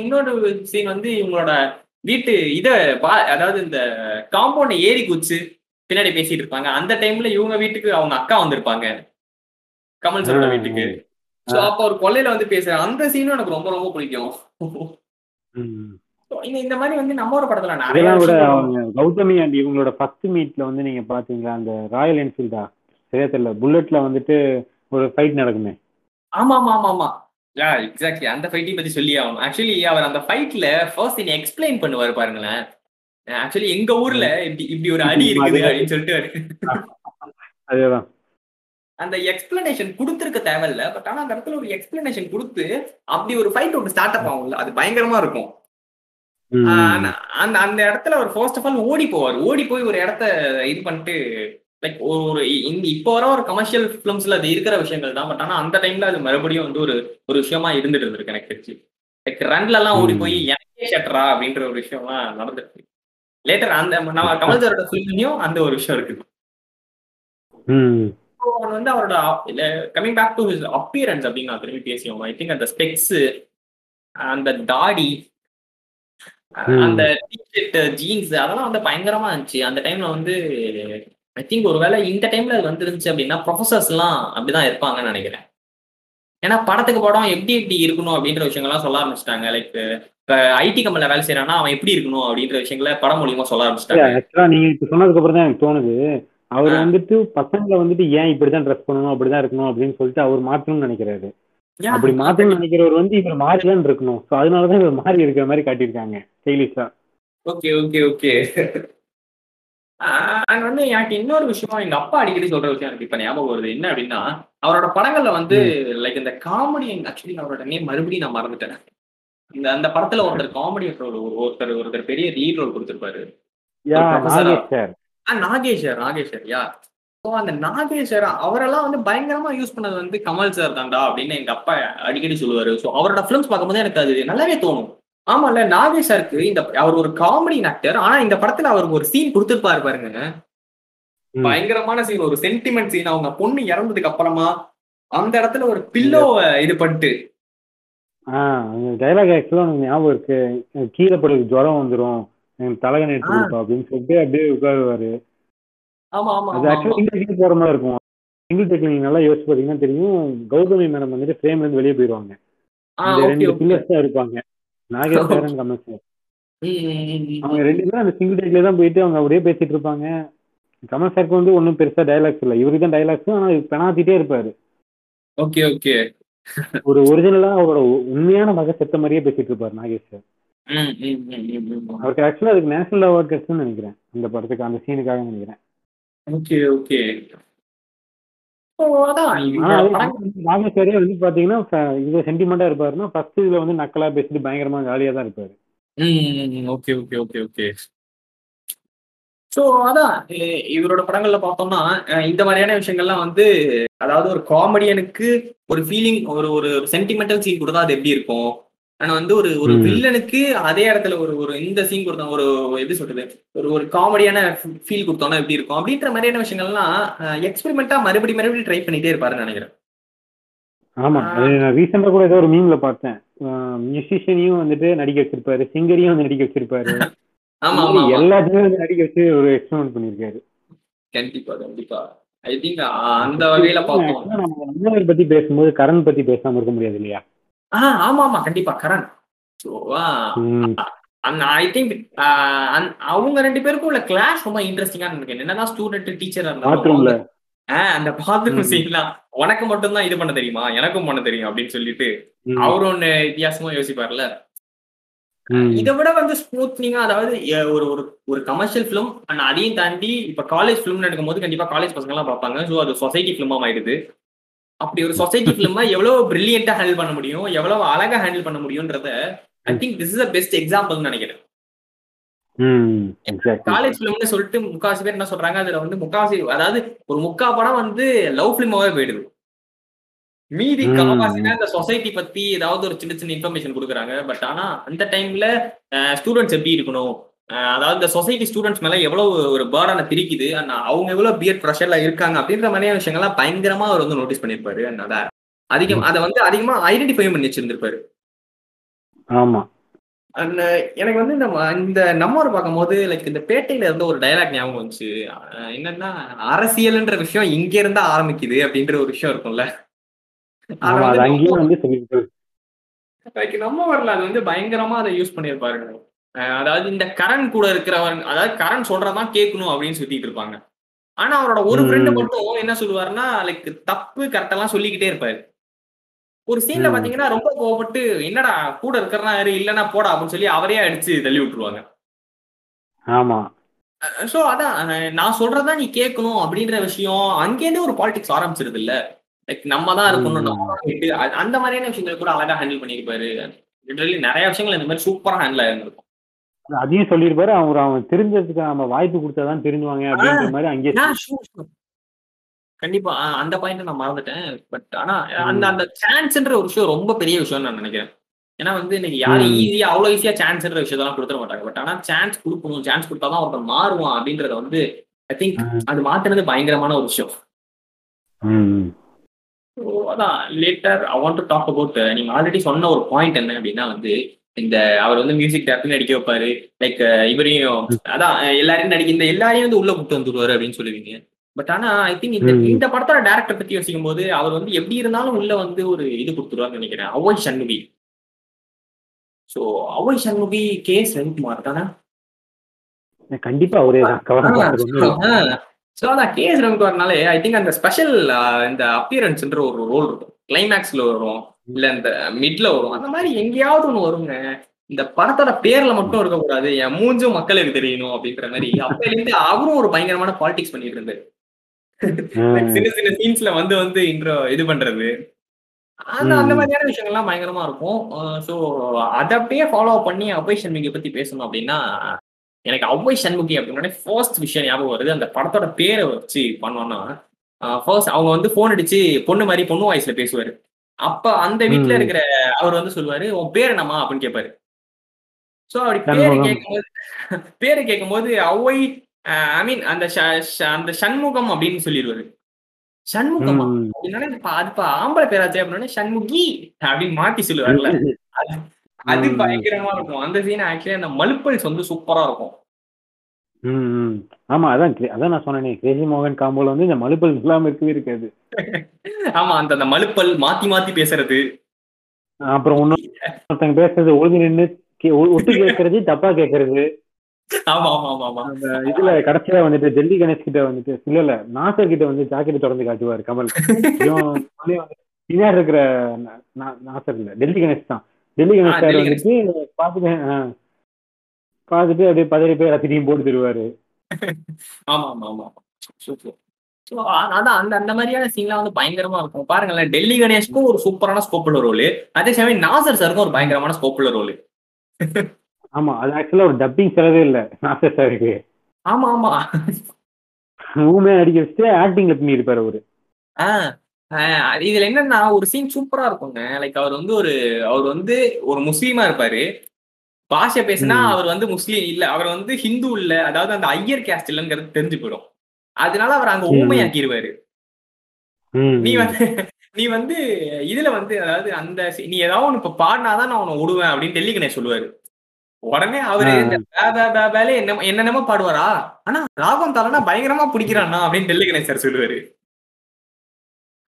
இன்னொரு சீன் வந்து இவங்களோட வீட்டு இத அதாவது இந்த காம்பவுண்ட ஏறி குதிச்சு பின்னாடி பேசிட்டு இருப்பாங்க. அந்த டைம்ல இவங்க வீட்டுக்கு அவங்க அக்கா வந்திருப்பாங்க. கமல் சரோட வீட்டுக்கு. சோ அப்ப ஒரு கொல்லையில வந்து பேசுற அந்த சீனும் எனக்கு ரொம்ப ரொம்ப பிடிக்கும். இந்த மாதிரி வந்து நம்ம ஒரு படத்துல நிறைய விட அவங்க கௌதமி அண்ட் இவங்களோட ஃபர்ஸ்ட் மீட்ல வந்து நீங்க பாத்தீங்களா? அந்த ராயல் என்ஃபீல்டா சரியா தெரியல. புல்லட்ல வந்துட்டு ஒரு ஃபைட் நடக்குமே. ஆமா ஆமா ஆமா ஆமா. யா எக்ஸாக்ட்லி அந்த ஃபைட்டை பத்தி சொல்லி ஆகணும். ஆக்சுவலி அவர் அந்த ஃபைட்ல ஃபர்ஸ்ட் நீ எக்ஸ்பிளைன் பண்ணுவாரு பாருங்களேன். ஆக்சுவலி எங்க ஊர்ல இப்படி இப்படி ஒரு அடி இருக்குது அப்படின்னு சொல்லிட்டு அதேதான் அந்த எக்ஸ்பிளனேஷன் கொடுத்துருக்க தேவையில்ல. பட் ஆனா அந்த இடத்துல ஒரு எக்ஸ்பிளனேஷன் கொடுத்து அப்படி ஒரு ஃபைட் ஒன்று ஸ்டார்ட் அப் ஆகும்ல. அது பயங்கரமா இருக்கும். அந்த அந்த இடத்துல ஒரு ஃபர்ஸ்ட் ஆஃப் ஆல் ஓடி போவார். ஓடி போய் ஒரு இடத்த இது பண்ணிட்டு லைக் ஒரு இந்த இப்போ வர ஒரு கமர்ஷியல் ஃபிலிம்ஸ்ல அது இருக்கிற விஷயங்கள் தான். பட் ஆனா அந்த டைம்ல அது மறுபடியும் வந்து ஒரு ஒரு விஷயமா இருந்துட்டு இருந்திருக்கு எனக்கு தெரிஞ்சு. லைக் ரன்ல எல்லாம் ஓடி போய் எனக்கே ஷட்டரா அப்படின்ற ஒரு விஷயம்லாம் நடந்துருக்கு. லேட்டர் அந்த நம்ம கமல் சாரோட ஃபிலிம்லயும் அந்த ஒரு விஷயம் இருக்குது. So, அவன் வந்து அவரோட coming back to his appearance அப்படின்னு நான் திரும்பி பேசியோம் ஐ திங்க் அந்த ஸ்பெக்ஸ் அந்த தாடி. அந்த டிஷர்ட் ஜீன்ஸ் அதெல்லாம் வந்து பயங்கரமா இருந்துச்சு. அந்த டைம்ல வந்து ஐ திங்க் ஒருவேளை இந்த டைம்ல அது வந்துருந்துச்சு அப்படின்னா ப்ரொஃபசர்ஸ் எல்லாம் அப்படிதான் இருப்பாங்கன்னு நினைக்கிறேன். ஏன்னா படத்துக்கு படம் எப்படி எப்படி இருக்கணும் அப்படின்ற விஷயங்கள்லாம் சொல்ல ஆரம்பிச்சிட்டாங்க. லைக் இப்ப ஐடி கம்பெனில வேலை செய்யறான்னா அவன் எப்படி இருக்கணும் அப்படின்ற விஷயங்களை படம் மூலியமா சொல்ல ஆரம்பிச்சிட்டாங்க. ஆக்சுவலா நீங்க இப்ப சொன்னதுக்கு அப்புறம் தான் எனக்கு தோணுது. அவர். வந்துட்டு பசங்களை வந்துட்டு ஏன் இப்படிதான் ட்ரெஸ் பண்ணணும் அப்படிதான் இருக்கணும் அப்படின்னு சொல்லிட்டு அவர் மாற்றணும்னு நினைக்கிறாரு. அப்படி மாற்றணும்னு நினைக்கிறவர் வந்து இவர் மாறிதான் இருக்கணும். ஸோ அதனாலதான் இவர் மாறி இருக்கிற மாதிரி காட்டியிருக்காங்க ஸ்டைலிஷா. Okay okay okay. அண்ட் வந்து எனக்கு இன்னொரு விஷயம் எங்க அப்பா அடிக்கடி சொல்ற விஷயம் எனக்கு இப்ப ஞாபகம் வருது. என்ன அப்படின்னா அவரோட படங்கள்ல வந்து லைக் இந்த காமெடி ஆக்சுவலி அவரோட நேம் மறுபடியும் நான் மறந்துட்டேன். இந்த அந்த படத்துல ஒருத்தர் காமெடி ஒருத்தர் ஒருத்தர் பெரிய லீட் ரோல் கொடுத்திருப்பாரு. நாகேஷர் நாகேஷர் யா ஸோ அந்த நாகேஸ்வர் அவரெல்லாம் வந்து பயங்கரமா யூஸ் பண்ணது வந்து கமல் சார் தான்டா அப்படின்னு எங்க அப்பா அடிக்கடி சொல்லுவாரு. ஸோ அவரோட ஃபிலிம்ஸ் பார்க்கும்போது எனக்கு அது நல்லாவே தோணும். ஆமால நாகேஷ் சாருக்கு இந்த அவர் ஒரு காமெடி ஆக்டர் ஆனா இந்த படத்துல அவருக்கு ஒரு சீன் கொடுத்துருப்பாரு பாருங்க. பயங்கரமான சீன் ஒரு சென்டிமெண்ட் சீன் அவங்க பொண்ணு இறந்ததுக்கு அப்புறமா அந்த இடத்துல ஒரு பில்லோவை இது பண்ணிட்டு. ஆஹ் டைலாக் ஆக்சுவலா ஞாபகம் இருக்கு. கீழே படுது ஜுரம் வந்துரும். எனக்கு தலைகணி எடுத்து. கொடுப்பா அப்படின்னு சொல்லிட்டு அப்படியே உட்காருவாரு ஆமா ஆமா அது ஆக்சுவலா. சிங்கிள் போற மாதிரி இருக்கும் சிங்கிள் டேக் நீங்க நல்லா யோசிச்சு பாத்தீங்கன்னா தெரியும் கௌதமி மேடம் வந்துட்டு ஃப்ரேம்ல இருந்து வெளியே போயிடுவாங்க ஆ, இந்த okay, ரெண்டு okay. பில்லர்ஸ் தான் இருப்பாங்க நாகேஷ் சார் கமல் சார். அவங்க ரெண்டு பேரும் அந்த சிங்கிள் டேக்ல தான் போயிட்டு அவங்க அப்படியே பேசிட்டு இருப்பாங்க கமல் சாருக்கு வந்து ஒன்றும் பெருசா டைலாக்ஸ் இல்லை இவருக்கு தான் டைலாக்ஸ் ஆனா பெணாத்திட்டே இருப்பாரு ஓகே ஓகே ஒரு ஒரிஜினலா அவரோட உண்மையான மக செத்த மாதிரியே பேசிட்டு இருப்பாரு நாகேஷ் சார். அவருக்கு ஆக்சுவலா அதுக்கு நேஷனல் அவார்ட் கிடைச்சுன்னு நினைக்கிறேன். இந்த படத்துக்கு அந்த சீனுக்காக நினைக்கிறேன். Okay okay. சாரே வந்து பாத்தீங்கன்னா இது சென்டிமெண்டா இருப்பாருன்னா ஃபர்ஸ்ட் இதுல வந்து நக்கலா பேசிட்டு பயங்கரமா ஜாலியா தான் இருப்பாரு. Okay okay okay okay. So அதான். இவரோட படங்கள்ல பார்த்தோம்னா இந்த மாதிரியான விஷயங்கள்லாம் வந்து அதாவது ஒரு காமெடியனுக்கு ஒரு ஃபீலிங் ஒரு ஒரு சென்டிமெண்டல் சீன் கொடுத்தா அது எப்படி இருக்கும்? ஆனா வந்து ஒரு ஒரு. வில்லனுக்கு அதே இடத்துல ஒரு ஒரு இந்த சீன் கொடுத்தோம் ஒரு எப்படி சொல்றது? ஒரு ஒரு காமெடியான ஃபீல் கொடுத்தோம்னா எப்படி இருக்கும்? அப்படின்ற மாதிரியான விஷயங்கள்லாம் எக்ஸ்பெரிமெண்டா மறுபடி மறுபடியும் ட்ரை பண்ணிட்டே இருப்பாருன்னு நினைக்கிறேன். ஆமா. அது நான் ரீசெண்டா கூட ஏதோ ஒரு மீம்ல பார்த்தேன். மியூசிஷியனையும் வந்துட்டு நடிக்க வச்சிருப்பாரு சிங்கரையும் வந்து நடிக்க வச்சிருப்பாரு. ஆமா. எல்லாத்தையும் வந்து நடிக்க வச்சு ஒரு எக்ஸ்பெரிமெண்ட் பண்ணிருக்காரு கண்டிப்பா கண்டிப்பா. ஐ திங்க் அந்த வகையில பார்த்தோம் நம்ம பத்தி பேசும்போது கரண் பத்தி பேசாம இருக்க முடியாது இல்லையா? ஆ ஆமா ஆமா கண்டிப்பா கரண் ஸோ ம். ஐ திங்க் அவங்க ரெண்டு பேருக்கும் உள்ள கிளாஸ் ரொம்ப இன்ட்ரெஸ்டிங்கா நினைக்கிறேன் என்னதான் ஸ்டூடெண்ட் டீச்சரா இருந்தாலும் ஆஹ் அந்த பாத்ரூம். சீன்லாம் உனக்கு மட்டும் தான் இது பண்ண தெரியுமா எனக்கும் பண்ண தெரியும் அப்படின்னு சொல்லிட்டு ம். அவரும் ஒண்ணு வித்தியாசமா யோசிப்பார்ல. இதை விட வந்து ஸ்மூத்னிங்கா அதாவது ஒரு ஒரு ஒரு கமர்ஷியல் ஃபிலிம் அண்ட் அதையும் தாண்டி இப்ப காலேஜ் ஃபிலிம் எடுக்கும் போது கண்டிப்பா காலேஜ் பசங்க எல்லாம் பார்ப்பாங்க ஸோ அது சொசைட்டி ஃபிலிமா ஆயிடுது அப்படி ஒரு சொசைட்டி ஃபிலிமா எவ்வளவு பிரில்லியண்டா ஹேண்டில் பண்ண முடியும் எவ்வளவு அழகா ஹேண்டில் பண்ண முடியும்ன்றத I think this is a best example நினைக்கிறேன். காலேஜ் ஃபிலிம்னு சொல்லிட்டு முக்காவாசி பேர் என்ன சொல்றாங்க அதுல வந்து முக்காவாசி அதாவது ஒரு முக்கா படம் வந்து லவ் ஃபிலிமாவே போயிடுது. மீதி பேர் இந்த சொசைட்டி பத்தி ஏதாவது ஒரு சின்ன சின்ன இன்ஃபர்மேஷன் கொடுக்குறாங்க. பட் ஆனா அந்த டைம்ல ஸ்டூடெண்ட்ஸ் எப்படி இருக்கணும்? அதாவது இந்த சொசைட்டி ஸ்டூடெண்ட்ஸ் மேல எவ்வளவு ஒரு பேர்டனை பிரிக்குது and அவங்க எவ்வளவு பியர் ப்ரெஷர்ல இருக்காங்க அப்படின்ற மாதிரியான விஷயங்கள்லாம் பயங்கரமா அவர் வந்து நோட்டீஸ் பண்ணிருப்பாரு அதனால அதிகம் அதை வந்து அதிகமா ஐடென்டிஃபை பண்ணி வச்சிருந்திருப்பாரு. ஆமா. எனக்கு வந்து இந்த ம- இந்த நம்மோட பார்க்கும்போது லைக் இந்த பேட்டையில இருந்த ஒரு டயலாக் ஞாபகம் வந்துச்சு. என்னன்னா அரசியல்ன்ற விஷயம் இங்க இருந்தா ஆரம்பிக்குது அப்படின்ற ஒரு விஷயம் இருக்கும்ல. அத அது நம்ம வரல அது வந்து பயங்கரமா அதை யூஸ் பண்ணியிருப்பாருங்க அஹ் அதாவது இந்த கரண் கூட இருக்கிறவங்க அதாவது கரண் சொல்றதான் கேட்கணும் அப்படின்னு சுத்திட்டு இருப்பாங்க. ஆனா அவரோட ஒரு. ஃப்ரெண்டு மட்டும் என்ன சொல்லுவாருன்னா லைக் தப்பு கரெக்டெல்லாம் சொல்லிக்கிட்டே இருப்பாரு. ஒரு சீன்ல. பாத்தீங்கன்னா ரொம்ப கோவப்பட்டு என்னடா கூட இருக்கிறனா யாரு? இல்லைன்னா போடா அப்படின்னு சொல்லி அவரே அடிச்சு தள்ளி விட்டுருவாங்க. ஆமா. சோ அதான் நான் சொல்றதா நீ கேட்கணும் அப்படின்ற விஷயம் அங்கேருந்தே ஒரு பாலிடிக்ஸ் ஆரம்பிச்சிருது இல்ல. லைக் நம்ம தான் இருக்கணும் அந்த மாதிரியான விஷயங்கள் கூட அழகா ஹேண்டில் பண்ணியிருப்பாரு. லிட்டரலி நிறைய விஷயங்கள் இந்த மாதிரி சூப்பரா ஹேண்டில் ஆயிருந்திருக்கும். அதையும் சொல்லியிருப்பாரு அவர் அவன் தெரிஞ்சதுக்கு நம்ம வாய்ப்பு கொடுத்தாதான் தெரிஞ்சுவாங்க அப்படின்ற மாதிரி sure. கண்டிப்பா அந்த பாயிண்ட் நான் மறந்துட்டேன் பட் ஆனா அந்த. அந்த சான்ஸ்ன்ற ஒரு விஷயம் ரொம்ப பெரிய விஷயம்னு நான் நினைக்கிறேன் ஏன்னா வந்து இன்னைக்கு யாரும். ஈஸியா அவ்வளவு ஈஸியா சான்ஸ்ன்ற விஷயத்தெல்லாம் கொடுத்துட மாட்டாங்க பட் ஆனா சான்ஸ் கொடுக்கணும் சான்ஸ் கொடுத்தாதான் ஒருத்தன் மாறுவான் அப்படின்றத வந்து ஐ திங்க். அது மாத்துனது பயங்கரமான ஒரு விஷயம் அதான் later I want to talk about நீங்க ஆல்ரெடி சொன்ன ஒரு பாயிண்ட் என்ன அப்படின்னா வந்து இந்த அவர் வந்து மியூசிக் டேரக்டர் நடிக்க வைப்பாரு. லைக் இவரையும் அதான் எல்லாரையும் நடிக்க இந்த எல்லாரையும் வந்து உள்ள கூட்டு வந்துருவாரு அப்படின்னு சொல்லுவீங்க. பட் ஆனா ஐ திங்க் இந்த. இந்த படத்தோட டேரக்டர் பத்தி யோசிக்கும் போது அவர் வந்து எப்படி இருந்தாலும் உள்ள வந்து ஒரு இது கொடுத்துருவாருன்னு நினைக்கிறேன். அவோய் சண்முகி ஸோ அவோய் சண்முகி கே ரவிக்குமார் தானே? கண்டிப்பா கவலை ஸோ அதான் கே எஸ் ரவிக்குமார்னாலே ஐ திங்க் அந்த ஸ்பெஷல் இந்த அப்பியரன்ஸ்ன்ற ஒரு ரோல் இருக்கும். கிளைமேக்ஸ்ல வரும் இல்ல இந்த மிட்ல வரும் அந்த மாதிரி எங்கேயாவது ஒண்ணு வருங்க. இந்த படத்தோட பேர்ல மட்டும் இருக்கக்கூடாது என் மூஞ்சும் மக்களுக்கு தெரியணும் அப்படின்ற மாதிரி. அப்பையில இருந்து அவரும் ஒரு பயங்கரமான பாலிடிக்ஸ் பண்ணிட்டு இருந்தாரு. சின்ன சின்ன சீன்ஸ்ல வந்து வந்து இன்ட்ரோ இது பண்றது. அந்த அந்த. மாதிரியான விஷயங்கள்லாம் பயங்கரமா இருக்கும். ஸோ அதை அப்படியே ஃபாலோ பண்ணி அபய் சண்முகை பத்தி பேசணும் அப்படின்னா எனக்கு அவ்வை சண்முகி அப்படின்னா ஃபர்ஸ்ட் விஷயம் ஞாபகம் வருது. அந்த படத்தோட பேரை வச்சு பண்ணோம்னா ஃபர்ஸ்ட் அவங்க வந்து போன் அடிச்சு பொண்ணு மாதிரி பொண்ணு வாய்ஸ்ல பேசுவாரு அப்ப அந்த வீட்டுல. இருக்கிற அவர் வந்து சொல்லுவாரு உன் பேர் என்னம்மா அப்படின்னு கேட்பாரு சோ அப்படி பேரு. கேட்கும்போது பேரு கேட்கும்போது அவ்வை ஐ மீன் அந்த அந்த சண்முகம் அப்படின்னு சொல்லிடுவாரு சண்முகமா. அப்படின்னா இப்ப அது இப்ப ஆம்பளை பேராச்சே அப்படின்னா சண்முகி அப்படின்னு மாத்தி சொல்லுவார்ல அது அது. பயங்கரமா இருக்கும் அந்த சீன் ஆக்சுவலி அந்த மலுப்பல்ஸ் வந்து சூப்பரா இருக்கும் ம், ம். ஆமா அதான் அதான் நான் சொன்னேனே கிரேசி மோகன் காம்போல வந்து இந்த மலுப்பல் இல்லாம இருக்கவே இருக்காது. ஆமா அந்த அந்த மலுப்பல் மாத்தி மாத்தி பேசுறது. அப்புறம் இன்னொருத்தங்க பேசுறது ஒழுங்கு நின்று ஒட்டு கேட்கறது தப்பா கேட்கறது ஆமா ஆமா ஆமா ஆமா. அந்த இதுல கடைசியா வந்துட்டு டெல்லி கணேஷ் கிட்ட வந்துட்டு இல்ல இல்ல நாசர் கிட்ட வந்து ஜாக்கெட் திறந்து காட்டுவாரு கமல். இவன் வந்து பின்னாடி இருக்கிற நா- நா- நாசர் இல்ல டெல்லி கணேஷ் தான். டெல்லி ஆ, கணேஷ் சார் டெல்லி வந்துட்டு ஆ, பார்த்துட்டு அப்படியே பதறி போய் எல்லாத்தையும் போட்டு தருவாரு. ஆமா ஆமா ஆமா சூப்பர் ஸோ அதான் அந்த அந்த மாதிரியான சீன்லாம் வந்து பயங்கரமா இருக்கும். பாருங்களேன் டெல்லி கணேஷ்க்கும் ஒரு சூப்பரான ஸ்கோப்புள்ள ரோல் அதே சமயம் நாசர் சாருக்கும் ஒரு பயங்கரமான ஸ்கோப்புள்ள ரோல் ஆமா அது ஆக்சுவலா ஒரு டப்பிங் செலவே இல்ல நாசர் சாருக்கு ஆமா ஆமா ஊமே அடிக்க வச்சுட்டு ஆக்டிங்ல பண்ணியிருப்பாரு அவரு. ஆஹ் ஆஹ் இதுல என்னன்னா ஒரு சீன் சூப்பரா இருக்குங்க. லைக் அவர் வந்து ஒரு அவர் வந்து ஒரு முஸ்லீமா இருப்பாரு. பாஷை பேசினா. அவர் வந்து முஸ்லீம் இல்ல அவர் வந்து ஹிந்து இல்ல அதாவது அந்த ஐயர் கேஸ்ட் இல்லைங்கிறது தெரிஞ்சு போயிடும் அதனால அவர் அங்க. ஊமையாக்கிடுவாரு நீ. வந்து நீ வந்து இதுல வந்து அதாவது அந்த நீ ஏதாவது ஒண்ணு இப்ப பாடினாதான் நான் உன்னை விடுவேன் அப்படின்னு டெல்லி கணேஷ் சொல்லுவாரு உடனே அவரு என்ன என்னென்னமோ பாடுவாரா ஆனா ராகம் தாலனா பயங்கரமா பிடிக்கிறானா அப்படின்னு டெல்லி கணேஷ் சார் சொல்லுவாரு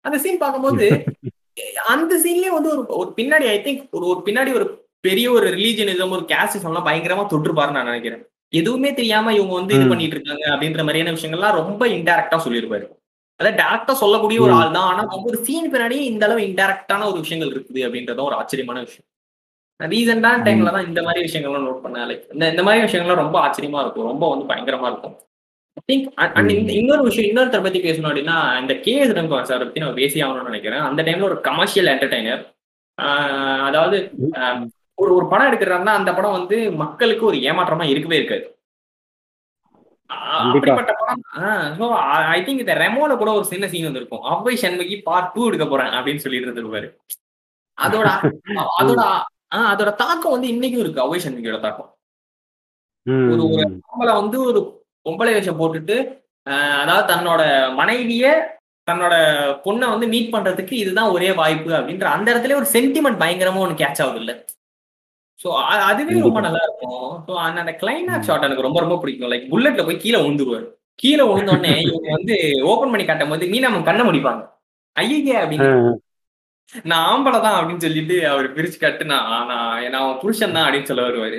அந்த சீன் பார்க்கும்போது அந்த சீன்லயே வந்து ஒரு ஒரு பின்னாடி ஐ திங்க் ஒரு ஒரு பின்னாடி ஒரு பெரிய ஒரு ரிலீஜனிசம் ஒரு கேஸ்டிசம் எல்லாம் பயங்கரமா தொற்றுப்பாருன்னு நான் நினைக்கிறேன். எதுவுமே தெரியாம இவங்க வந்து இது. பண்ணிட்டு இருக்காங்க அப்படின்ற மாதிரியான விஷயங்கள்லாம் ரொம்ப இன்டெரக்டா சொல்லியிருப்பாரு. அதாவது டேரக்டா சொல்லக்கூடிய ஒரு. ஆள் தான். ஆனா ஒவ்வொரு சீன் பின்னாடியே இந்த அளவு இன்டெரக்டான ஒரு விஷயங்கள் இருக்குது அப்படின்றதும் ஒரு ஆச்சரியமான விஷயம். ரீசெண்டான டைம்ல தான் இந்த மாதிரி விஷயங்கள்லாம் நோட் பண்ணேன். லைக் இந்த இந்த மாதிரி விஷயங்கள்லாம் ரொம்ப ஆச்சரியமா இருக்கும். ரொம்ப வந்து பயங்கரமா இருக்கும். ஐ திங்க் அண்ட் இந்த இன்னொரு விஷயம் இன்னொருத்தர் பத்தி பேசணும் அப்படின்னா இந்த கே எஸ் ரங்கோன் சார் பத்தி நான் பேசி ஆகணும்னு நினைக்கிறேன். அந்த டைம்ல ஒரு கமர்ஷியல் என்டர்டைனர் அதாவது ஒரு ஒரு படம் எடுக்கிறாருன்னா அந்த படம் வந்து மக்களுக்கு ஒரு ஏமாற்றமா இருக்கவே இருக்காது. அப்படிப்பட்ட படம் ஐ திங்க் இந்த ரெமோல கூட ஒரு சின்ன சீன் வந்திருக்கும். அவ்வை சண்முகி பார்ட் டூ எடுக்க போறேன் அப்படின்னு சொல்லிட்டு இருந்திருப்பாரு. அதோட அதோட ஆஹ், அதோட தாக்கம் வந்து இன்னைக்கும் இருக்கு அவ்வை சண்முகியோட தாக்கம். ஒரு ஒரு. பொம்பளை வந்து ஒரு பொம்பளை வேஷம் போட்டுட்டு ஆஹ், அதாவது தன்னோட மனைவிய தன்னோட பொண்ணை வந்து மீட் பண்றதுக்கு இதுதான் ஒரே வாய்ப்பு அப்படின்ற அந்த இடத்துல ஒரு சென்டிமெண்ட் பயங்கரமா ஒன்று கேட்ச் ஆகுது இல்ல ஸோ அதுவே ரொம்ப நல்லா இருக்கும் ஸோ அந்த கிளைமேக்ஸ் ஷாட் எனக்கு ரொம்ப ரொம்ப பிடிக்கும். லைக் புல்லட்ல போய் கீழே விழுந்துருவாரு. கீழே விழுந்த உடனே இவங்க வந்து ஓபன் பண்ணி காட்டும் போது மீனா அவங்க கண்ணை முடிப்பாங்க. ஐயே அப்படின்னு. நான் ஆம்பளை தான் அப்படின்னு சொல்லிட்டு அவர் பிரிச்சு காட்டு நான் நான் புருஷன் தான் அப்படின்னு சொல்ல வருவாரு.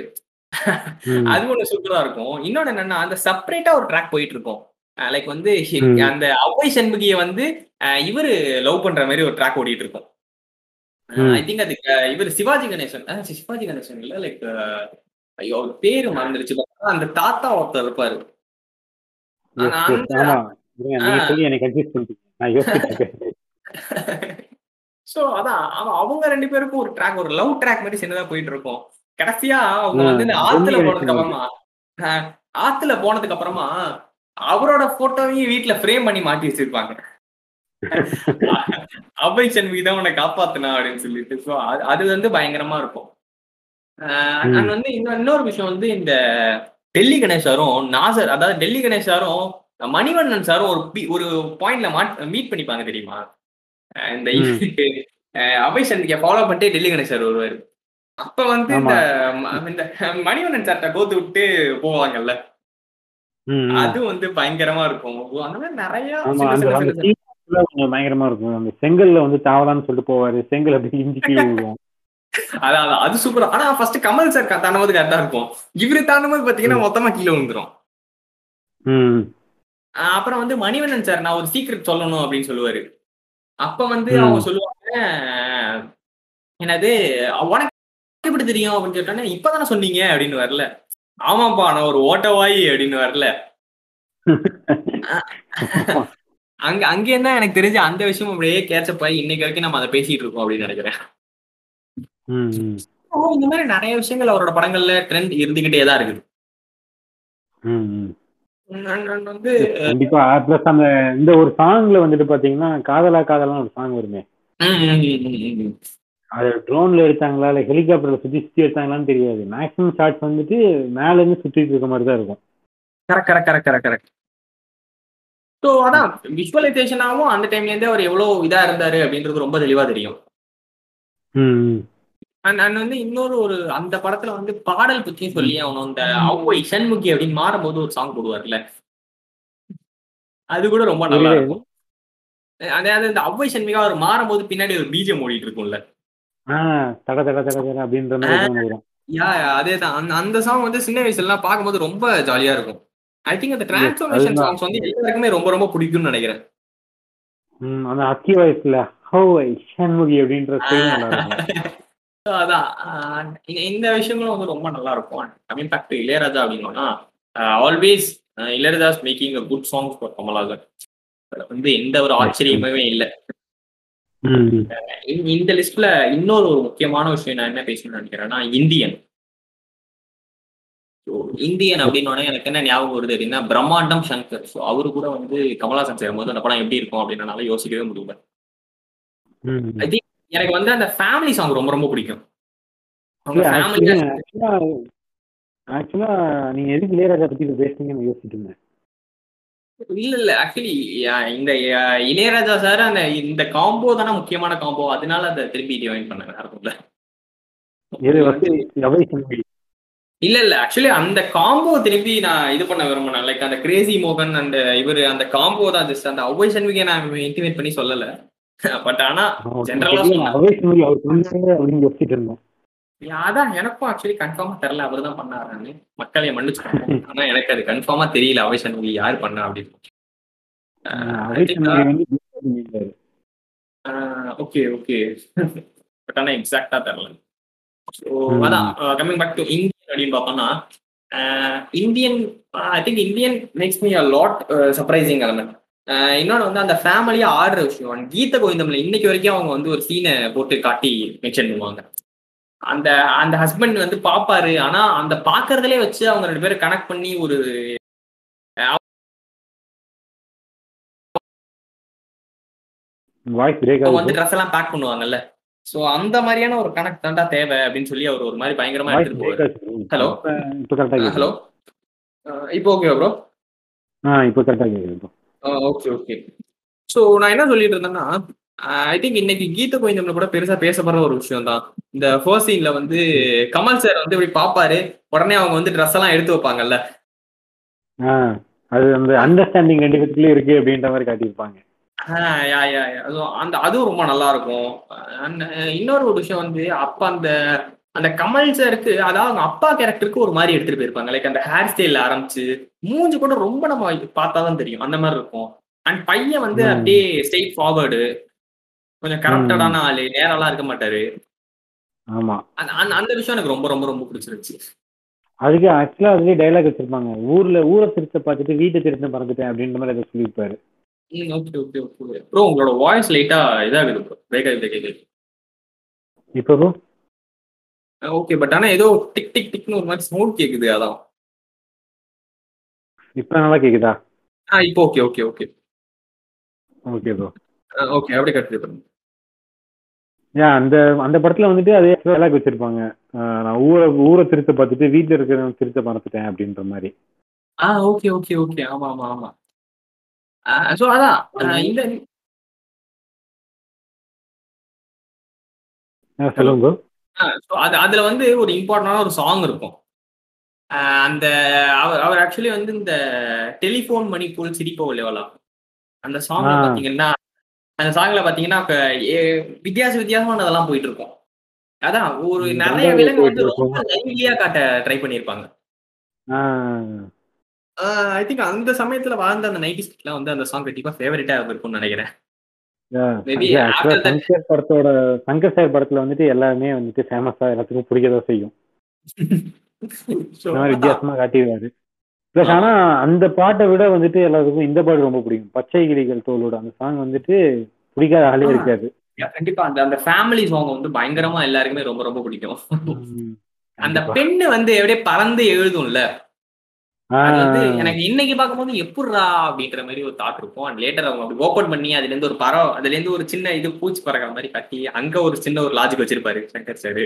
அது ஒண்ணு சூப்பரா இருக்கும். இன்னொன்னு என்னன்னா அந்த செப்பரேட்டா ஒரு ட்ராக் போயிட்டு இருக்கும் லைக் வந்து. அந்த அவ்வை சண்முகிய வந்து இவரு லவ் பண்ற மாதிரி ஒரு ட்ராக் ஓடிட்டு இருக்கும். ஐ திங்க் அது இவர் சிவாஜி கணேசன். சிவாஜி கணேசன் இல்ல லைக் ஐயோ அவர் பேரு மறந்துருச்சு. அந்த தாத்தா ஒருத்தர் இருப்பாரு. சோ அதான் அவ- அவங்க ரெண்டு பேருக்கும் ஒரு ட்ராக் ஒரு லவ் ட்ராக் மாதிரி சின்னதா போயிட்டு இருக்கும் கடைசியா அவங்க வந்து இந்த ஆத்துல போனதுக்கு அப்புறமா ஆத்துல போனதுக்கு அப்புறமா அவரோட போட்டோவையும் வீட்டுல ஃப்ரேம் பண்ணி மாட்டி வச்சிருப்பாங்க. அபை சண்முகி தான் உன்னை காப்பாத்துனா அப்படின்னு சொல்லிட்டு. சோ அது வந்து பயங்கரமா இருக்கும். and வந்து இன்னொரு இன்னொரு விஷயம் வந்து இந்த டெல்லி கணேஷ் சாரும் நாசர் அதாவது டெல்லி கணேஷ் சாரும் மணிவண்ணன் சாரும் ஒரு ஒரு பாயிண்ட்ல மீட் பண்ணிப்பாங்க தெரியுமா? இந்த அபய் சந்திக்க ஃபாலோ பண்ணிட்டு டெல்லி கணேஷ் சார் வருவாரு. அப்ப வந்து இந்த மணிவண்ணன் சார்ட்ட கோத்து விட்டு போவாங்கல்ல. அது வந்து பயங்கரமா இருக்கும். அந்த மாதிரி நிறைய பயங்கரமா இருக்கும். அந்த செங்கல்ல வந்து தாவலான்னு சொல்லிட்டு போவாரு. செங்கல் அப்படி இஞ்சி கீழே விழுவும் அதான் அது சூப்பர் ஆனா ஃபர்ஸ்ட் கமல் சார் தாண்டும் கரெக்டா இருக்கும். இவரு தாண்டும் போது பாத்தீங்கன்னா மொத்தமா கீழே விழுந்துரும். அப்புறம் வந்து மணிவண்ணன் சார் நான் ஒரு சீக்ரெட் சொல்லணும் அப்படின்னு சொல்லுவாரு. அப்ப வந்து. அவங்க சொல்லுவாங்க என்னது உனக்கு எப்படி தெரியும்? அப்படின்னு சொல்லிட்டோன்னே இப்பதானே சொன்னீங்க? அப்படின்னு வரல. ஆமாப்பா நான் ஒரு ஓட்டவாயி அப்படின்னு வரல. அங்க அங்கே தான் எனக்கு தெரிஞ்ச அந்த விஷயம் அப்படியே கேட்சப் ஆகி இன்னைக்கு வரைக்கும் நம்ம அதை பேசிட்டு இருக்கோம் அப்படின்னு நினைக்கிறேன். இந்த மாதிரி நிறைய விஷயங்கள் அவரோட படங்கள்ல ட்ரெண்ட் இருந்துகிட்டே தான் இருக்குது. வந்து கண்டிப்பா. பிளஸ் அந்த இந்த ஒரு சாங்ல வந்துட்டு பாத்தீங்கன்னா காதலா காதலான்னு ஒரு சாங் வருமே. அது ட்ரோன்ல எடுத்தாங்களா இல்ல ஹெலிகாப்டர்ல சுத்தி சுத்தி எடுத்தாங்களான்னு தெரியாது. மேக்ஸிமம் ஷாட்ஸ் வந்துட்டு மேல இருந்து சுத்திட்டு இருக்க மாதிரி தான் இருக்கும். Correct correct correct correct correct so அதான் விஷுவலைசேஷனாகவும் அந்த டைம்ல இருந்தே அவர் எவ்வளவு இதா இருந்தாரு அப்படின்றது ரொம்ப தெளிவா தெரியும். அண்ட் அண்ட் வந்து இன்னொரு ஒரு அந்த படத்துல வந்து பாடல் பத்தியும் சொல்லி அவனும் இந்த அவ்வை சண்முகி அப்படின்னு மாறும்போது ஒரு சாங் போடுவார்ல. அது கூட ரொம்ப நல்லா. இருக்கும். அதாவது இந்த அவ்வை சண்முகா அவர் மாறும்போது பின்னாடி ஒரு பீஜம் ஓடிட்டு இருக்கும்ல. தட தட தட தட அப்படின்ற மாதிரி sound வரும் யா அதே தான் அந்த அந்த சாங் வந்து சின்ன வயசுல எல்லாம் பார்க்கும்போது ரொம்ப ஜாலியா இருக்கும். ஐ திங்க் அந்த டிரான்ஸ்ஃபர்மேஷன். சாங்ஸ் வந்து எல்லாருக்குமே ரொம்ப ரொம்ப பிடிக்கும்னு நினைக்கிறேன். அந்த அக்கி வயசுல ஹவ் ஐ ஷண்முகி அப்படின்ற அதான். இந்த- விஷயங்களும் வந்து ரொம்ப நல்லா இருக்கும். கமிங் பேக் டு இளையராஜா அப்படின்னா always Ilaiyaraaja's making a good songs for Kamal Haasan வந்து எந்த ஒரு ஆச்சரியமுமே இல்லை. இந்த- லிஸ்ட்ல இன்னொரு ஒரு முக்கியமான விஷயம் நான் என்ன பேசணும்னு நினைக்கிறேன்னா இந்தியன். இந்தியன் அப்படின்னோடனே எனக்கு என்ன ஞாபகம் வருது அப்படின்னா பிரம்மாண்டம் சங்கர். ஸோ அவரு கூட வந்து கமலாசன் சேரும்போது அந்த படம் எப்படி இருக்கும் அப்படின்னு என்னால யோசிக்கவே முடியல. எனக்கு வந்து அந்த ஃபேமிலி சாங் ரொம்ப ரொம்ப பிடிக்கும். ஆக்சுவலா நீங்க எதுக்கு இளையராஜா பத்தி பேசுனீங்கன்னு யோசிச்சுட்டு இருந்தேன். இல்ல இல்ல ஆக்சுவலி இந்த இளையராஜா சார் அந்த இந்த காம்போ தானே முக்கியமான காம்போ அதனால அதை திருப்பி டிவைன் பண்ண இருக்கும்ல எது வந்து அவை ஷண்முகி இல்ல இல்ல. ஆக்சுவலி அந்த காம்போ திருப்பி நான் இது பண்ண விரும்பினேன் லைக் அந்த கிரேசி மோகன் அந்த இவரு அந்த காம்போ தான் ஜஸ்ட் அந்த அவ்வை சண்முகியை நான் இன்டிமேட் பண்ணி சொல்லல. பட் ஆனா பண்ணாரு இருந்தோம் அதான் எனக்கும் ஆக்சுவலி கன்ஃபார்மா தெரியல. அவர் தான் பண்ணாருன்னு. மக்களை மன்னிச்சுக்கோங்க. ஆனா எனக்கு அது கன்ஃபார்மா தெரியல. அவை சண்முகி யார் பண்ணா அப்படின்னு. ஓகே ஓகே பட் ஆனா எக்ஸாக்டா தெரியல. ஸோ. அதான் கம்மிங் பேக் டு அப்படின்னு பார்த்தோம்னா Indian I think Indian makes me a lot surprising element இன்னொன்று வந்து அந்த ஃபேமிலியா ஆடுற விஷயம். கீத கோவிந்தம்ல இன்னைக்கு வரைக்கும் அவங்க வந்து ஒரு சீனை போட்டு காட்டி மென்ஷன் பண்ணுவாங்க. அந்த அந்த ஹஸ்பண்ட் வந்து பாப்பாரு ஆனா அந்த பாக்குறதுலே வச்சு அவங்க ரெண்டு பேரும் கனெக்ட் பண்ணி ஒரு வந்து ட்ரெஸ் எல்லாம் பேக் பண்ணுவாங்கல்ல. சோ அந்த மாதிரியான ஒரு கனெக்ட் தான்டா தேவை அப்படின்னு சொல்லி அவர் ஒரு மாதிரி பயங்கரமா எடுத்துட்டு போவாரு. கேக்குது. ஹலோ இப்போ ஓகே ப்ரோ இப்ப கரெக்டா கேக்குது ஓகே ஓகே ஸோ நான் என்ன சொல்லிட்டு இருந்தேன்னா ஐ திங்க் இன்னைக்கு கீத கோவிந்தம்ல கூட பெருசா பேசப்படுற ஒரு விஷயம் தான். இந்த ஃபர்ஸ்ட் சீன்ல வந்து கமல் சார் வந்து இப்படி பாப்பாரு உடனே அவங்க வந்து ட்ரெஸ் எல்லாம் எடுத்து வைப்பாங்கல்ல. அது அந்த அண்டர்ஸ்டாண்டிங் ரெண்டு பேத்துக்குள்ளே இருக்கு அப்படின்ற மாதிரி காட்டியிருப்பாங்க. யா யா யா. அதுவும் அந்த அதுவும் ரொம்ப நல்லா இருக்கும் அஹ், இன்னொரு ஒரு விஷயம் வந்து அப்ப அந்த அந்த கமல் சாருக்கு அதாவது அவங்க அப்பா கேரக்டருக்கு ஒரு மாதிரி எடுத்துட்டு போயிருப்பாங்க. லைக் அந்த ஹேர் ஸ்டைல் ஆரம்பிச்சு மூஞ்சி கூட ரொம்ப நம்ம பார்த்தாதான் தெரியும். அந்த மாதிரி இருக்கும். அண்ட் பையன் வந்து ம். அப்படியே ஸ்ட்ரெயிட் ஃபார்வர்டு கொஞ்சம் கரப்டடான ஆளு நேரெல்லாம் இருக்க மாட்டாரு. ஆமா. அந்த அந்த- அந்த விஷயம் எனக்கு ரொம்ப ரொம்ப ரொம்ப பிடிச்சிருந்துச்சு. அதுக்கு ஆக்சுவலா அதுலயே டைலாக் வச்சிருப்பாங்க. ஊர்ல ஊரை திருத்த பார்த்துட்டு வீட்டை திருத்த மறந்துட்டேன் அப்படின்ற மாதிரி அதை சொல்லியிருப்பாரு. ம் ஓகே ஓகே ஓகே ப்ரோ உங்களோட வாய்ஸ் லைட்டா இதாகுது ப்ரோ பிரேக் ஆகுது கேக்குது இப்போ bro? ஓகே பட் ஆனா ஏதோ டிக் டிக் டிக்னு ஒரு மாதிரி சவுண்ட் கேக்குது அதான். இப்ப நல்லா கேக்குதா? ஆ இப்போ okay okay okay okay bro okay அப்படியே கட் பண்ணுங்க. ஏன் அந்த அந்த படத்துல வந்துட்டு அதே டைலாக் வச்சிருப்பாங்க. நான் ஊரை ஊரை திருத்த பார்த்துட்டு வீட்டுல இருக்கிறவங்க திருத்த மறந்துட்டேன் அப்படின்ற மாதிரி. ஆ ஓகே ஓகே ஓகே ஆமா ஆமா ஆமா. ஸோ அதான் இந்த சொல்லுங்க。அது அதுல வந்து ஒரு இம்பார்ட்டன்டான ஒரு சாங் இருக்கும்。அந்த அவர் அவர் ஆக்சுவலி வந்து இந்த டெலிஃபோன் மணி போல் சிரிப்போ இல்லையோலா? அந்த சாங்ல. பாத்தீங்கன்னா அந்த சாங்ல பாத்தீங்கன்னா வித்தியாச வித்தியாசமானதெல்லாம் போயிட்டு இருக்கும் அதான் ஒரு நிறைய விலங்கு வந்து ரொம்ப லைவ்லியா காட்ட ட்ரை பண்ணியிருப்பாங்க ஆஹ் ஐ திங்க் அந்த சமயத்துல வாழ்ந்த அந்த நைன்டி வந்து அந்த சாங் கண்டிப்பா ஃபேவரட்டா இருந்திருக்கும்னு நினைக்கிறேன். சங்கர் படத்தோட சங்கர் சார் படத்துல வந்துட்டு எல்லாருமே வந்துட்டு ஃபேமஸா எல்லாத்துக்கும் பிடிக்கதான் செய்யும். வித்தியாசமா காட்டிடுவாரு. பிளஸ் ஆனா அந்த பாட்டை விட வந்துட்டு எல்லாத்துக்கும் இந்த பாட்டு ரொம்ப பிடிக்கும். பச்சை கிளிகள் தோலோட அந்த சாங் வந்துட்டு பிடிக்காத ஆளே. இருக்காது. கண்டிப்பா. அந்த அந்த ஃபேமிலி சாங் வந்து பயங்கரமா எல்லாருக்குமே ரொம்ப ரொம்ப பிடிக்கும். அந்த. பெண்ணு வந்து எப்படியே பறந்து எழுதும்ல. அது வந்து எனக்கு இன்னைக்கு பார்க்கும்போது எப்படிரா அப்படின்ற மாதிரி ஒரு தாட் இருக்கும். அண்ட் லேட்டர் அவங்க அப்படி ஓப்பன் பண்ணி அதுல இருந்து ஒரு பறவை அதுல இருந்து ஒரு சின்ன இது பூச்சி பறக்கிற மாதிரி கட்டி அங்க ஒரு சின்ன ஒரு லாஜிக் வச்சிருப்பாரு சங்கர் சார்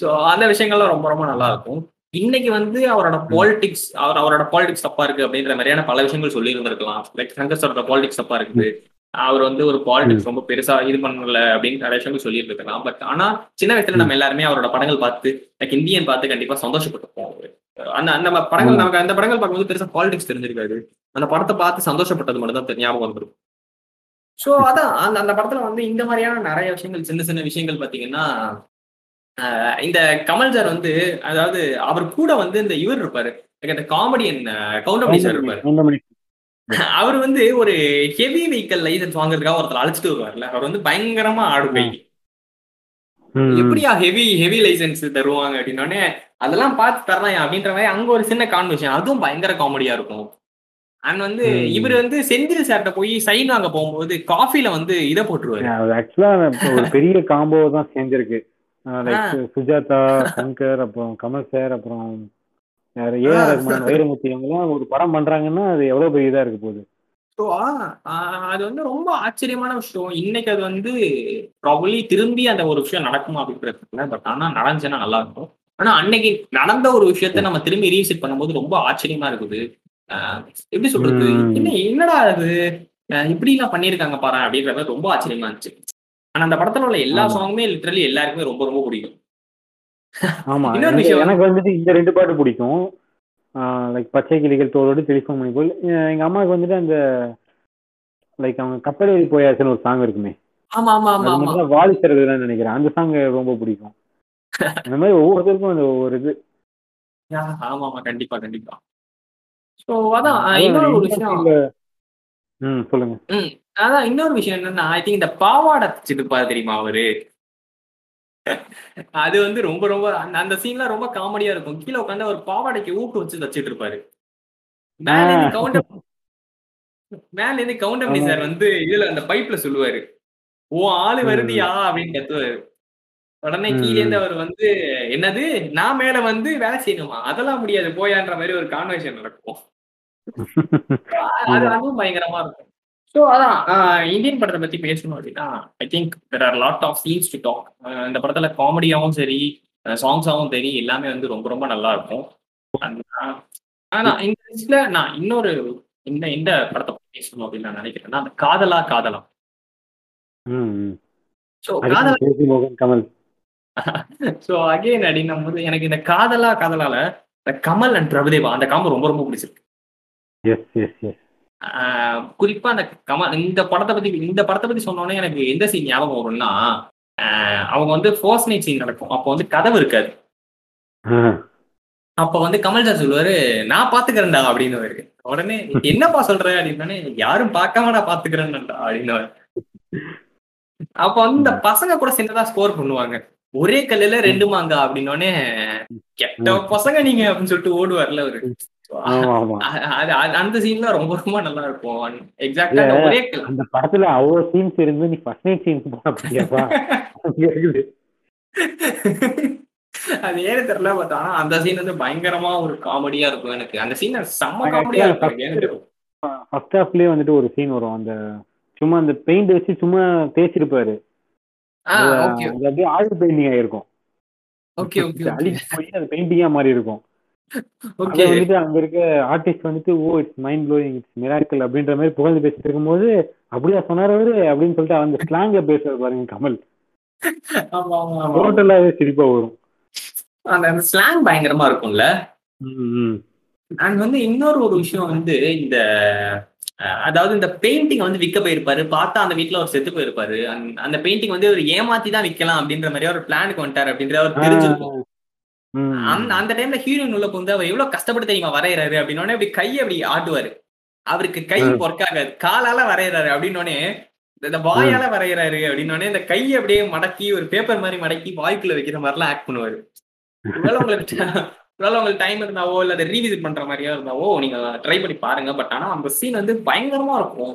சோ அந்த விஷயங்கள்லாம் ரொம்ப ரொம்ப நல்லா இருக்கும். இன்னைக்கு வந்து அவரோட பாலிடிக்ஸ் அவர் அவரோட பாலிடிக்ஸ் தப்பா இருக்கு அப்படின்ற மாதிரியான பல விஷயங்கள் சொல்லி இருந்திருக்கலாம் லைக் சங்கர் சாரோட பாலிடிக்ஸ் தப்பா இருக்குது. அவர் வந்து ஒரு பாலிடிக்ஸ் ரொம்ப பெருசா இது பண்ணல அப்படின்னு நிறைய விஷயங்கள் சொல்லிட்டு இருக்கலாம் பட் ஆனா சின்ன வயசுல நம்ம எல்லாருமே அவரோட படங்கள் பார்த்து லைக் இந்தியன் பார்த்து கண்டிப்பா சந்தோஷப்பட்டிருப்போம் அவரு. அந்த அந்த படங்கள் நமக்கு அந்த படங்கள் பார்க்கும்போது பெருசா பாலிடிக்ஸ் தெரிஞ்சிருக்காது. அந்த படத்தை பார்த்து சந்தோஷப்பட்டது மட்டும் தான் ஞாபகம் வந்துருக்கும் சோ அதான் அந்த அந்த படத்துல வந்து இந்த மாதிரியான நிறைய விஷயங்கள் சின்ன சின்ன விஷயங்கள் பாத்தீங்கன்னா இந்த கமல் சார் வந்து அதாவது அவர் கூட வந்து இந்த இவர் இருப்பாரு. அந்த காமெடியன் கவுண்டமணி சார் இருப்பாரு. அவர் வந்து ஒரு ஹெவி வெஹிக்கல் லைசன்ஸ் வாங்குறதுக்காக ஒருத்தர் அழைச்சிட்டு வருவார்ல. அவர் வந்து பயங்கரமா ஆடுகை எப்படியா ஹெவி ஹெவி லைசன்ஸ் தருவாங்க அப்படின்னோடனே அதெல்லாம் பார்த்து தரலாம் அப்படின்ற மாதிரி அங்க ஒரு சின்ன கான்வர்சேஷன் அதுவும் பயங்கர காமெடியா இருக்கும். அண்ட் வந்து. இவர் வந்து செந்தில் சார்ட்ட போய் சைன் வாங்க போகும்போது காஃபில வந்து இதை போட்டுருவாரு. ஆக்சுவலா ஒரு பெரிய காம்போ தான் சேர்ந்திருக்கு சுஜாதா சங்கர் அப்புறம் கமல் சார் அப்புறம் யாரு ஏ ஆர் ரஹ்மான் வைரமுத்து இவங்கெல்லாம் ஒரு படம் பண்றாங்கன்னா அது எவ்வளவு பெரிய இதா இருக்கு போகுது ஸோ அது வந்து ரொம்ப ஆச்சரியமான விஷயம். இன்னைக்கு அது வந்து ப்ராபலி திரும்பி அந்த ஒரு விஷயம் நடக்குமா அப்படின்றது பட் ஆனா நடந்துச்சுன்னா நல்லா இருக்கும். ஆனா அன்னைக்கு நடந்த ஒரு விஷயத்த நம்ம திரும்பி ரீவிசிட் பண்ணும்போது ரொம்ப ஆச்சரியமா இருக்குது. எப்படி சொல்றது. என்ன என்னடா அது இப்படி எல்லாம் பண்ணியிருக்காங்க பாரு அப்படின்ற மாதிரி ரொம்ப ஆச்சரியமா இருந்துச்சு. ஆனா அந்த படத்துல உள்ள எல்லா. சாங்குமே லிட்டரலி எல்லாருக்குமே ரொம்ப ரொம்ப பிடிக்கும். ஆமா. எனக்கு- வந்துட்டு இந்த ரெண்டு பாட்டு பிடிக்கும். லைக் பச்சை கிளிகள் தோளோடு டெலிஃபோன் மணி போல் அஹ் எங்க அம்மாவுக்கு வந்துட்டு அந்த லைக் அவங்க கப்பல் போயாச்சுன்னு ஒரு சாங் இருக்குமே. ஆமா ஆமா ஆமா அது ஆமா. மட்டும் தான் வாலி சரதுன்னு நினைக்கிறேன். அந்த சாங் ரொம்ப பிடிக்கும். அந்த மாதிரி ஒவ்வொருத்தருக்கும் அந்த ஒவ்வொரு இது. ஆமா ஆமா கண்டிப்பா கண்டிப்பா. சோ அதான் இன்னொரு ஒரு இந்த விஷயம். ம் சொல்லுங்க. அதான் இன்னொரு விஷயம் என்னன்னா ஐ திங்க் இந்த பாவாடை தச்சிருப்பாரு தெரியுமா அவரு? அது வந்து ரொம்ப ரொம்ப அந்த சீன்லாம் ரொம்ப காமெடியா இருக்கும். கீழே உட்காந்து ஒரு பாவாடைக்கு ஊக்கு வச்சு தச்சிட்டு இருப்பாரு. மேல இருந்து கவுண்டமணி. சார் வந்து இதுல அந்த பைப்ல சொல்லுவாரு. ஓ ஆளு ம். வருதியா? அப்படின்னு கத்துவாரு. உடனே. கீழே இருந்து அவர் வந்து என்னது? நான் மேல வந்து வேலை செய்யணுமா? அதெல்லாம் முடியாது போயான்ற மாதிரி ஒரு கான்வர்சேஷன் நடக்கும். அது அதுவும் பயங்கரமா இருக்கும். ஸோ அதான் இந்தியன் படத்தை பத்தி பேசணும் அப்படின்னா I think there are lot of scenes to talk இந்த படத்துல காமெடியாவும் சரி சாங்ஸாவும் சரி எல்லாமே வந்து ரொம்ப ரொம்ப நல்லா இருக்கும். ஆனா இந்த லிஸ்ட்ல நான் இன்னொரு இந்த இந்த படத்தை பத்தி பேசணும் அப்படின்னு நான் நினைக்கிறேன்னா அந்த காதலா காதலா. ஸோ காதலா கமல் ஸோ அகைன் அப்படின்னும் போது எனக்கு இந்த காதலா காதலால இந்த கமல் அண்ட் பிரபுதேவா அந்த காம்போ ரொம்ப ரொம்ப பிடிச்சிருக்கு. குறிப்பா அந்த கமல் இந்த படத்தை பத்தி இந்த படத்தை பத்தி சொன்னோன்னே எனக்கு எந்த சீன் ஞாபகம் வரும்னா அவங்க வந்து ஃபர்ஸ்ட் நைட் சீன் நடக்கும். அப்போ வந்து கதவு இருக்காது. அப்ப வந்து கமல் சார் சொல்லுவாரு நான் பாத்துக்கிறேன்டா அப்படின்னு இருக்கு உடனே என்னப்பா சொல்ற? அப்படின்னே யாரும் பார்க்காம நான் பாத்துக்கிறேன்டா அப்படின்னு அப்ப வந்து இந்த பசங்க கூட சின்னதா ஸ்கோர் பண்ணுவாங்க. ஒரே கல்லுல ரெண்டு மாங்கா அப்படின்னோடனே கெட்ட பசங்க நீங்க அப்படின்னு சொல்லிட்டு ஓடுவார்ல அது- அந்த சீன்ல ரொம்ப ரொம்ப நல்லா இருக்கும். எக்ஸாக்டா அந்த ஒரே படத்துல அவ்வளவு சீன்ஸ் இருந்து நீ ஃபர்ஸ்ட் நைட் சீன்ஸ் போன அப்படியாப்பா அது ஏன்னு தெரியல பட் ஆனா அந்த சீன் வந்து பயங்கரமா ஒரு காமெடியா இருக்கும் எனக்கு. அந்த சீன் செம்ம காமெடியா இருக்கும். ஃபர்ஸ்ட் ஹாஃப்லயே வந்துட்டு ஒரு சீன் வரும். அந்த சும்மா அந்த பெயிண்ட் வச்சு சும்மா தேய்ச்சிருப்பாரு. அது அப்படியே ஆயில் பெயிண்டிங் ஆயிருக்கும். ஓகே ஓகே அழிச்சு போய் அது பெயிண்டிங்கா மாறி இருக்கும். ஓகே. வந்துட்டு அங்க இருக்க ஆர்டிஸ்ட் வந்துட்டு ஓ it's mind blowing it's miracle அப்படின்ற மாதிரி புகழ்ந்து பேசிட்டு இருக்கும்போது அப்படியா சொன்னார் அவரு? அப்படின்னு சொல்லிட்டு அந்த ஸ்லாங்ல பேசுறது பாருங்க கமல். டோட்டலாவே சிரிப்பா வரும். அந்த ஸ்லாங் பயங்கரமா இருக்கும்ல. அண்ட் வந்து இன்னொரு ஒரு விஷயம் வந்து இந்த அதாவது இந்த பெயிண்டிங் வந்து விற்க போயிருப்பாரு பார்த்தா அந்த வீட்ல அவர் செத்து போயிருப்பாரு. அந்த- அந்த பெயிண்டிங் வந்து ஒரு ஏமாத்தி தான் விற்கலாம் அப்படின்ற மாதிரி ஒரு பிளானுக்கு வந்துட்டாரு அப்படின்றது அவர் தெரிஞ்சிருக்கும். அந்த அந்த டைம்ல ஹீரோயின் உள்ள வந்து அவர் எவ்வளவு கஷ்டப்பட்டு தெரியுமா வரையறாரு அப்படின்னோடனே அப்படி கையை அப்படி ஆட்டுவாரு. அவருக்கு கை. ஒர்க் ஆகாது காலால வரையறாரு அப்படின்னோடனே இந்த வாயால வரையறாரு அப்படின்னோடனே இந்த கையை அப்படியே மடக்கி ஒரு பேப்பர் மாதிரி மடக்கி வாய்க்குள்ள வைக்கிற மாதிரிலாம் ஆக்ட் பண்ணுவாரு. ஒருவேளை உங்களுக்கு ஒருவேளை உங்களுக்கு டைம் இருந்தாவோ இல்ல அதை ரீவிசிட் பண்ற மாதிரியோ இருந்தாவோ நீங்க ட்ரை பண்ணி பாருங்க. பட் ஆனா அந்த சீன் வந்து பயங்கரமா இருக்கும்.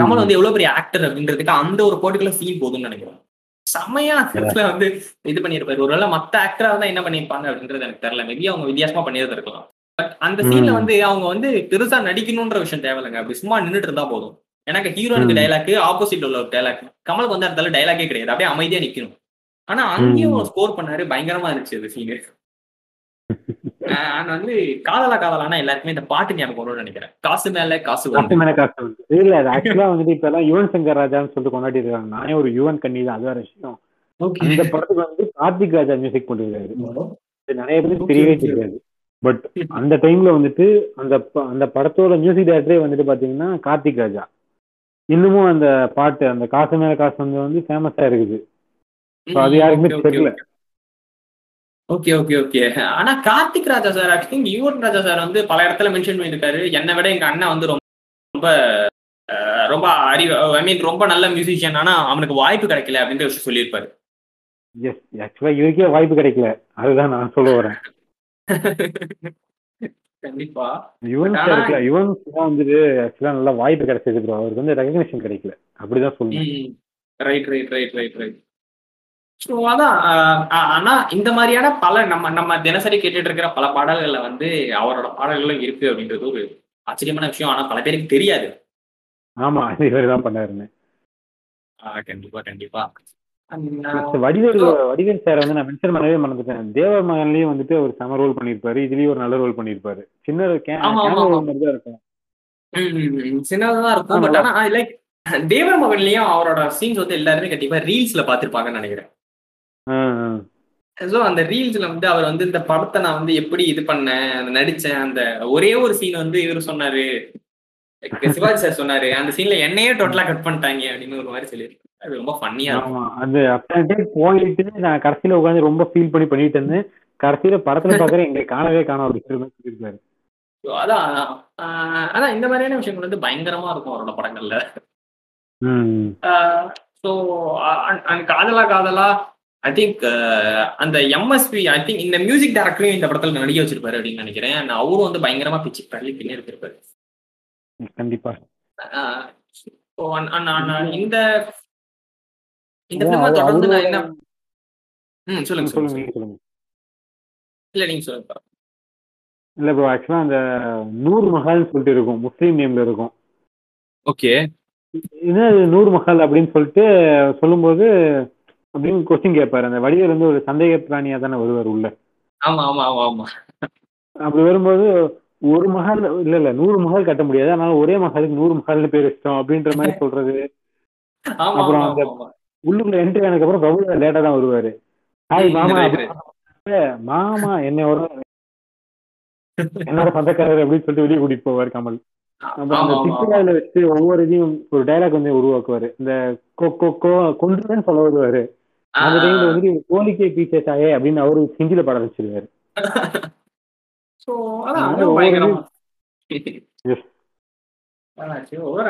கமல் வந்து எவ்வளவு பெரிய ஆக்டர் அப்படின்றதுக்கு அந்த ஒரு போர்ட்டிகுலர் சீன் போதும்னு நினைக்கிறேன். செமையா இடத்துல வந்து இது பண்ணிருப்பாரு ஒருவேளை மத்த ஆக்டரா தான் என்ன பண்ணிருப்பாங்க அப்படின்றது எனக்கு தெரியல. மேபி அவங்க வித்தியாசமா பண்ணியது இருக்கலாம் பட் அந்த சீன்ல. வந்து அவங்க வந்து பெருசா நடிக்கணும்ன்ற விஷயம் தேவையில்லைங்க. அப்படி சும்மா நின்னுட்டு இருந்தா போதும். எனக்கு ஹீரோனுக்கு. டைலாக் ஆப்போசிட் உள்ள ஒரு டைலாக் கமலுக்கு வந்து இடத்துல டைலாக்கே கிடையாது. அப்படியே அமைதியா நிக்கணும். ஆனா அங்கேயும். ஸ்கோர் பண்ணாரு. பயங்கரமா இருந்துச்சு அது சீனு நான் வந்து காதலா காதலானா எல்லாருக்குமே இந்த பாட்டு ஞாபகம் வரும்னு நினைக்கிறேன். காசு மேல காசு காசு மேல காசு வந்து. இல்ல அது ஆக்சுவலா வந்துட்டு இப்ப எல்லாம் யுவன் சங்கர் ராஜான்னு சொல்லிட்டு கொண்டாடி இருக்காங்க. நானே ஒரு யுவன் கண்ணி தான் அது வேற விஷயம். அந்த படத்துக்கு வந்து கார்த்திக் ராஜா மியூசிக் பண்ணிருக்காரு நிறைய பேருக்கு தெரியவே. தெரியாது. பட் அந்த டைம்ல வந்துட்டு அந்த அந்த படத்தோட மியூசிக் டைரக்டரே வந்துட்டு பாத்தீங்கன்னா கார்த்திக் ராஜா. இன்னமும் அந்த பாட்டு அந்த காசு மேல காசு வந்து வந்து ஃபேமஸா இருக்குது. அது யாருக்குமே தெரியல. ஓகே ஓகே ஓகே ஆனா Karthik Raja sir actually Yuvan Raja sir வந்து பல இடத்துல மென்ஷன் பண்ணியிருக்காரு. என்னை விட எங்க அண்ணன் வந்து ரொம்ப ரொம்ப ரொம்ப அறிவு ஐ மீன் ரொம்ப நல்ல மியூசிஷியன் ஆனா அவனுக்கு வாய்ப்பு கிடைக்கல அப்படின்ற விஷயம் சொல்லியிருப்பாரு. எஸ் ஆக்சுவலா இதுக்கே வாய்ப்பு கிடைக்கல. அதுதான் நான் சொல்ல வரேன். கண்டிப்பா. யுவன் சார் யுவன் வந்துட்டு ஆக்சுவலா நல்லா வாய்ப்பு கிடைச்சது ப்ரோ அவருக்கு வந்து ரெகக்னிஷன் கிடைக்கல. அப்படிதான் சொல்லணும் right right right right right so அதான் ஆனா இந்த மாதிரியான பல நம்ம நம்ம தினசரி கேட்டுட்டு இருக்கிற பல பாடல்கள்ல வந்து அவரோட பாடல்களும் இருக்கு அப்படின்றது ஒரு ஆச்சரியமான விஷயம். ஆனா பல பேருக்கு தெரியாது. ஆமா இவர் தான் பண்ணாருன்னு. கண்டிப்பா கண்டிப்பா. வடிவேல் வடிவேல் சார் வந்து நான் மென்ஷன் பண்ணவே மறந்துட்டேன். தேவ மகன்லயும் வந்துட்டு ஒரு செம ரோல் பண்ணிருப்பாரு இதுலயும் ஒரு நல்ல ரோல் பண்ணிருப்பாரு சின்ன ஆமா. மாதிரி தான் இருக்கும். சின்னதா இருக்கும். பட் ஆனா லைக் தேவர் மகன்லயும் அவரோட சீன்ஸ் வந்து எல்லாருமே கண்டிப்பா ரீல்ஸ்ல பாத்திருப்பாங்கன்னு நினைக்கிறேன். ஸோ அந்த ரீல்ஸ்ல வந்து அவர் வந்து இந்த படத்தை நான் வந்து எப்படி இது பண்ணேன் நடிச்சேன் அந்த ஒரே ஒரு சீன் வந்து இவர் சொன்னாரு. சிவாஜி சார் சொன்னாரு அந்த சீன்ல என்னையே டோட்டலா கட் பண்ணிட்டாங்க அப்படின்னு ஒரு மாதிரி சொல்லியிருக்காரு. அது ரொம்ப ஃபன்னியா அது அப்படின்ட்டு போயிட்டு நான் கடைசியில உட்காந்து ரொம்ப ஃபீல் பண்ணி பண்ணிட்டு இருந்தேன். கடைசியில படத்துல பாக்குறேன் எங்களை காணவே காணோம் மாதிரி சொல்லியிருக்காரு. அதான் இந்த மாதிரியான விஷயங்கள் வந்து பயங்கரமா இருக்கும் அவரோட படங்கள்ல. So Kadhala Kadhala I think அந்த எம்எஸ்பி ஐ திங்க் இந்த மியூசிக் டைரக்டரையும் இந்த படத்துல நடிக்க வச்சிருப்பாரு அப்படின்னு நினைக்கிறேன். அவரும் வந்து பயங்கரமா பிச்சு தள்ளி பின்னே இருந்திருப்பாரு. கண்டிப்பா. இந்த இந்த அதான் பிலிமை அவரு- தொடர்ந்து நான் என்ன ம் சொல்லுங்க சொல்லுங்க சொல்லுங்க இல்ல நீங்க சொல்லுங்க இல்ல ப்ரோ ஆக்சுவலா அந்த நூறு மஹால்னு சொல்லிட்டு இருக்கும் முஸ்லீம் நேம்ல இருக்கும். ஓகே. என்ன நூறு மஹால் அப்படின்னு சொல்லிட்டு சொல்லும்போது அப்படின்னு கொஸ்டின் கேட்பாரு. அந்த வடிவேல் வந்து ஒரு சந்தேக பிராணியா தானே வருவார் உள்ள. ஆமா ஆமா ஆமா ஆமா. அப்படி வரும்போது ஒரு மஹால் இல்ல இல்ல நூறு மஹால் கட்ட முடியாது. அதனால ஒரே மஹாலுக்கு நூறு மஹால்னு பேர் வச்சிட்டோம் அப்படின்ற மாதிரி சொல்றது. அப்புறம் அந்த- உள்ளுக்குள்ள என்ட்ரி ஆனதுக்கு அப்புறம் பிரபு லேட்டா தான் வருவாரு. ஹாய் மாமா. மாமா என்ன ஒரு என்னோட சொந்தக்காரர் அப்படின்னு சொல்லிட்டு வெளியே கூட்டிட்டு போவார் கமல். அப்புறம் அந்த வச்சு ஒவ்வொரு இதையும் ஒரு டைலாக் வந்து உருவாக்குவாரு. இந்த கொ கொ கொ கொன்றுன்னு சொல்ல வருவாரு. அந்த டைம்ல வந்துட்டு கோழிக்கே பீச்சே சாயே அப்படின்னு அவரு ஹிந்தியில பாட வச்சிருக்காரு. ஓவர்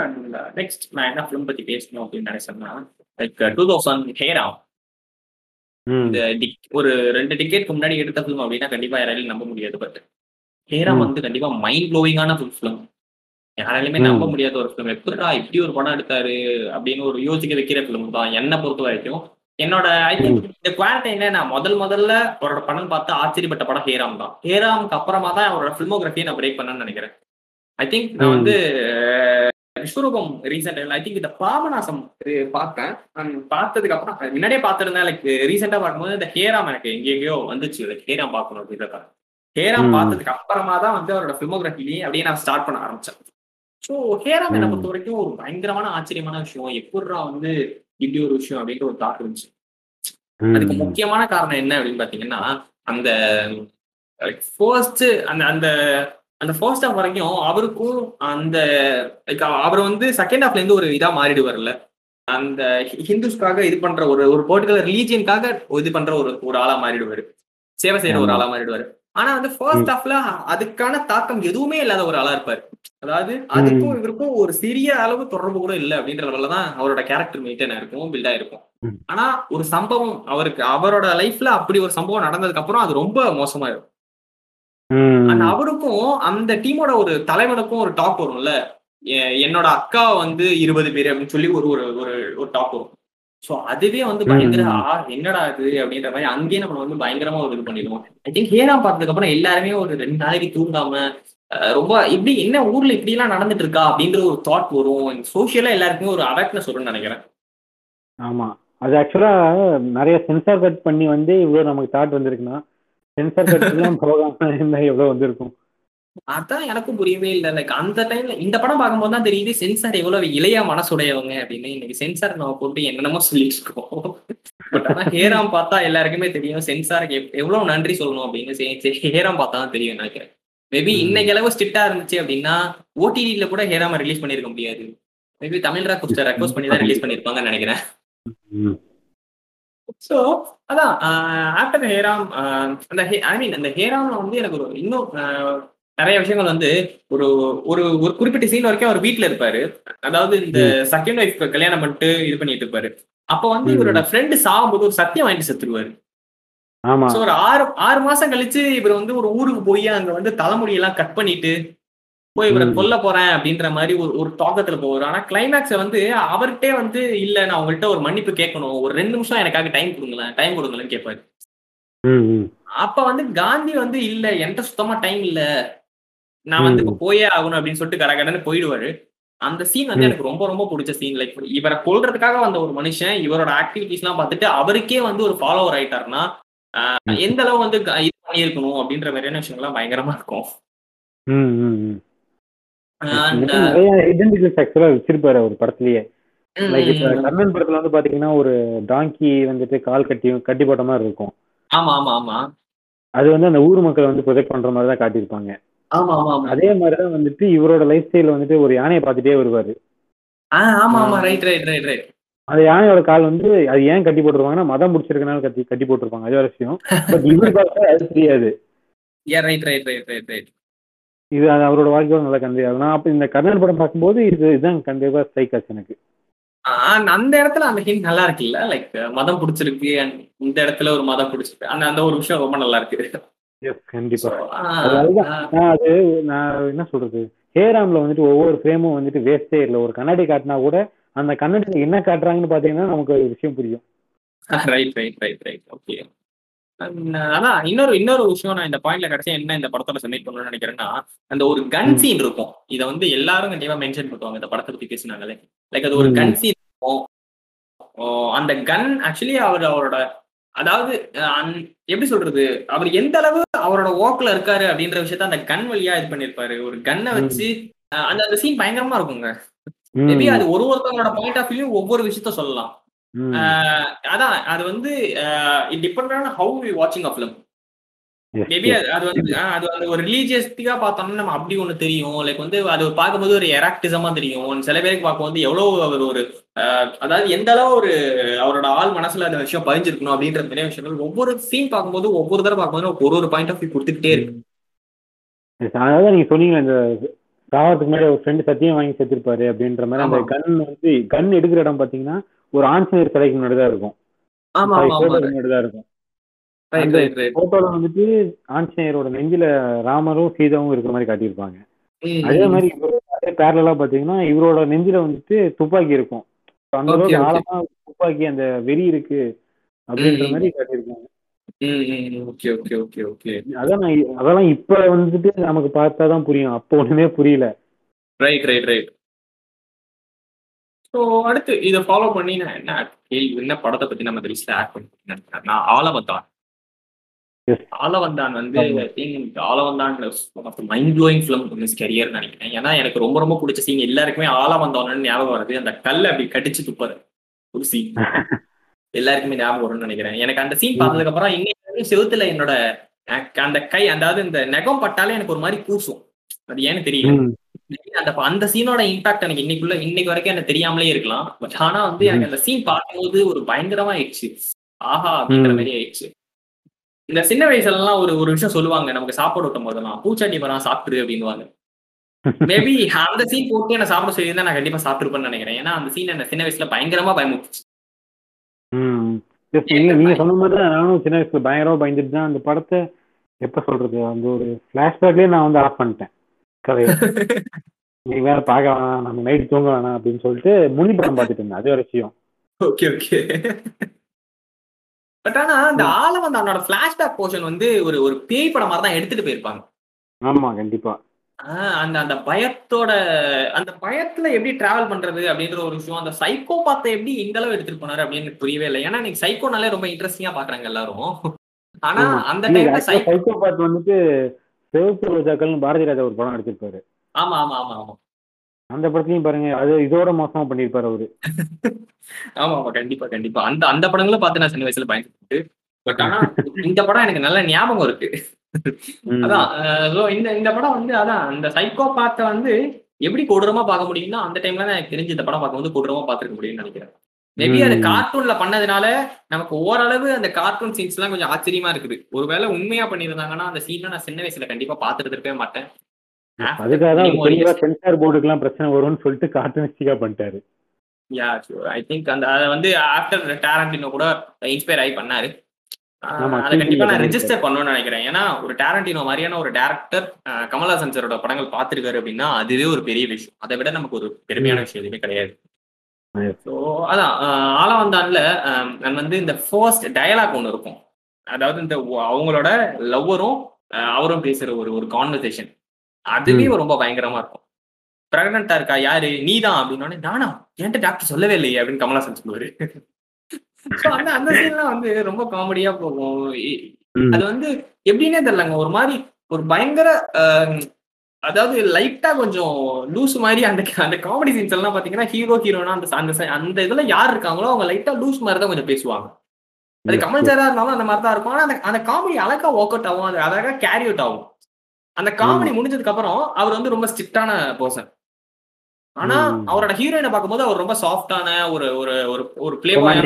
நெக்ஸ்ட் நான் என்ன ஃபிலிம் பத்தி பேசணும் அப்படின்னு நினைச்சேன்னா லைக் டூ தௌசண்ட் ஹேரா. இந்த ஒரு ரெண்டு டிக்கெட்க்கு முன்னாடி எடுத்த ஃபிலிம் அப்படின்னா கண்டிப்பா யாராலையும் நம்ப முடியாது பட் ஹேரா. வந்து கண்டிப்பா மைண்ட் ப்ளோவிங்கான ஃபிலிம் யாராலையுமே ம். நம்ப முடியாத ஒரு ஃபிலிம் எப்படிடா இப்படி ஒரு படம் எடுத்தாரு அப்படின்னு ஒரு யோசிக்க வைக்கிற ஃபிலிம் தான் என்னை பொறுத்த வரைக்கும் என்னோட ஐ திங்க் இந்த குவாரண்டைன்ல நான் முதல் முதல்ல அவரோட படம் பார்த்து ஆச்சரியப்பட்ட படம் ஹேராம் தான். ஹேராமுக்கு அப்புறமா தான் அவரோட ஃபிலிமோகிராஃபியை நான் பிரேக் பண்ணேன்னு நினைக்கிறேன். ஐ திங்க் நான். வந்து விஸ்வரூபம் ரீசெண்ட் ஐ திங்க் இந்த பாபநாசம் பார்த்தேன். And பார்த்ததுக்கு அப்புறம் முன்னாடியே பார்த்திருந்தேன் லைக் ரீசெண்டா பார்க்கும்போது இந்த ஹேராம் எனக்கு எங்க எங்கேயோ வந்துச்சு லைக் ஹேராம் பார்க்கணும் அப்படின்றத ஹேராம். பார்த்ததுக்கு அப்புறமா தான் வந்து அவரோட ஃபிலிமோகிராஃபிலேயே அப்படியே நான் ஸ்டார்ட் பண்ண ஆரம்பிச்சேன். ஸோ ஹேராம் என்னை. பொறுத்த வரைக்கும் ஒரு பயங்கரமான ஆச்சரியமான விஷயம். எப்படிரா வந்து இப்படி ஒரு விஷயம் அப்படின்ற ஒரு தாட் இருந்துச்சு அதுக்கு. முக்கியமான காரணம் என்ன அப்படின்னு பாத்தீங்கன்னா அந்த ஃபர்ஸ்ட் அந்த அந்த அந்த ஃபர்ஸ்ட் ஹாஃப் வரைக்கும் அவருக்கும் அந்த like அவர் வந்து செகண்ட் ஹாஃப்ல இருந்து ஒரு இதா மாறிடுவார்ல அந்த ஹிந்துஸ்க்காக இது பண்ற ஒரு ஒரு பர்டிகுலர் ரிலீஜியனுக்காக இது பண்ற ஒரு ஒரு ஆளா மாறிடுவாரு சேவை செய்யற ஒரு. ஆளா மாறிடுவாரு ஆனா வந்து ஃபர்ஸ்ட் ஹாஃப்ல அதுக்கான தாக்கம் எதுவுமே இல்லாத ஒரு ஆளா இருப்பாரு. அதாவது அதுக்கும் இவருக்கும் ஒரு சிறிய அளவு தொடர்பு கூட இல்லை அப்படின்ற லெவல்ல தான் அவரோட கேரக்டர் மெயின்டைன் இருக்கும் பில்ட் ஆயிருக்கும். ஆனா ஒரு சம்பவம் அவருக்கு அவரோட லைஃப்ல அப்படி ஒரு சம்பவம் நடந்ததுக்கு அப்புறம் அது ரொம்ப மோசமாயிரும் ம். அந்த அவருக்கும் அந்த டீமோட ஒரு தலைவனுக்கும் ஒரு டாக் வரும்ல. என்னோட அக்கா வந்து இருபது பேர் அப்படின்னு சொல்லி ஒரு ஒரு ஒரு ஒரு டாக் வரும். சோ அதுவே வந்து பயங்கர. ஆ என்னடா இது? அப்படின்ற மாதிரி அங்கேயே நம்ம வந்து பயங்கரமா ஒரு இது பண்ணிடுவோம். ஐ திங்க் ஹேராம் பார்த்ததுக்கு அப்புறம் எல்லாருமே ஒரு ரெண்டு நாளைக்கு தூங்காம ரொம்ப இப்படி என்ன ஊர்ல இப்படி எல்லாம் நடந்துட்டு இருக்கா அப்படின்ற ஒரு தாட் வரும். சோஷியலா எல்லாருக்குமே ஒரு அவேர்னஸ் வரும்னு நினைக்கிறேன். ஆமா. அது ஆக்சுவலா நிறைய சென்சார் கட் பண்ணி வந்து இவ்வளவு நமக்கு தாட் வந்திருக்குன்னா சென்சார் கட் எல்லாம் போகாம இருந்தா எவ்வளவு வந்திருக்கும்? அதான் எனக்கும் புரியவே இல்லை. லைக் அந்த டைம்ல இந்த படம் பார்க்கும்போது தான் தெரியுது சென்சார் எவ்வளவு இளைய மனசுடையவங்க அப்படின்னு. இன்னைக்கு சென்சார் நம்ம போட்டு என்னென்னமோ சொல்லிட்டு இருக்கோம் பட் ஆனா ஹேராம் பார்த்தா எல்லாருக்குமே தெரியும் சென்சாருக்கு எவ்- எவ்வளவு நன்றி சொல்லணும் அப்படின்னு. சரி, ஹேராம் பார்த்தா தான் தெரியும் நினைக்கிறேன் மேபி. இன்னைக்கு அளவு ஸ்ட்ரிக்டா இருந்துச்சு அப்படின்னா ஓடிடில கூட ஹேராம ரிலீஸ் பண்ணிருக்க முடியாது. மேபி தமிழ் ராக் ரெக்வஸ்ட் பண்ணி தான் ரிலீஸ் பண்ணிருப்பாங்கன்னு நினைக்கிறேன். ஸோ அதான் ஆஃப்டர் ஹேராம் அந்த ஐ மீன் அந்த ஹேராம்ல வந்து எனக்கு ஒரு இன்னும் நிறைய விஷயங்கள் வந்து ஒரு ஒரு ஒரு குறிப்பிட்ட சீன் வரைக்கும் அவர் வீட்ல இருப்பாரு. அதாவது இந்த செகண்ட் ஒய்ஃப் கல்யாணம் பண்ணிட்டு இது பண்ணிட்டு இருப்பாரு. அப்ப வந்து. இவரோட ஃப்ரெண்டு சாகும்போது ஒரு சத்தியம் வாங்கிட்டு செத்துருவாரு. ஒரு ஆறு ஆறு மாசம் கழிச்சு இவர் வந்து ஒரு ஊருக்கு போய் அங்க வந்து தலைமுடியெல்லாம் கட் பண்ணிட்டு போய் இவரை. கொல்ல போறேன் அப்படின்ற மாதிரி ஒரு ஒரு தாக்கத்துல போவார். ஆனா கிளைமேக்ஸை வந்து அவர்கிட்டே வந்து இல்ல நான் உங்கள்கிட்ட ஒரு மன்னிப்பு கேட்கணும். ஒரு ரெண்டு நிமிஷம் எனக்காக டைம் கொடுங்களேன் டைம் கொடுங்களேன்னு கேட்பாரு. அப்ப வந்து காந்தி வந்து இல்ல என்கிட்ட சுத்தமா டைம் இல்ல. நான் வந்து இப்ப போயே ஆகணும் அப்படின்னு சொல்லிட்டு கடகடன்னு போயிடுவாரு. அந்த சீன் வந்து. எனக்கு ரொம்ப ரொம்ப பிடிச்ச சீன் லைக் இவரை கொல்றதுக்காக வந்த ஒரு மனுஷன் இவரோட ஆக்டிவிட்டிஸ் எல்லாம் பார்த்துட்டு அவருக்கே வந்து ஒரு ஃபாலோவர் ஆயிட்டாருன்னா. எந்த அளவு வந்து இது பண்ணியிருக்கணும் அப்படின்ற மாதிரியான விஷயங்கள்லாம் பயங்கரமா இருக்கும். வச்சிருப்பாரு ஒரு படத்துலயே. லைக் இப்ப. கர்ணன் படத்துல வந்து பாத்தீங்கன்னா ஒரு டாங்கி வந்துட்டு கால் கட்டி கட்டி போட்ட மாதிரி இருக்கும். ஆமா ஆமா ஆமா. அது வந்து அந்த ஊர் மக்களை வந்து ப்ரொஜெக்ட் பண்ற மாதிரி தான் காட்டியிருப்பாங்க. ஆமா ஆமா அதே மாதிரிதான் வந்துட்டு இவரோட லைஃப் ஸ்டைல வந்துட்டு ஒரு யானையை பார்த்துட்டே வருவாரு. ஆமா ஆமா. ரைட் ரைட் ரைட் ரைட் அந்த யானையோட கால் வந்து அது ஏன் கட்டி போட்டிருப்பாங்கன்னா மதம் முடிச்சிருக்கனால கட்டி கட்டி போட்டிருப்பாங்க. அது ஒரு விஷயம். பட் இவர் பார்த்தா அது தெரியாது. Right right right right right இது அது அவரோட வாழ்க்கையோட நல்லா கண்டு நான் அப்ப இந்த கர்ணன் படம் பார்க்கும்போது இது இதுதான் கண்டிப்பா ஸ்ட்ரைக் ஆச்சு எனக்கு. அந்த இடத்துல அந்த ஹிண்ட் நல்லா இருக்குல்ல? லைக் மதம் பிடிச்சிருக்கு இந்த இடத்துல ஒரு மதம் பிடிச்சிருக்கு. அந்த அந்த ஒரு விஷயம் ரொம்ப நல்லா இருக்கு. எஸ் கண்டிப்பா. அது நான் என்ன சொல்றது? ஹேராம்ல வந்துட்டு ஒவ்வொரு ஃப்ரேமும் வந்துட்டு வேஸ்டே இல்லை. ஒரு கண்ணாடி காட்டினா கூட அந்த கண்ணாடியில என்ன காட்டுறாங்கன்னு பாத்தீங்கன்னா நமக்கு ஒரு விஷயம் புரியும். Right right right right okay அதான் இன்னொரு இன்னொரு விஷயம் நான் இந்த பாயிண்ட்ல கடைசியா என்ன இந்த படத்தோட சப்மிட் பண்ணணும்னு நினைக்கிறேன்னா அந்த ஒரு கன். சீன் இருக்கும். இதை வந்து எல்லாரும் கண்டிப்பா மென்ஷன் பண்ணுவாங்க. இந்த படத்தை பத்தி பேசினாங்களே. லைக் அது ஒரு. கன் சீன் இருக்கும். அந்த கன் ஆக்சுவலி அவர் அவரோட அதாவது எப்படி சொல்றது? அவர் எந்த அளவு அவரோட ஓக்ல இருக்காரு அப்படின்ற விஷயத்த அந்த கன் வழியா இது பண்ணிருப்பாரு. ஒரு ம். வச்சு அந்த அந்த சீன் பயங்கரமா இருக்குங்க. மேபி அது ஒரு ஒருத்தவங்களோட பாயிண்ட் ஆஃப் வியூ ஒவ்வொரு விஷயத்த சொல்லலாம். அதான் அது வந்து it depend on how we வாட்சிங் அ ஃபிலிம் மேபி. அது வந்து அது வந்து ஒரு ரிலீஜியஸ்டிக்கா பார்த்தோம்னா நம்ம அப்படி ஒண்ணு தெரியும். லைக் வந்து அது பார்க்கும்போது ஒரு எராக்டிசமா தெரியும். சில பேருக்கு பார்க்கும்போது எவ்வளவு அவர் ஒரு அதாவது எந்த அளவு ஒரு அவரோட ஆள் மனசுல அந்த விஷயம் பதிஞ்சிருக்கணும் அப்படின்ற நிறைய விஷயங்கள் ஒவ்வொரு சீன் பார்க்கும்போது ஒவ்வொரு தடவை பார்க்கும்போது ஒரு ஒரு பாயிண்ட் ஆஃப் வியூ கொடுத்துக்கிட்டே இருக்கு. அதாவது நீங்க சொன்னீங்க இந்த சாவத்துக்கு முன்னாடி ஒரு ஃப்ரெண்டு சத்தியம் வாங்கி செத்துருப்பாரு அப்படின்ற மாதிரி அந்த. கன் வந்து கன் எடுக்கிற இடம் பாத்தீங்கன்னா ஒரு ஆஞ்சநேயர் சிலைக்கு முன்னாடி தான் இருக்கும். ஆமா இருக்கும் ரைட் அந்த ரைட் ரைட் போட்டோல வந்துட்டு ஆஞ்சநேயரோட நெஞ்சில ராமரும் சீதாவும் இருக்கிற மாதிரி காட்டியிருப்பாங்க. அதே மாதிரி அதே பேரலா பாத்தீங்கன்னா இவரோட நெஞ்சில வந்துட்டு துப்பாக்கி இருக்கும். அந்த அளவுக்கு. ஆழமா துப்பாக்கி அந்த வெறி இருக்கு அப்படின்ற. மாதிரி காட்டியிருக்காங்க. அதான் அதெல்லாம் இப்ப வந்துட்டு நமக்கு பார்த்தாதான் புரியும். அப்போ ஒண்ணுமே புரியல. ரைட் ரைட் ரைட் ஸோ அடுத்து இதை ஃபாலோ பண்ணி நான் என்ன கேள்வி என்ன படத்தை பத்தி நம்ம லிஸ்ட்ல ஆட் பண்ணி நான் Yes. ஆலவந்தான் வந்து Aalavandhan mind blowing film miss career நினைக்கிறேன். ஏன்னா எனக்கு ரொம்ப ரொம்ப பிடிச்ச சீன் எல்லாருக்குமே ஆலவந்தான்னு ஞாபகம் வருது. அந்த கல்லை அப்படி கடிச்சு துப்பாரு ஒரு சீன் எல்லாருக்குமே ஞாபகம் வரும்னு நினைக்கிறேன். எனக்கு அந்த சீன் பார்த்ததுக்கு அப்புறம் இன்னைக்கு செவுத்துல என்னோட அந்த கை அதாவது இந்த நெகம் பட்டாலே எனக்கு ஒரு மாதிரி கூசும். அது ஏன்னு தெரியல. அந்த அந்த சீனோட இம்பாக்ட் எனக்கு இன்னைக்குள்ள இன்னைக்கு வரைக்கும் எனக்கு தெரியாமலே இருக்கலாம். பட் ஆனா வந்து எனக்கு அந்த சீன் பார்க்கும்போது ஒரு பயங்கரமா ஆயிடுச்சு. ஆஹா அப்படிங்கிற. மாதிரி ஆயிடுச்சு. இந்த சின்ன வயசுல எல்லாம் ஒரு ஒரு விஷயம் சொல்லுவாங்க நமக்கு சாப்பாடு ஊட்டும் போதெல்லாம் பூச்சாண்டி பரம் சாப்பிட்டுரு அப்படின்னுவாங்க. மேபி அந்த சீன் போட்டு என்ன சாப்பிட சொல்லியிருந்தா நான் கண்டிப்பா சாப்பிட்டுருப்பேன்னு நினைக்கிறேன். ஏன்னா அந்த சீன் என்ன சின்ன வயசுல பயங்கரமா. Yes, நீங்க நீங்க சொன்ன மாதிரி தான் நானும் சின்ன வயசுல பயங்கரமா பயந்துட்டு தான் அந்த படத்தை எப்ப சொல்றது அந்த ஒரு பிளாஷ்பேக்லயே நான் வந்து ஆஃப் பண்ணிட்டேன். கதையை. நீ வேற பார்க்க வேணாம் நம்ம நைட் தூங்க வேணாம் அப்படின்னு சொல்லிட்டு முனி படம் பார்த்துட்டு இருந்தேன். அது ஒரு விஷயம். ஓகே ஓகே பட் ஆனா அந்த வந்து அவனோட பிளாஷ்பேக் போர்ஷன் வந்து ஒரு ஒரு பேய் படம் மாதிரி தான் எடுத்துட்டு போயிருப்பாங்க. ஆமா கண்டிப்பா. அந்த அந்த பயத்தோட அந்த பயத்துல எப்படி டிராவல் பண்றது அப்படின்ற ஒரு விஷயம் அந்த சைக்கோ பார்த்த எப்படி இந்த அளவு எடுத்துட்டு போனாரு அப்படின்னு புரியவே இல்லை. ஏன்னா நீங்க சைக்கோனாலே ரொம்ப இன்ட்ரெஸ்டிங்கா பாக்குறாங்க எல்லாரும். ஆனா. அந்த டைம்ல சைக்கோ சைக்கோபாத் வந்துட்டு சிவப்பு ரோஜாக்கள்னு பாரதி ராஜா ஒரு படம் எடுத்திருப்பாரு. ஆமா ஆமா ஆமா ஆமா. அந்த படத்துலயும் பாருங்க அது இதோட மோசமா பண்ணிருப்பாரு அவரு. ஆமா ஆமா கண்டிப்பா கண்டிப்பா. அந்த அந்த படங்களும் பார்த்து நான் சின்ன வயசுல பயன்பட்டு பட் ஆனா இந்த படம் எனக்கு நல்ல ஞாபகம் இருக்கு. அதான் இந்த இந்த படம் வந்து அதான் அந்த சைக்கோ பார்த்த வந்து எப்படி கொடூரமா பார்க்க முடியும்னா அந்த டைம்ல தான் எனக்கு தெரிஞ்சு இந்த படம் பார்க்கும்போது கொடூரமா பார்த்துருக்க முடியும்னு நினைக்கிறேன். மேபி அது. கார்ட்டூன்ல பண்ணதுனால நமக்கு ஓரளவு அந்த கார்ட்டூன் சீன்ஸ் எல்லாம் கொஞ்சம் ஆச்சரியமா இருக்குது. ஒருவேளை உண்மையா பண்ணியிருந்தாங்கன்னா அந்த சீன்ல நான் சின்ன வயசுல கண்டிப்பா பார்த்துருக்கவே மாட்டேன். அதுக்காக தான். தெளிவா சென்சார் பிரச்சனை வரும்னு சொல்லிட்டு கார்ட்டூனிஸ்டிக்கா பண்ணிட்டாரு. யா ஷூர் ஐ திங்க் அந்த அதை வந்து ஆஃப்டர் டேரண்டினோ கூட இன்ஸ்பயர் ஆகி பண்ணாரு. அதை கண்டிப்பா நான். ரெஜிஸ்டர் பண்ணணும்னு நினைக்கிறேன். ஏன்னா ஒரு டேரண்டினோ மாதிரியான ஒரு டேரக்டர் கமல்ஹாசன் சாரோட படங்கள் பார்த்திருக்காரு அப்படின்னா அதுவே ஒரு பெரிய விஷயம். அதை விட நமக்கு ஒரு பெருமையான விஷயம் எதுவுமே கிடையாது. ஸோ அதான் ஆலவந்தான்ல நான் வந்து இந்த ஃபர்ஸ்ட் டயலாக் ஒன்று இருக்கும். அதாவது இந்த அவங்களோட லவ்வரும் அவரும் பேசுற ஒரு ஒரு கான்வர்சேஷன் அதுவே ரொம்ப பயங்கரமா இருக்கும். பிரெக்னண்டா இருக்கா? யாரு? நீதான் அப்படின்னோடனே நானா? என்கிட்ட டாக்டர் சொல்லவே இல்லையே அப்படின்னு கமலாசன் சொல்லுவாரு. அந்த அந்த சீன்லாம் வந்து ரொம்ப காமெடியா போகும். அது வந்து எப்படின்னே தெரியலங்க. ஒரு மாதிரி ஒரு பயங்கர அதாவது லைட்டா கொஞ்சம் லூஸ் மாதிரி அந்த அந்த காமெடி சீன்ஸ் எல்லாம் பாத்தீங்கன்னா ஹீரோ ஹீரோனா அந்த அந்த அந்த இதுல யார் இருக்காங்களோ அவங்க லைட்டா லூஸ் மாதிரி தான் கொஞ்சம் பேசுவாங்க. அது கமல். சாரா இருந்தாலும் அந்த மாதிரி தான் இருக்கும். ஆனா அந்த அந்த காமெடி அழகா ஒர்க் அவுட் ஆகும். அது அழகா கேரி அவுட் ஆகும். அந்த காமெடி முடிஞ்சதுக்கு அப்புறம் அவர் வந்து ரொம்ப ஸ்ட்ரிக்டான பர்சன் ஆனா. அவரோட ஹீரோயினை பார்க்கும்போது அவர் ரொம்ப சாஃப்டான ஒரு ஒரு ஒரு ஒரு பிளேபாயான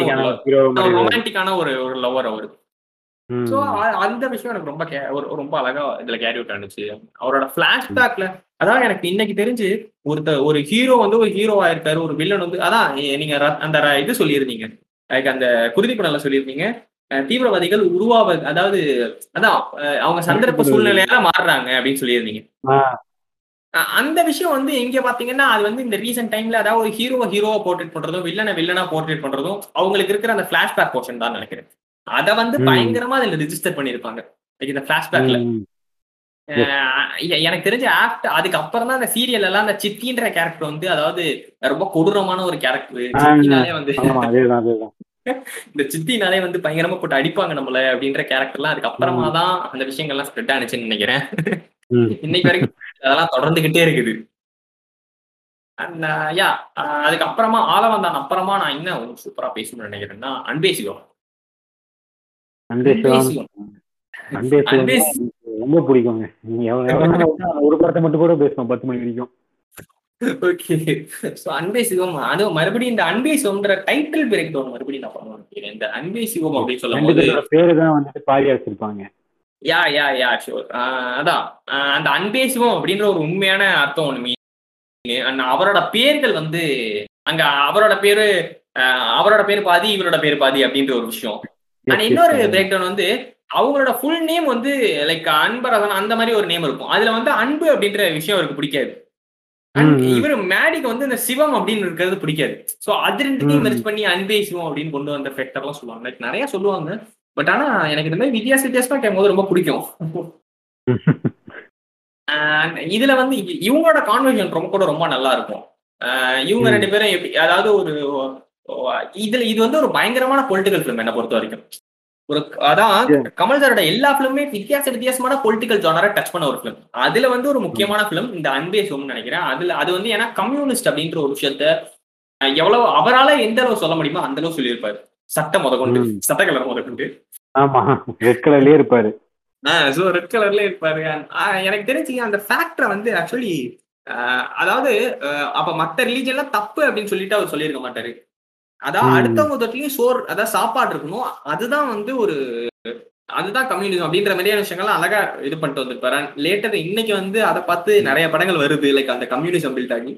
ரொமான்டிக்கான ஒரு- ஒரு லவர் அவர். சோ அந்த விஷயம் எனக்கு ரொம்ப ஒரு ரொம்ப அழகா இதுல கேரி அவுட் ஆனிச்சு. அவரோட பிளாஷ்பேக்ல அதான் எனக்கு இன்னைக்கு தெரிஞ்சு ஒருத்த ஒரு ஹீரோ வந்து ஒரு ஹீரோவா இருக்காரு ஒரு வில்லன் வந்து அதான் நீங்க அந்த இது சொல்லியிருந்தீங்க. லைக் அந்த குருதி குணல சொல்லியிருந்தீங்க. தீவிரவாதிகள் உருவாவ அதாவது அதான் அவங்க சந்தர்ப்ப சூழ்நிலையால மாறுறாங்க அப்படின்னு சொல்லியிருந்தீங்க. அந்த விஷயம் வந்து எங்க பாத்தீங்கன்னா அது வந்து இந்த ரீசெண்ட் டைம்ல அதாவது ஒரு ஹீரோவை ஹீரோவா போர்ட்ரேட் பண்றதும் வில்லனை வில்லனா போர்ட்ரேட் பண்றதும் அவங்களுக்கு இருக்கிற அந்த பிளாஷ்பேக் போர்ஷன் தான் நினைக்கிறேன். அத வந்து. பயங்கரமா அதுல ரிஜிஸ்டர் பண்ணிருப்பாங்க இந்த பிளாஷ்பேக்ல. எனக்கு தெரிஞ்ச ஆப்ட் அதுக்கு அப்புறம் தான் அந்த சீரியல் எல்லாம் அந்த சித்தின்ற கேரக்டர் வந்து அதாவது ரொம்ப கொடூரமான ஒரு கேரக்டர் வந்து இந்த சித்தினாலே வந்து பயங்கரமா போட்டு அடிப்பாங்க நம்மள அப்படின்ற கேரக்டர்லாம். அதுக்கு அப்புறமா தான் அந்த விஷயங்கள்லாம் ஸ்ப்ரெட் ஆனிச்சுன்னு நினைக்கிறேன். இன்னைக்கு வரைக்கும் அதெல்லாம் தொடர்ந்துகிட்டே இருக்குது. அண்ட் யா அதுக்கு அப்புறமா ஆளவந்தான் அப்புறமா நான் என்ன சூப்பரா பேசணும்னு நினைக்கிறேன்னா அன்பே சிவம். ரொம்ப பிடிக்குங்க. அந்த ஒரு படத்தை மட்டும் கூட பேசணும் பத்து மணி வரைக்கும். ஓகே சோ அன்பே சிவம். அது மறுபடியும் இந்த அன்பே சிவம்ன்ற டைட்டில் பிரேக் டவுன் மறுபடியும் நான் பண்ணுவேன். இந்த அன்பே சிவம் அப்படின்னு சொல்லும் பேரு தான் வந்துட்டு பாரியா வச்சிருப்பாங்க யா யா யா ஷூர் அதான். அந்த அன்பே சிவம் அப்படின்ற ஒரு உண்மையான அர்த்தம் அண்ட் அவரோட பேர்கள் வந்து அங்க அவரோட பேரு அவரோட பேர் பாதி இவரோட பேர் பாதி அப்படின்ற ஒரு விஷயம். அண்ட் இன்னொரு பிரேக் டவுன் வந்து அவங்களோட ஃபுல் நேம் வந்து லைக் அன்பரசன் அந்த மாதிரி ஒரு நேம் இருக்கும். அதுல வந்து அன்பு அப்படின்ற விஷயம் அவருக்கு பிடிக்காது. இவரு மேடிக்கு வந்து இந்த சிவம் அப்படின்னு இருக்கிறது பிடிக்காது. சோ அது ரெண்டுத்தையும். மெர்ஜ் பண்ணி அன்பே சிவம் அப்படின்னு கொண்டு வந்த ஃபேக்டர் எல்லாம் சொல்லுவாங்க. லைக் நிறைய சொல்லுவாங்க. பட் ஆனா எனக்கு இந்த மாதிரி வித்தியாச வித்தியாசமா கேட்கும்போது ரொம்ப பிடிக்கும். And இதுல வந்து இவங்களோட கான்வர்சேஷன் ரொம்ப கூட ரொம்ப நல்லா இருக்கும் இவங்க. ரெண்டு பேரும் எப்படி அதாவது ஒரு இதுல இது வந்து ஒரு பயங்கரமான பொலிட்டிக்கல் ஃபிலிம் என்ன பொறுத்த வரைக்கும் ஒரு அதான். கமல் சாரோட எல்லா பிலிமுமே வித்தியாச வித்தியாசமான பொலிட்டிக்கல் ஜானரை டச் பண்ண ஒரு ஃபிலிம் அதுல வந்து ஒரு முக்கியமான ஃபிலிம் இந்த அன்பே சிவம்னு நினைக்கிறேன். அதுல அது வந்து ஏன்னா கம்யூனிஸ்ட் அப்படின்ற ஒரு விஷயத்த எவ்வளவு அவரால எந்த அளவு சொல்ல முடியுமோ அந்த அளவு சொல்லியிருப்பாரு. சட்டம் முதற்கொண்டு ம். சட்ட கலர் முதற்கொண்டு ஆமா. ரெட் கலர்லயே இருப்பாரு. ஸோ ரெட் கலர்ல இருப்பாரு. ஆஹ் எனக்கு தெரிஞ்சு அந்த ஃபேக்டரை வந்து ஆக்சுவலி அதாவது அப்ப மத்த ரிலீஜன்லாம் தப்பு அப்படின்னு சொல்லிட்டு அவர் சொல்லியிருக்க மாட்டாரு. அதான். அடுத்தவங்க தொட்டிலையும் சோறு அதான் சாப்பாடு இருக்கணும். அதுதான் வந்து ஒரு அதுதான் கம்யூனிசம் அப்படின்ற மாதிரியான விஷயங்கள்லாம் அழகா இது பண்ணிட்டு வந்திருப்பாரு. லேட்டர் இன்னைக்கு வந்து அதை பார்த்து நிறைய படங்கள் வருது லைக் அந்த கம்யூனிசம் பில்ட் ஆகி.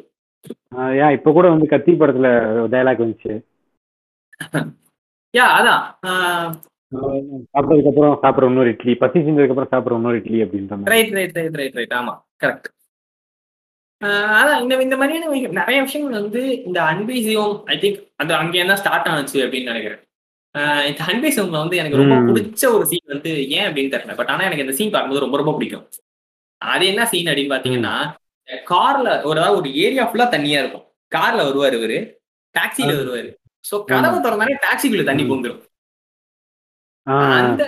ஏன் இப்ப கூட வந்து கத்தி படத்துல டயலாக் வந்துச்சு. யா அதான். சாப்பிட்டதுக்கு அப்புறம் சாப்பிடுற இன்னொரு இட்லி பசி செஞ்சதுக்கு அப்புறம் சாப்பிடுற இன்னொரு இட்லி அப்படின்ற right right right right right ஆமா கரெக்ட் அதான் இந்த இந்த மாதிரியான நிறைய விஷயங்கள் வந்து இந்த அன்பை சிவம் ஐ திங்க் அந்த அங்கே தான் ஸ்டார்ட் ஆனுச்சு அப்படின்னு நினைக்கிறேன். இந்த அன்பே சிவம்ல வந்து எனக்கு ரொம்ப. பிடிச்ச ஒரு சீன் வந்து ஏன் அப்படின்னு தெரியல. பட் ஆனா எனக்கு இந்த சீன் பார்க்கும்போது ரொம்ப ரொம்ப பிடிக்கும். அது என்ன சீன் அப்படின்னு பாத்தீங்கன்னா கார்ல ஒரு அதாவது ஒரு ஏரியா ஃபுல்லா தண்ணியா இருக்கும். கார்ல வருவாரு இவரு. டாக்ஸில. வருவாரு. சோ கதவை திறந்தாலே டாக்ஸிக்குள்ள தண்ணி ம். பூந்துரும் ஆ, அந்த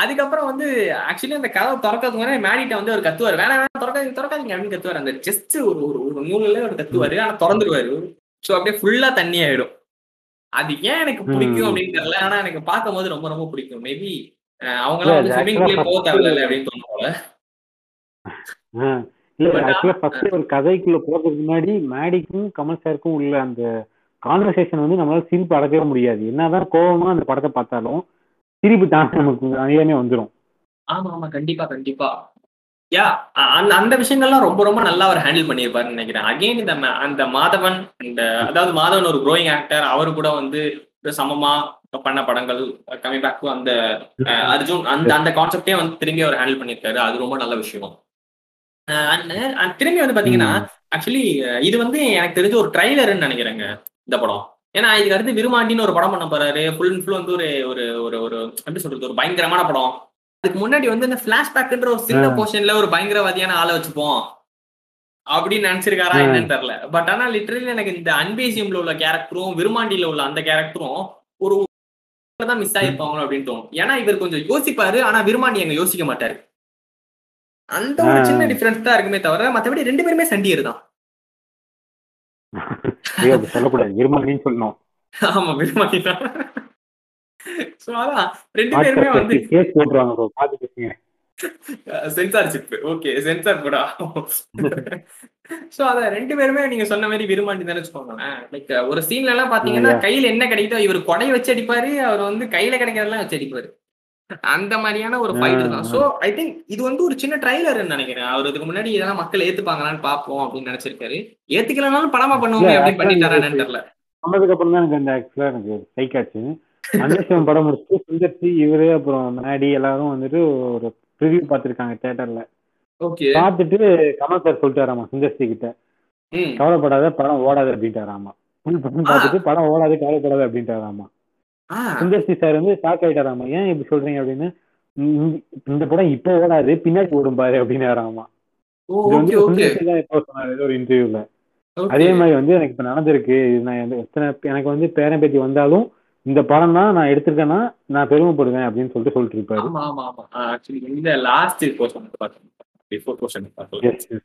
அதுக்கப்புறம் வந்து ஆக்சுவலி அந்த கதவை திறக்கிறதுக்கு முன்னாடி மேடிட்ட வந்து ஒரு கத்துவார். வேணாம் வேணாம் திறக்காதீங்க திறக்காதீங்க அப்படின்னு கத்துவார். அந்த ஜஸ்ட் ஒரு ஒரு ஒரு நூலுல ஒரு கத்துவாரு. ஆனா திறந்துருவாரு. சோ அப்படியே ஃபுல்லா தண்ணி ஆயிடும். அது ஏன் எனக்கு பிடிக்கும். அப்படின்னு தெரியல. ஆனா எனக்கு பார்க்கும்போது ரொம்ப ரொம்ப பிடிக்கும். மேபி அவங்க எல்லாம் வந்து actually பூலே போக தேவையில்ல அப்படின்னு தோணும். இல்ல ஆக்சுவலா ஃபர்ஸ்ட் ஒரு கதைக்குள்ள போறதுக்கு முன்னாடி மேடிக்கும் கமல் சாருக்கும் உள்ள அந்த கான்வர்சேஷன் வந்து நம்மளால சிரிப்பு அடக்கவே முடியாது. என்னதான் கோவமா அந்த படத்தை பார்த்தாலும் சிரிப்பு தானே நமக்கு அறியாமே வந்துடும் ஆமா ஆமா கண்டிப்பா கண்டிப்பா. யா அந்த அந்த விஷயங்கள்லாம் ரொம்ப ரொம்ப நல்லா அவர் ஹேண்டில் பண்ணியிருப்பாருன்னு நினைக்கிறேன். அகைன் இந்த அந்த மாதவன் இந்த அதாவது மாதவன் ஒரு க்ரோயிங் ஆக்டர் அவரு கூட வந்து சமமா பண்ண படங்கள் கமிங் பேக் அந்த அர்ஜுன் அந்த அந்த கான்செப்டே வந்து திரும்பி அவர் ஹேண்டில் பண்ணியிருக்காரு. அது ரொம்ப நல்ல விஷயம். அஹ், திரும்பி வந்து பாத்தீங்கன்னா ஆக்சுவலி இது வந்து எனக்கு தெரிஞ்ச ஒரு ட்ரைலர்னு நினைக்கிறேங்க இந்த படம். ஏன்னா இதுக்கு அடுத்து விருமாண்டின்னு ஒரு படம் பண்ண போறாரு. ஃபுல் அண்ட் ஃபுல் வந்து ஒரு ஒரு ஒரு ஒரு எப்படி சொல்றது? ஒரு பயங்கரமான படம். அதுக்கு முன்னாடி வந்து இந்த பிளாஷ்பேக்ன்ற ஒரு சின்ன. போர்ஷன்ல ஒரு பயங்கரவாதியான ஆளை வச்சுப்போம். அப்படின்னு நினைச்சிருக்காரா. என்னன்னு தெரியல. பட் ஆனா லிட்டரலி எனக்கு இந்த அன்பேசியம்ல உள்ள கேரக்டரும் விருமாண்டியில உள்ள அந்த கேரக்டரும் ஒரு தான் மிஸ் ஆயிருப்பாங்களோ அப்படின்னு தோணும். ஏன்னா இவர் கொஞ்சம் யோசிப்பாரு. ஆனா விருமாண்டி அங்க யோசிக்க மாட்டாரு. அந்த ஒரு. சின்ன டிஃபரன்ஸ் தான் இருக்குமே தவிர மத்தபடி ரெண்டு பேருமே சண்டியர் தான். அப்படி சொல்லக்கூடாது. இருமாண்டின்னு சொல்லணும் ஆமா தான். சோ அதான். ரெண்டு பேருமே வந்து கேஸ் போட்டுருவாங்க ஓகே சென்சார் கூட. சோ அத ரெண்டு பேருமே நீங்க சொன்ன மாதிரி விரும்பாண்டி தானே வச்சுக்கோங்களேன். லைக் ஒரு சீன்ல எல்லாம் பாத்தீங்கன்னா. கையில என்ன கிடைக்குதோ இவர் கொடை வச்சு அடிப்பாரு அவர் வந்து கையில கிடைக்கிறதெல்லாம் வச்சு அடிப்பாரு. அந்த மாதிரியான ஒரு ஃபைட் தான். சோ ஐ திங்க் இது வந்து ஒரு சின்ன ட்ரைலர்னு நினைக்கிறேன். அவர் இதுக்கு முன்னாடி இதெல்லாம் மக்கள் ஏத்துப்பாங்களான்னு பாப்போம் அப்படின்னு நினைச்சிருக்காரு. ஏத்துக்கலனாலும் படமா பண்ணுவோமே அப்படின்னு பண்ணிட்டாரான்னு தெரியல. சொன்னதுக்கு அப்புறம் தான் எனக்கு அந்த ஆக்சுவலா எனக்கு ஆச்சு. அன்பேசிவம் படம் முடிச்சு சுந்தர்சி இவரு அப்புறம் மேடி எல்லாரும் வந்துட்டு ஒரு ரிவ்யூ பார்த்திருக்காங்க தியேட்டர்ல ஓகே பார்த்துட்டு கமல் சார் சொல்லிட்டாராமா சுந்தர்சி கிட்ட. கவலைப்படாத படம் ஓடாது அப்படின்ட்டாராமா. ஃபுல் படம் பார்த்துட்டு படம் ஓடாது கவலைப்படாது அப்படின்ட்டாராமா. சுந்தர்சி சார் வந்து ஷாக் ஆயிட்டாராமா ஏன் இப்படி சொல்றீங்க அப்படின்னு? "இந்த- படம் இப்போ ஓடாது பின்னாடி ஓடும் பாரு ஏதோ ஒரு இன்டர்வியூல அதே மாதிரி வந்து எனக்கு இப்ப நடந்திருக்கு. நான் எத்தனை எனக்கு வந்து பேரன் பேத்தி வந்தாலும் இந்த படம் தான் நான் எடுத்திருக்கேன்னா நான் பெருமைப்படுவேன் அப்படின்னு சொல்லிட்டு சொல்லிட்டு இருப்பாரு. ஆமா ஆமா ஆமா. ஆக்சுவலி இந்த லாஸ்ட் போர்ஷன் பார்த்தோம் பிஃபோர் போர்ஷன் பார்த்தோம் Yes, yes.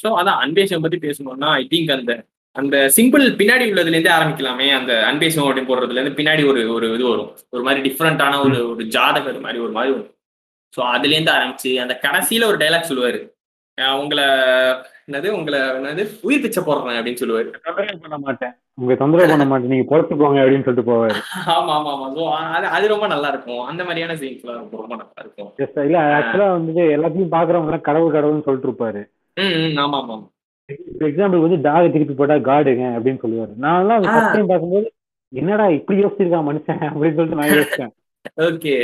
ஸோ அதான் அன்பேஷம் பத்தி பேசணும்னா ஐ திங்க் அந்த அந்த சிம்பிள் பின்னாடி உள்ளதுல இருந்தே ஆரம்பிக்கலாமே. அந்த அன்பேஷம் அப்படின்னு போடுறதுல இருந்து பின்னாடி ஒரு ஒரு இது வரும். ஒரு மாதிரி டிஃப்ரெண்டான ஒரு ஒரு ஜாதகம் மாதிரி ஒரு மாதிரி வரும். ஸோ அதுல இருந்து ஆரம்பிச்சு அந்த கடைசியில ஒரு டைலாக் சொல்லுவாரு. உங்களை என்னது உங்களை என்னது உயிர் பிச்சை போடுறேன் அப்படின்னு சொல்லுவாரு. தொந்தரவு பண்ண மாட்டேன். உங்க தொந்தரவு பண்ண மாட்டேன். நீங்க பொறுத்து போங்க அப்படின்னு சொல்லிட்டு போவாரு. ஆமா ஆமா ஆமா. ஸோ அது அது ரொம்ப நல்லா இருக்கும் அந்த மாதிரியான சீன்ஸ்லாம் ரொம்ப ரொம்ப நல்லா இருக்கும் இல்ல ஆக்சுவலா வந்துட்டு எல்லாத்தையும் பாக்குறவங்க கடவுள் கடவுள்னு சொல்லிட்டு இருப்பாரு. ம், ஆமா ஆமா. எக்ஸாம்பிள் வந்து டாக திருப்பி போட்டா காடுங்க அப்படின்னு சொல்லுவாரு. நான்லாம் ஆ. ஃபர்ஸ்ட் டைம் பார்க்கும்போது என்னடா இப்படி யோசிச்சிருக்கான் மனுஷன்? அப்படின்னு சொல்லிட்டு நான் யோசிச்சேன். ஓகே.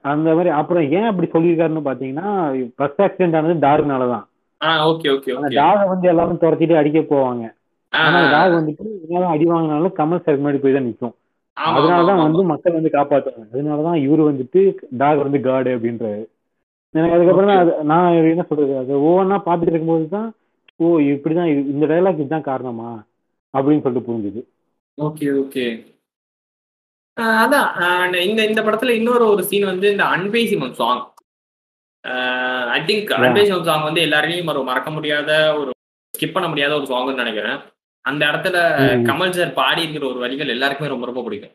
அந்த மாதிரி அப்புறம் ஏன் அப்படி சொல்லியிருக்காருன்னு பாத்தீங்கன்னா பஸ் ஆக்சிடென்ட் ஆனது டாக்னாலதான் ஆ ஓகே ஓகே டாக வந்து எல்லாரும் துரத்திட்டு அடிக்க போவாங்க. ஆனா டாக் வந்துட்டு என்னதான் அடி வாங்கினாலும் கமல் சார் முன்னாடி போய் தான் நிக்கும். அதனாலதான் வந்து மக்கள் வந்து காப்பாத்துவாங்க. அதனாலதான் இவரு வந்துட்டு டாக் வந்து காடு அப்படின்றாரு. எனக்கு அதுக்கப்புறம் தான் அது நான் என்ன சொல்றது? அது ஒவ்வொன்றா பார்த்துட்டு இருக்கும்போது தான் ஓ இப்படிதான் இது- இந்த டைலாக் இதுதான் காரணமா? அப்படின்னு சொல்லிட்டு புரிஞ்சுது. Okay okay. அதான் ஆஹ் இந்த இந்த படத்துல இன்னொரு ஒரு சீன் வந்து இந்த Anbe Sivam song I think Yeah. Anbe Sivam song வந்து எல்லாரையும் ஒரு மறக்க முடியாத ஒரு ஸ்கிப் பண்ண முடியாத ஒரு சாங்னு நினைக்கிறேன். அந்த இடத்துல ம். கமல் சார் பாடி இருக்கிற ஒரு வரிகள் எல்லாருக்குமே ரொம்ப ரொம்ப பிடிக்கும்.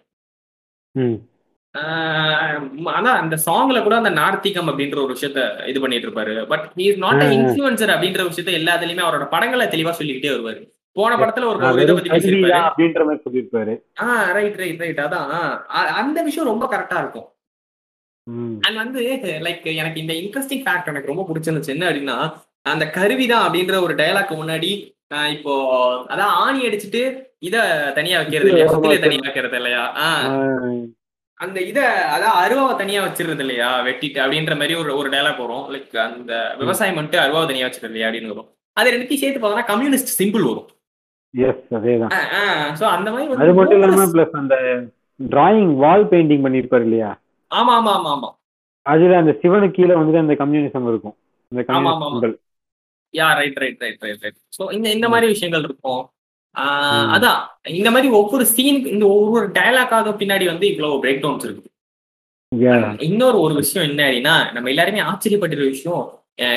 ம். அதான் அந்த சாங்ல கூட அந்த நார்த்திகம் அப்படின்ற ஒரு விஷயத்த இது பண்ணிட்டு இருப்பாரு. But he is not a. Influencer அப்படின்ற விஷயத்த எல்லாத்துலயுமே அவரோட படங்களை தெளிவா சொல்லிக்கிட்டே வருவாரு. போன படத்துல ஒரு இதை பத்தி பேசியிருப்பாரு. ரைட் ரைட் ரைட் அதான். அந்த விஷயம் ரொம்ப கரெக்டா இருக்கும். அண்ட் வந்து லைக் எனக்கு இந்த இன்ட்ரெஸ்டிங் ஃபேக்ட் எனக்கு ரொம்ப பிடிச்சிருந்துச்சு. என்ன அப்படின்னா அந்த கருவிதான் அப்படின்ற ஒரு டயலாக் முன்னாடி இப்போ அதான் ஆணி அடிச்சுட்டு இத தனியா வைக்கிறது இல்லையா? சுத்திலே தனியா வைக்கிறது. இல்லையா? ஆஹ் அந்த இத அதான் அருவாவை தனியா வச்சிருது இல்லையா வெட்டிட்டு அப்படின்ற மாதிரி ஒரு ஒரு டயலாக் வரும். லைக் அந்த விவசாயம் பண்ணிட்டு அருவாவை தனியா வச்சிருது இல்லையா அப்படின்னு வரும். அது ரெண்டுத்தையும் சேர்த்து பார்த்தோம்னா கம்யூனிஸ்ட் சிம்பிள் வரும். எஸ் அதேதான். சோ அந்த மாதிரி அது மட்டும் இல்லாம வந்து பிளஸ் அந்த டிராயிங் வால் பெயிண்டிங் பண்ணிருப்பாரு இல்லையா? ஆமா ஆமா ஆமா ஆமா. அதுல அந்த சிவனுக்கு கீழே வந்துட்டு அந்த கம்யூனிசம் இருக்கும். ஆமா. Communism yeah right right right right right so இந்த இந்த மாதிரி விஷயங்கள் இருக்கும். அதான் இந்த மாதிரி ஒவ்வொரு சீன் இந்த ஒவ்வொரு டயலாக்காக பின்னாடி வந்து இவ்வளவு பிரேக் டவுன்ஸ் இருக்கு இன்னொரு ஒரு விஷயம் என்ன அப்படின்னா நம்ம எல்லாருமே ஆச்சரியப்பட்டிருக்க விஷயம்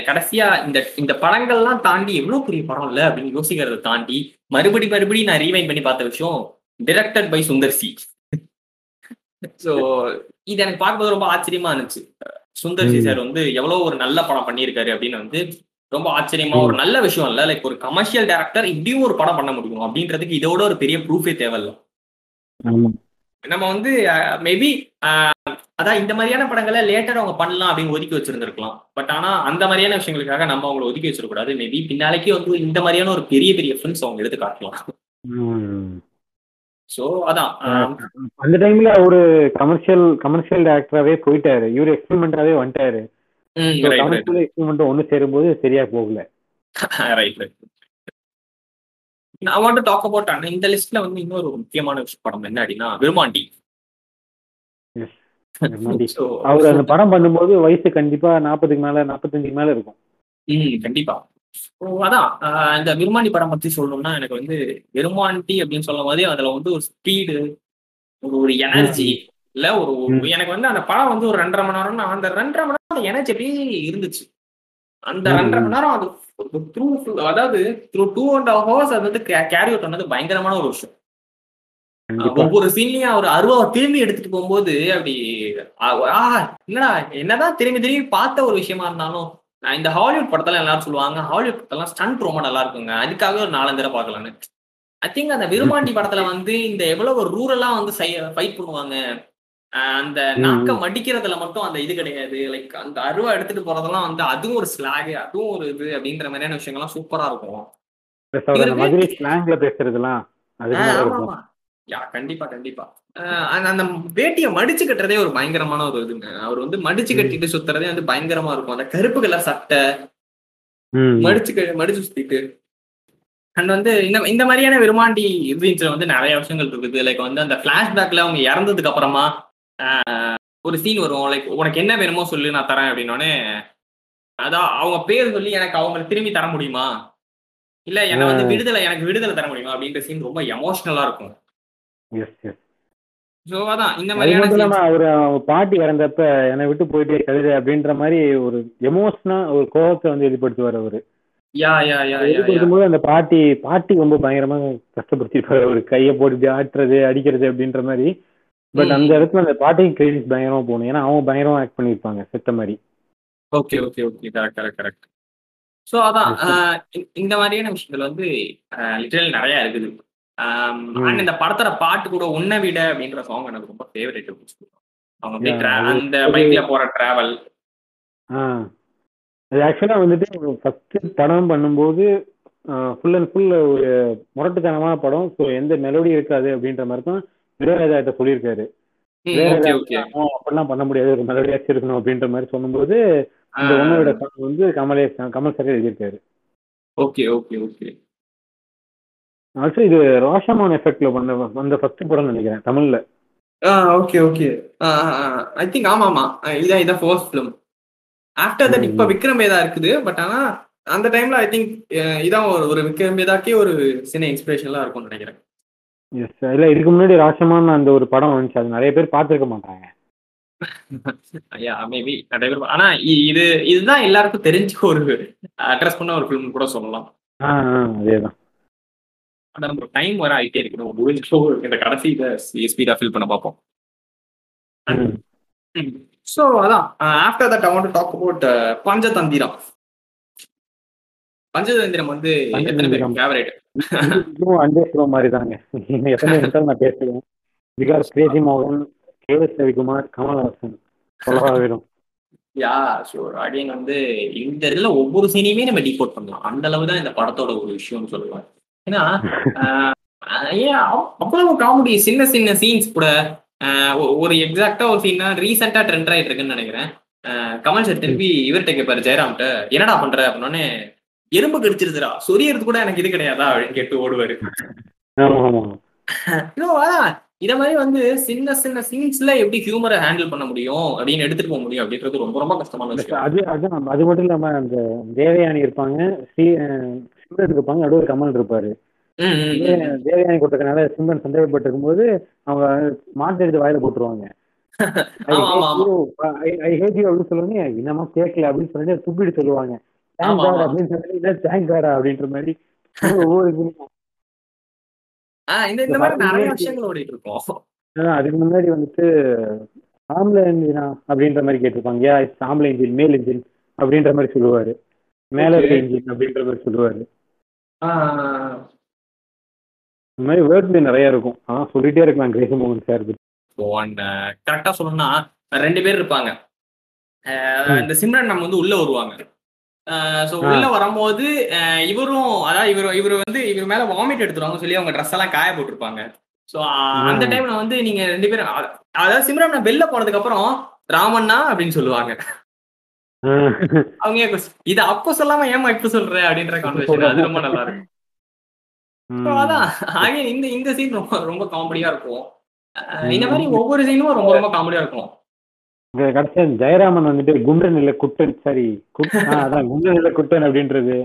கடைசியா இந்த இந்த படங்கள்லாம் தாண்டி எவ்வளவு பெரிய படம் இல்ல அப்படின்னு யோசிக்கிறத தாண்டி மறுபடி மறுபடி நான் ரீவைண்ட் பண்ணி பார்த்த விஷயம் directed by Sundar C so இது எனக்கு பார்க்கும்போது ரொம்ப ஆச்சரியமா இருந்துச்சு. சுந்தர் சி. சார் வந்து எவ்வளவு ஒரு நல்ல படம் பண்ணியிருக்காரு அப்படின்னு வந்து ரொம்ப ஆச்சரியமா ஒரு நல்ல விஷயம் இல்ல. லைக் ஒரு கமர்ஷியல் டேரக்டர் இப்படியும் ஒரு படம் பண்ண முடியும். அப்படின்றதுக்கு இதோட ஒரு பெரிய ப்ரூஃபே தேவையில்ல. நம்ம வந்து மேபி அதான் இந்த மாதிரியான படங்களை லேட்டர் அவங்க பண்ணலாம் அப்படின்னு ஒதுக்கி வச்சிருந்திருக்கலாம். பட் ஆனா அந்த மாதிரியான விஷயங்களுக்காக நம்ம அவங்களை ஒதுக்கி வச்சிடக்கூடாது. மேபி பின்னாலேக்கு வந்து இந்த மாதிரியான ஒரு பெரிய பெரிய ஃபிலிம்ஸ் அவங்க எடுத்து காட்டலாம். ஸோ அதான் அந்த டைம்ல ஒரு கமர்ஷியல் கமர்ஷியல் டேரக்டராவே போயிட்டாரு. இவரு எக்ஸ்பெரிமெண்டாவே வந்துட்டாரு. ஒண்ணு சேரும்போது சரியா போகல. ரைட் ரைட் நான் வாண்ட் டாக் அபவுட் இந்த லிஸ்ட்ல வந்து இன்னொரு முக்கியமான விஷயம் படம் என்ன அப்படின்னா விருமாண்டி அவர் அந்த படம் பண்ணும்போது வயசு கண்டிப்பா நாற்பதுக்கு மேல நாற்பத்தஞ்சுக்கு மேல இருக்கும். ம் கண்டிப்பா. அதான் இந்த விருமாண்டி படம் பத்தி சொல்லணும்னா எனக்கு வந்து விருமாண்டி அப்படின்னு சொல்லும் போதே அதுல வந்து ஒரு ஸ்பீடு ஒரு ஒரு எனர்ஜி இல்ல ஒரு. எனக்கு வந்து அந்த படம் வந்து ஒரு ரெண்டரை மணி நேரம்னா அந்த ரெண்டரை மணி அந்த எனர்ஜி அப்படியே இருந்துச்சு. அந்த ரெண்டரை. மணி நேரம் அது த்ரூ அதாவது through two and half hours அது வந்து கேரி அவுட் பண்ணது பயங்கரமான ஒரு விஷயம். ஒவ்வொரு சீன்லயும் அவர் அருவாவை திரும்பி எடுத்துட்டு போகும்போது அப்படி ஆ, ஆ, என்னடா என்னதான் திரும்பி திரும்பி பார்த்த ஒரு விஷயமா இருந்தாலும் நான் இந்த ஹாலிவுட் படத்துல எல்லாரும் சொல்லுவாங்க ஹாலிவுட் படத்தெல்லாம் ஸ்டண்ட் ரொம்ப நல்லா இருக்குங்க. அதுக்காக ஒரு நாலஞ்சு தடவை பார்க்கலான்னு ஐ திங்க் அந்த விருமாண்டி படத்துல வந்து இந்த எவ்வளவு ஒரு ரூரலா வந்து ஃபைட் பண்ணுவாங்க ஆஹ் அந்த ம், நாக்க ம். மடிக்கிறதுல மட்டும் அந்த இது கிடையாது லைக் அந்த அருவா எடுத்துட்டு போறதெல்லாம் வந்து அதுவும் ஒரு ஸ்லாக் அதுவும் ஒரு இது அப்படின்ற மாதிரியான விஷயங்கள்லாம் சூப்பரா இருக்கும். யா கண்டிப்பா கண்டிப்பா அந்த- வேட்டியை மடிச்சு கட்டுறதே ஒரு பயங்கரமான ஒரு இதுங்க அவர் வந்து மடிச்சு. கட்டிட்டு சுத்துறதே வந்து பயங்கரமா இருக்கும் அந்த கருப்பு கலர் சட்டை. மடிச்சு மடிச்சு சுத்திட்டு அண்ட் வந்து இந்த இந்த மாதிரியான விருமாண்டி இதுல வந்து நிறைய விஷயங்கள் இருக்குது லைக் வந்து அந்த பிளாஷ்பேக்ல அவங்க இறந்ததுக்கு அப்புறமா ஒரு சீன் வரும். லைக் உனக்கு என்ன வேணுமோ சொல்லு நான் தரேன் அப்படின்னோடனே அதான் அவங்க பேர் சொல்லி எனக்கு அவங்க திரும்பி தர முடியுமா? இல்ல என்ன வந்து. விடுதலை எனக்கு விடுதலை தர முடியுமா? அப்படின்ற சீன் ரொம்ப எமோஷனலா இருக்கும். அதான் இந்த மாதிரியான அவர் பாட்டி இறந்தப்ப என்னை விட்டு போயிட்டே கழுது அப்படின்ற மாதிரி ஒரு எமோஷனா ஒரு கோபத்தை வந்து வெளிப்படுத்துவார் அவரு. யா யா யா போது அந்த பாட்டி பாட்டி ரொம்ப பயங்கரமா கஷ்டப்படுத்திருப்பாரு. ஒரு கையை போட்டு ஆட்டுறது அடிக்கிறது அப்படின்ற மாதிரி. பட். அந்த இடத்துல அந்த பாட்டிக்கு கிரெடிட்ஸ் பயங்கரமா போகணும். ஏன்னா அவங்க பயங்கரமா ஆக்ட் பண்ணிருப்பாங்க செத்த மாதிரி. Okay okay okay correct correct correct so அதான் இந்த- மாதிரியான விஷயங்கள் வந்து லிட்டரல் நிறைய இருக்குது. அண்ட் இந்த படத்தோட பாட்டு கூட உன்னை விட அப்படின்ற சாங் எனக்கு ரொம்ப ஃபேவரட் அவங்க அந்த பைக்ல போற டிராவல் அது ஆக்சுவலா வந்துட்டு ஃபர்ஸ்ட் படம் பண்ணும்போது ஃபுல் அண்ட் ஃபுல் ஒரு முரட்டுத்தனமான படம். ஸோ எந்த மெலோடி இருக்காது அப்படின்ற மாதிரி தான் சொல்லியிருக்காரு. இளையராஜா ஓகே "ஆ, அப்படிலாம் பண்ண முடியாது. ஒரு மெலோடியாச்சும் இருக்கணும் அப்படின்ற மாதிரி சொல்லும்போது இந்த ஒன்னோட சாங் வந்து கமலே கமல் சார் எழுதியிருக்காரு. Okay okay okay. ஆல்சோ இது ரோஷமான் எஃபெக்ட்ல பண்ண வந்த ஃபர்ஸ்ட் படம் நினைக்கிறேன் தமிழ்ல. Okay okay. ஐ திங்க் ஆமா ஆமா. இதான் இதான் ஃபர்ஸ்ட் ஃபிலிம் ஆஃப்டர் தட் இப்ப ம். விக்ரம் வேதா இருக்குது பட் ஆனா அந்த டைம்ல ஐ திங்க் இதான் ஒரு ஒரு விக்ரம் வேதாக்கே ஒரு சின்ன இன்ஸ்பிரேஷன்லாம் இருக்கும்னு நினைக்கிறேன். எஸ் இல்ல இதுக்கு முன்னாடி ராஷமான் அந்த ஒரு படம் வந்துச்சு. அது நிறைய பேர் பார்த்திருக்க மாட்டாங்க. மேபி நிறைய பேர் ஆனா இது இதுதான் எல்லாருக்கும் தெரிஞ்ச ஒரு அட்ரஸ் பண்ண ஒரு ஃபிலிம் கூட சொல்லலாம். அதேதான். நம்ம டைம் வர ஆயிட்டே இருக்கு. நம்ம முடிஞ்சோ இந்த கடைசி ஸ்பீடா ஃபில் பண்ண பார்ப்போம். ஸோ அதான். After that I want talk about Panchathantiram Panchathantiram வந்து எத்தனை பேர். ஃபேவரேட் இதுவும் அண்டே மாதிரி தாங்க இன்னும் எத்தனை நிமிஷம் நான் பேசுவேன்? பிகாஸ் கிரேசி மோகன் கே எஸ் ரவிக்குமார் கமல்ஹாசன். சொல்லவா வேணும். யா ஷூர் அகைன் வந்து இந்த இதுல ஒவ்வொரு சீனையுமே நம்ம டீகோட் பண்ணலாம். அந்த அளவு தான் இந்த படத்தோட ஒரு விஷயம்னு சொல்லுவேன் ஏன்னா ஏன் அவ்- அவ்வளவு காமெடி சின்ன சின்ன சீன்ஸ் கூட ஒரு எக்ஸாக்டா ஒரு சீன் ரீசெண்டா ட்ரெண்ட் ஆயிட்டு இருக்குன்னு நினைக்கிறேன். கமல் சார் திருப்பி இவர்கிட்ட கேட்பாரு ஜெயராம்கிட்ட என்னடா பண்ற? அப்படின்னே எறும்பு கடிச்சிருச்சுடா. சொரியறது கூட எனக்கு இது கிடையாதா? அப்படின்னு கேட்டு ஓடுவாரு. அதான் இத மாதிரி வந்து சின்ன சின்ன சீன்ஸ்ல எப்படி ஹியூமரை ஹேண்டில் பண்ண முடியும்? அப்படின்னு எடுத்துட்டு போக முடியும் அப்படின்றது ரொம்ப ரொம்ப கஷ்டமான விஷயம். அது அதான் அது மட்டும் இல்லாம அந்த தேவயானி இருப்பாங்க சிம்ரன் இருப்பாங்க நடுவர் கமல் இருப்பாரு. தேவயானி கொடுத்ததுனால சிம்ரன் சந்தேகப்பட்டு இருக்கும்போது அவங்க மாட்டு எடுத்து வாயில போட்டுருவாங்க. என்னமா கேட்கல அப்படின்னு சொல்லிட்டு துப்பிட்டு சொல்லுவாங்க. அப்படின்ற மாதிரி இந்த மாதிரி நிறைய விஷயங்கள் ஓடிட்டு இருக்கோம் அதான் அதுக்கு முன்னாடி வந்துட்டு ஆம்பளை இன்ஜினா அப்படின்ற மாதிரி கேட்டிருப்பாங்க. யா இட்ஸ் ஆம்பளை இன்ஜின் மேல் இன்ஜின் அப்படின்ற மாதிரி சொல்லுவாரு. மேல இருக்க. இன்ஜின் அப்படின்ற மாதிரி சொல்லுவாரு. இந்த மாதிரி வேர்ட்ஸ் நிறைய இருக்கும். ஆனா சொல்லிட்டே இருக்கலாம் கிரேஸ் மோகன் சார் கரெக்டா சொல்லணும்னா ரெண்டு பேர் இருப்பாங்க. இந்த சிம்ரன் நம்ம வந்து உள்ள வருவாங்க. ஸோ உள்ள வரும்போது இவரும் அதாவது இவர் இவர் வந்து இவர் மேல வாமிட் எடுத்துருவாங்க சொல்லி அவங்க ட்ரெஸ் எல்லாம் காய போட்டிருப்பாங்க. ஸோ அந்த. டைம்ல வந்து நீங்க ரெண்டு பேரும் அதாவது சிம்ரன் வெளில போனதுக்கு அப்புறம் ராமண்ணா அப்படின்னு சொல்லுவாங்க. அவங்க இது அப்போ சொல்லாம ஏமா இப்ப சொல்ற? அப்படின்ற கான்வர்சேஷன் அது ரொம்ப நல்லா இருக்கும். So, அதான். ஆகிய இந்த இந்த சீன் ரொம்ப ரொம்ப காமெடியா இருக்கும். இந்த மாதிரி ஒவ்வொரு சீனும் ரொம்ப ரொம்ப காமெடியா இருக்கும். கடைசியா ஜெயராமன் வந்துட்டு குண்டன் இல்ல குட்டன் சரி அதான் குண்டன் இல்ல குட்டன் அப்படின்றது.